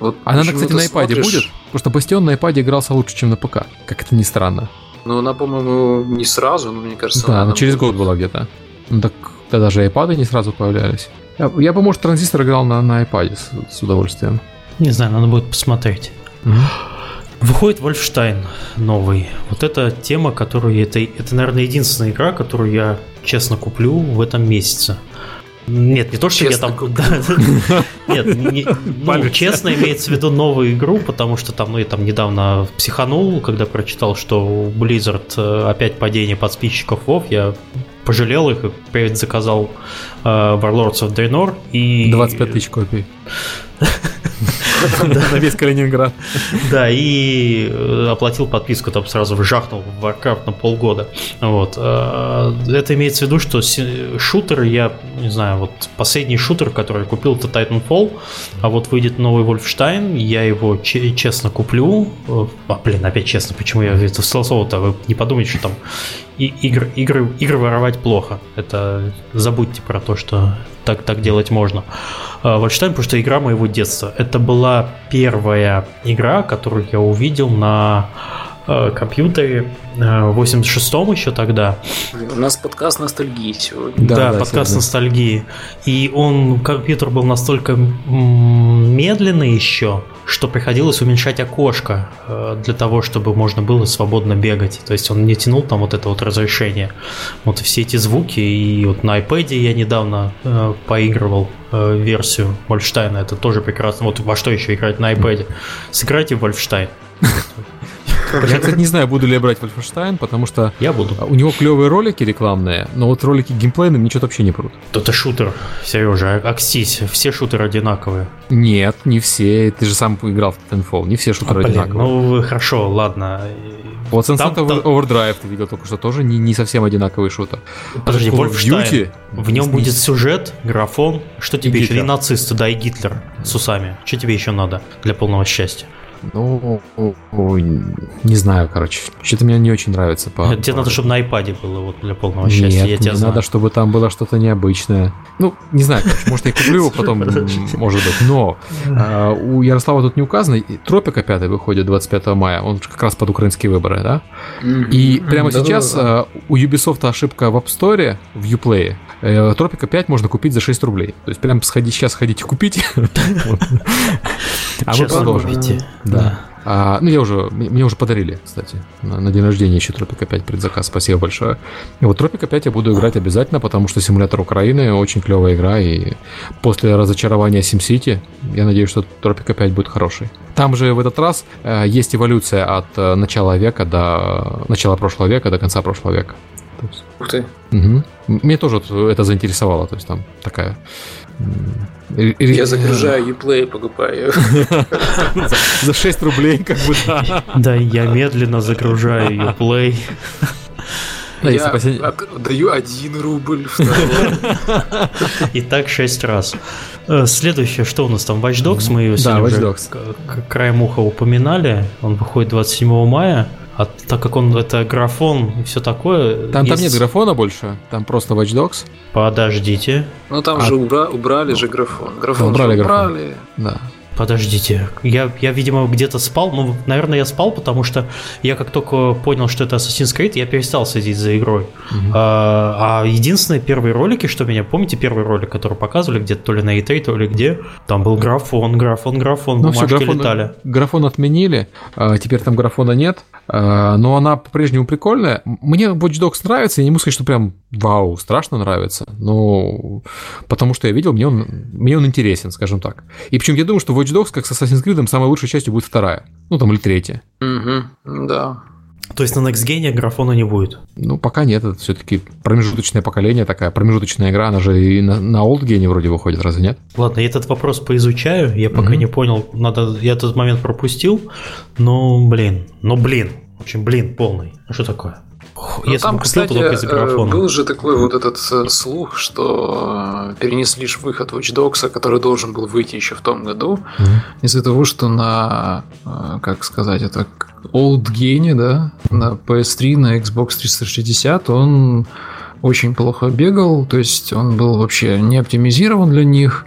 Speaker 3: вот
Speaker 1: Она, кстати, на iPad
Speaker 3: смотришь-
Speaker 1: будет? Потому что Бастион на iPad игрался лучше, чем на ПК. Как это ни странно.
Speaker 3: Ну, она, по-моему, не сразу, но мне кажется,
Speaker 1: Да,
Speaker 3: она
Speaker 1: она через
Speaker 3: будет.
Speaker 1: год была где-то. Ну так тогда же iPad не сразу появлялись. Я, я бы, может, транзистор играл на, на iPad с, с удовольствием.
Speaker 2: Не знаю, надо будет посмотреть. Выходит Вольфштайн новый. Вот это тема, которую это, это, наверное, единственная игра, которую я честно куплю в этом месяце. Нет, не то, что
Speaker 3: Честно
Speaker 2: я там... Да, Нет, не- ну, честно имеется в виду новую игру, потому что там, ну, я там недавно психанул, когда прочитал, что у Blizzard э, опять падение подписчиков WoW, я пожалел их и опять заказал э, Warlords of Draenor и...
Speaker 1: 25 тысяч копий. На весь Калининград.
Speaker 2: Да, и э, оплатил подписку, там сразу вжахнул в Warcraft на полгода. Вот. э, Это имеется в виду, что шутеры, я не знаю, вот последний шутер, который я купил, это Titanfall, а вот выйдет новый Wolfenstein, я его че- честно куплю. Э, А, блин, опять честно, почему я это слово-то, вы не подумайте, что там и- игры, игры, игры воровать плохо. Это забудьте про то, что так, так делать можно. А, Wolfenstein, потому что игра моего детства. Это была первая игра, которую я увидел на э, компьютере э, в 86-м еще тогда.
Speaker 3: У нас подкаст ностальгии сегодня.
Speaker 1: Да,
Speaker 2: Да,
Speaker 1: да,
Speaker 2: подкаст
Speaker 1: сегодня.
Speaker 2: ностальгии. И он, компьютер был настолько м, медленно еще, что приходилось уменьшать окошко э, для того, чтобы можно было свободно бегать. То есть он не тянул там вот это вот разрешение. Вот все эти звуки, и вот на iPad я недавно э, поигрывал э, версию Вольфштайна, это тоже прекрасно. Вот во что еще играть на iPad? Сыграйте в Вольфштайн.
Speaker 1: Я, кстати, не знаю, буду ли я брать Wolfenstein, потому что
Speaker 2: я буду.
Speaker 1: у него клевые ролики рекламные, но вот ролики геймплейные мне что-то вообще не прут.
Speaker 2: Это шутер, Сережа, окстись, все шутеры одинаковые.
Speaker 1: Нет, не все. Ты же сам играл в Titanfall, не все шутеры а, блин, одинаковые.
Speaker 2: Ну, хорошо, ладно.
Speaker 1: Вот Sunset там, Overdrive ты видел только что тоже не, не совсем одинаковый шутер.
Speaker 2: Подожди, Wolfenstein, в нем не, будет сюжет, графон, что тебе еще? И нацисты, да, и Гитлер с усами. Что тебе еще надо для полного счастья?
Speaker 1: Ну, не знаю, короче. Что-то мне не очень нравится. По,
Speaker 2: Тебе надо, чтобы на iPad было вот для полного счастья.
Speaker 1: Нет, я тебе знаю. надо, чтобы там было что-то необычное. Ну, не знаю, короче, может, я куплю его потом, может быть. Но э, у Ярослава тут не указано. Тропика 5 выходит 25 мая. Он как раз под украинские выборы, да? И прямо сейчас э, у Ubisoft ошибка в App Store, в Uplay. Э, Тропика 5 можно купить за 6 рублей. То есть прям сходи, сейчас ходите купить.
Speaker 2: А мы продолжим.
Speaker 1: Да. А, ну, я уже, мне уже подарили, кстати, на, на день рождения еще Тропика 5 предзаказ, спасибо большое. И вот Тропика 5 я буду играть обязательно, потому что симулятор Украины очень клевая игра, и после разочарования SimCity я надеюсь, что Тропика 5 будет хороший. Там же в этот раз э, есть эволюция от э, начала века до начала прошлого века до конца прошлого века.
Speaker 3: Ух ты.
Speaker 1: Угу. Мне тоже это заинтересовало, то есть там такая
Speaker 3: я загружаю Uplay, покупаю.
Speaker 1: За 6 рублей, как бы, да.
Speaker 2: Да, я медленно загружаю Uplay.
Speaker 3: Я даю один рубль.
Speaker 2: И так 6 раз. Э, следующее, что у нас там? Watch Dogs, мы ее сегодня краем уха упоминали. Он выходит 27 мая. А так как он это графон и все такое.
Speaker 1: Там, есть... там нет графона больше, там просто Watch Dogs.
Speaker 2: Подождите.
Speaker 3: Ну там а... же убра... убрали же графон. Графон
Speaker 1: убрали,
Speaker 3: же
Speaker 1: убрали. Графон. Да.
Speaker 2: Подождите, я, я, видимо, где-то спал. Ну, наверное, я спал, потому что я как только понял, что это Assassin's Creed, я перестал следить за игрой. Mm-hmm. А, а единственные первые ролики, что меня, помните первый ролик, который показывали где-то то ли на E3, то ли где, там был графон, графон, графон, ну, бумажки все, графон, летали.
Speaker 1: Графон отменили, а, теперь там графона нет, а, но она по-прежнему прикольная. Мне Watch Dogs нравится, я не могу сказать, что прям вау, страшно нравится, но потому что я видел, мне он, мне он интересен, скажем так. И причем я думаю, что Watch Dogs, как с Assassin's Creed, самой лучшей частью будет вторая. Ну, там, или третья.
Speaker 3: Угу, да.
Speaker 2: То есть на Next Gen графона не будет?
Speaker 1: Ну, пока нет, это все-таки промежуточное поколение такая, промежуточная игра, она же и на, на Old Gen вроде выходит, разве нет?
Speaker 2: Ладно, я этот вопрос поизучаю, я пока mm не понял, надо, я этот момент пропустил, но, блин, ну, блин, в общем, блин, полный. А что такое?
Speaker 3: Ну, там, кстати, э, был же такой вот этот э, слух, что э, перенесли ж выход Watch Dogs, который должен был выйти еще в том году, mm-hmm. из-за того, что на, как сказать, это Old Gene, да, на PS3, на Xbox 360 он очень плохо бегал, то есть он был вообще не оптимизирован для них.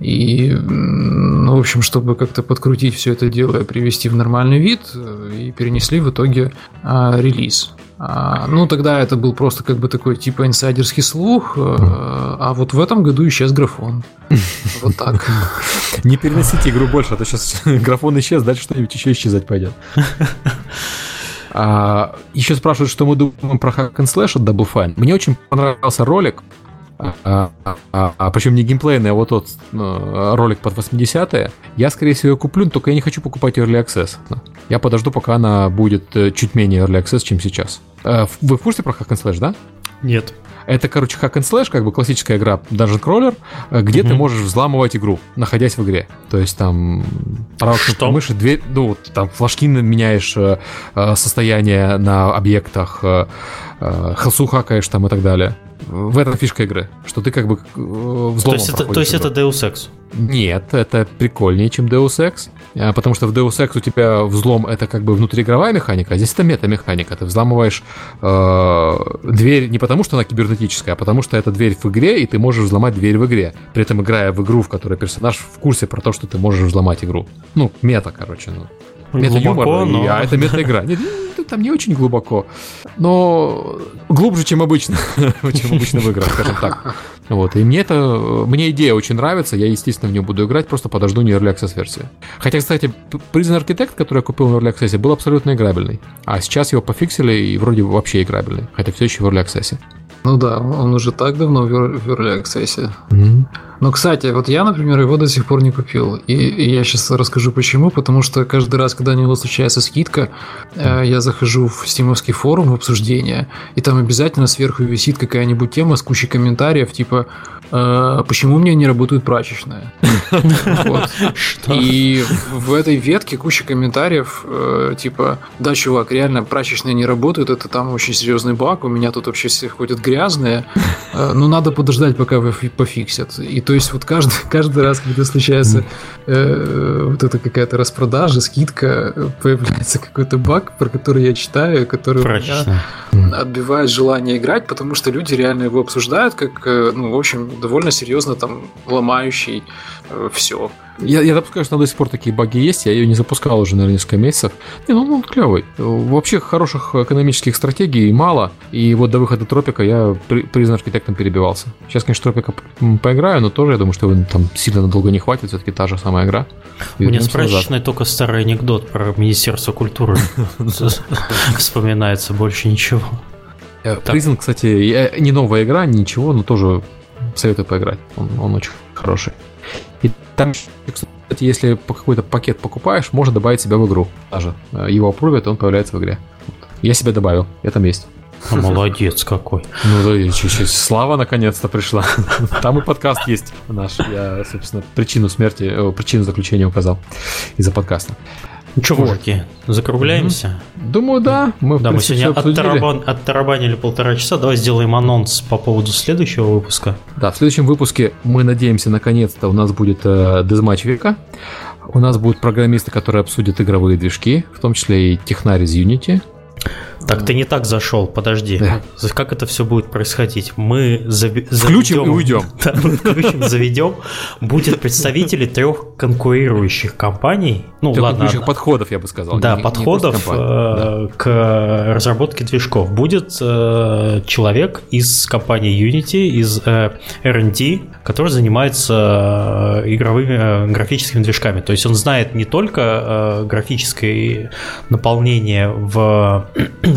Speaker 3: И, ну, в общем, чтобы как-то подкрутить все это дело и привести в нормальный вид, и перенесли в итоге а, релиз. А, ну, тогда это был просто как бы такой типа инсайдерский слух, э, а вот в этом году исчез графон. Вот так.
Speaker 1: Не переносите игру больше, а то сейчас графон исчез, дальше что-нибудь еще исчезать пойдет. А, еще спрашивают, что мы думаем про Hack and Slash от Double Fine. Мне очень понравился ролик, а, а, а, а причем не геймплейный, а вот тот ну, ролик под 80-е. Я, скорее всего, ее куплю, только я не хочу покупать Early Access. Я подожду, пока она будет э, чуть менее Early Access, чем сейчас. Э, вы в курсе про Hack and Slash, да?
Speaker 2: Нет.
Speaker 1: Это, короче, Hack and Slash, как бы классическая игра Dungeon Crawler, э, где mm-hmm. ты можешь взламывать игру, находясь в игре. То есть там правой кнопкой мыши, дверь, ну, там флажки меняешь состояние на объектах, хелсу хакаешь там и так далее в этом фишка игры, что ты как бы взломом
Speaker 2: То есть, это, то есть это Deus Ex?
Speaker 1: Нет, это прикольнее, чем Deus Ex, а, потому что в Deus Ex у тебя взлом это как бы внутриигровая механика, а здесь это мета-механика. Ты взламываешь э, дверь не потому, что она кибернетическая, а потому что это дверь в игре, и ты можешь взломать дверь в игре, при этом играя в игру, в которой персонаж в курсе про то, что ты можешь взломать игру. Ну, мета, короче. Ну. Мета-юмор, но... а это мета-игра. Нет, ну, там не очень глубоко, но глубже, чем обычно, чем обычно в играх, скажем так. Вот, и мне это, мне идея очень нравится, я, естественно, в нее буду играть, просто подожду не Early Access версию. Хотя, кстати, Prison Architect, который я купил на Early Access, был абсолютно играбельный, а сейчас его пофиксили и вроде вообще играбельный, хотя все еще в Early Access.
Speaker 3: Ну да, он уже так давно в Early Access. Mm-hmm. Но, кстати, вот я, например, его до сих пор не купил. И, и я сейчас расскажу почему. Потому что каждый раз, когда у него случается скидка, э, я захожу в стимовский форум в обсуждение, и там обязательно сверху висит какая-нибудь тема с кучей комментариев, типа «Почему у меня не работает прачечная?» И в этой ветке куча комментариев, э, типа «Да, чувак, реально прачечная не работает, это там очень серьезный баг, у меня тут вообще все ходят грязные, э, но надо подождать, пока пофиксят». И то есть вот каждый, каждый раз, когда случается э, вот это какая-то распродажа, скидка, появляется какой-то баг, про который я читаю, который меня отбивает желание играть, потому что люди реально его обсуждают как, ну, в общем, довольно серьезно там ломающий э, все.
Speaker 1: Я, я допускаю, что до сих пор такие баги есть. Я ее не запускал уже, наверное, несколько месяцев. Не, ну, ну он клевый. Вообще хороших экономических стратегий мало. И вот до выхода Тропика я при, признан архитектом перебивался. Сейчас, конечно, Тропика поиграю, но тоже я думаю, что там сильно надолго не хватит. Все-таки та же самая игра.
Speaker 2: Мне спрашивает только старый анекдот про Министерство культуры. Вспоминается больше ничего.
Speaker 1: Призен, кстати, не новая игра, ничего, но тоже советую поиграть. Он, он очень хороший. И там, кстати, если по какой-то пакет покупаешь, можно добавить себя в игру даже. Его опрувят, он появляется в игре. Я себя добавил, я там есть.
Speaker 2: А молодец какой.
Speaker 1: Ну да, чуть-чуть. Слава наконец-то пришла. Там и подкаст есть наш. Я, собственно, причину смерти, э, причину заключения указал из-за подкаста.
Speaker 2: Ну что, мужики, закругляемся?
Speaker 1: Думаю, да.
Speaker 2: Мы, да, мы сегодня оттарабан, оттарабанили полтора часа. Давай сделаем анонс по поводу следующего выпуска.
Speaker 1: Да, в следующем выпуске мы надеемся, наконец-то у нас будет э, Дезматч века. У нас будут программисты, которые обсудят игровые движки, в том числе и технарь из Unity.
Speaker 2: Так ты не так зашел, подожди. Да. Как это все будет происходить? Мы зави-
Speaker 1: включим заведем, и уйдем.
Speaker 2: Да, мы включим, заведем. Будет представители трех конкурирующих компаний.
Speaker 1: Ну, трех ладно. Конкурирующих подходов, я бы сказал.
Speaker 2: Да, не, подходов не э, да. к разработке движков. Будет э, человек из компании Unity, из э, R&D, который занимается э, игровыми э, графическими движками. То есть он знает не только э, графическое наполнение в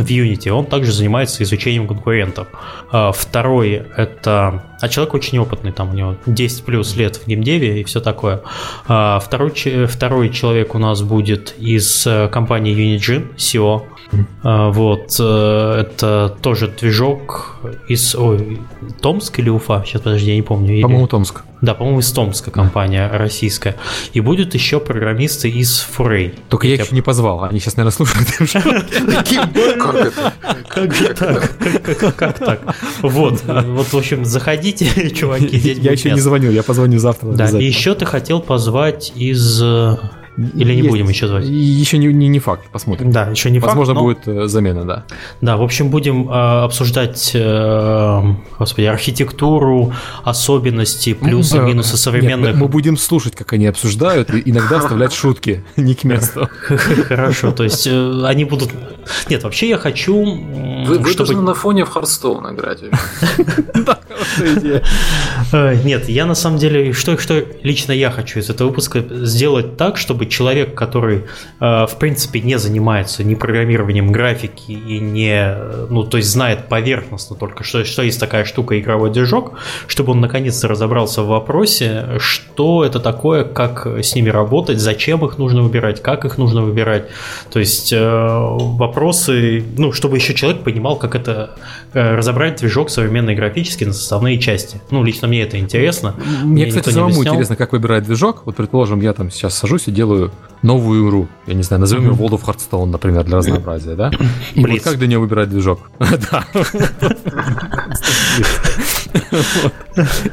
Speaker 2: в Unity, он также занимается изучением конкурентов. А, второй — это... А человек очень опытный, там у него 10 плюс лет в геймдеве и все такое. А, второй, второй человек у нас будет из э, компании Unigine, SEO. А, вот, э, это тоже движок из... Ой, Томск или Уфа? Сейчас, подожди, я не помню.
Speaker 1: По-моему, Томск.
Speaker 2: Да, по-моему, из Томска компания да. российская. И будут еще программисты из Фурей.
Speaker 1: Только я, я еще не позвал, они сейчас, наверное, слушают.
Speaker 2: Как же так? Как так? Вот, вот, в общем, заходите, чуваки.
Speaker 1: Я еще не звоню, я позвоню завтра.
Speaker 2: Да, и еще ты хотел позвать из э, или не Есть. будем еще звать?
Speaker 1: Еще не, не, не факт, посмотрим.
Speaker 2: Да, еще не
Speaker 1: Возможно,
Speaker 2: факт.
Speaker 1: Возможно, но... будет э, замена, да.
Speaker 2: Да, в общем, будем э, обсуждать, э, господи, архитектуру, особенности, плюсы, минусы современных.
Speaker 1: Нет, мы, мы будем слушать, как они обсуждают, и иногда оставлять шутки, не к месту.
Speaker 2: Хорошо, то есть э, они будут. Нет, вообще я хочу.
Speaker 3: Вы, вы должны на фоне в Хардстоун играть. Да,
Speaker 2: Э, нет, я на самом деле, что, что лично я хочу из этого выпуска сделать так, чтобы человек, который, э, в принципе, не занимается ни программированием графики и не, ну, то есть знает поверхностно только, что, что есть такая штука игровой движок, чтобы он наконец-то разобрался в вопросе, что это такое, как с ними работать, зачем их нужно выбирать, как их нужно выбирать. То есть э, вопросы, ну, чтобы еще человек понимал, как это э, разобрать движок современный графический на составные части. Ну, лично мне это интересно.
Speaker 1: Мне, мне кстати, самому интересно, как выбирать движок. Вот, предположим, я там сейчас сажусь и делаю новую игру. Я не знаю, назовем ее World of Hearthstone, например, для разнообразия, да? И вот как для нее выбирать движок? Да.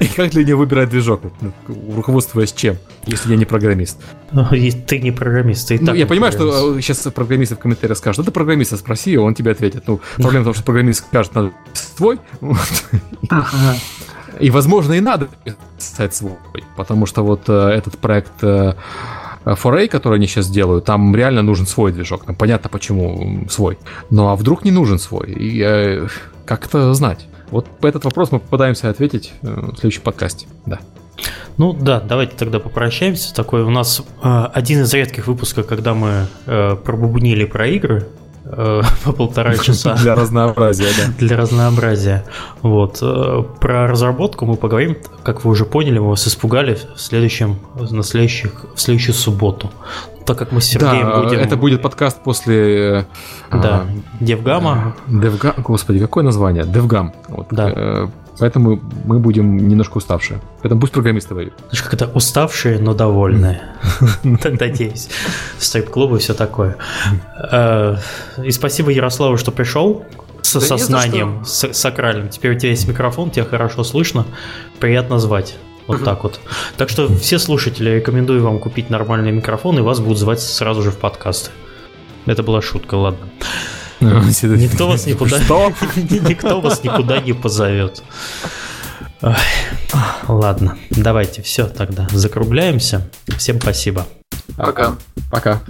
Speaker 1: И как для нее выбирать движок? Ну, руководствуясь чем, если я не программист?
Speaker 2: Ты не программист, ты
Speaker 1: ну, Я понимаю, что сейчас программисты в комментариях скажут, это программиста спроси, он тебе ответит. Ну, проблема в том, что программист скажет, надо твой. И, возможно, и надо писать свой, потому что вот э, этот проект э, который они сейчас делают, там реально нужен свой движок. Там понятно, почему свой. Ну а вдруг не нужен свой? И э, как это знать? Вот по этот вопрос мы попытаемся ответить э, в следующем подкасте. Да.
Speaker 2: Ну да, давайте тогда попрощаемся. Такой у нас э, один из редких выпусков, когда мы э, пробубнили про игры по полтора часа.
Speaker 1: Для разнообразия, да.
Speaker 2: Для разнообразия. Вот. Э, про разработку мы поговорим, как вы уже поняли, мы вас испугали в следующем, на следующих, в следующую субботу. Так как мы с Сергеем
Speaker 1: да,
Speaker 2: будем...
Speaker 1: это будет подкаст после...
Speaker 2: Да, а, DevGAMM
Speaker 1: а. DevGAMM, господи, какое название? DevGAMM. Вот,
Speaker 2: да.
Speaker 1: Поэтому мы будем немножко уставшие. Поэтому пусть программисты воюют.
Speaker 2: Знаешь, как это уставшие, но довольные. Надеюсь. Стрип-клубы и все такое. Э, и спасибо Ярославу, что пришел со да сознанием с, сакральным. Теперь у тебя есть микрофон, тебя хорошо слышно, приятно звать. Вот так вот. Так что все слушатели, рекомендую вам купить нормальный микрофон, и вас будут звать сразу же в подкасты. Это была шутка, ладно. Никто вас никуда, никто вас никуда не позовет. Ладно, давайте все тогда закругляемся. Всем спасибо.
Speaker 3: Пока.
Speaker 1: Пока.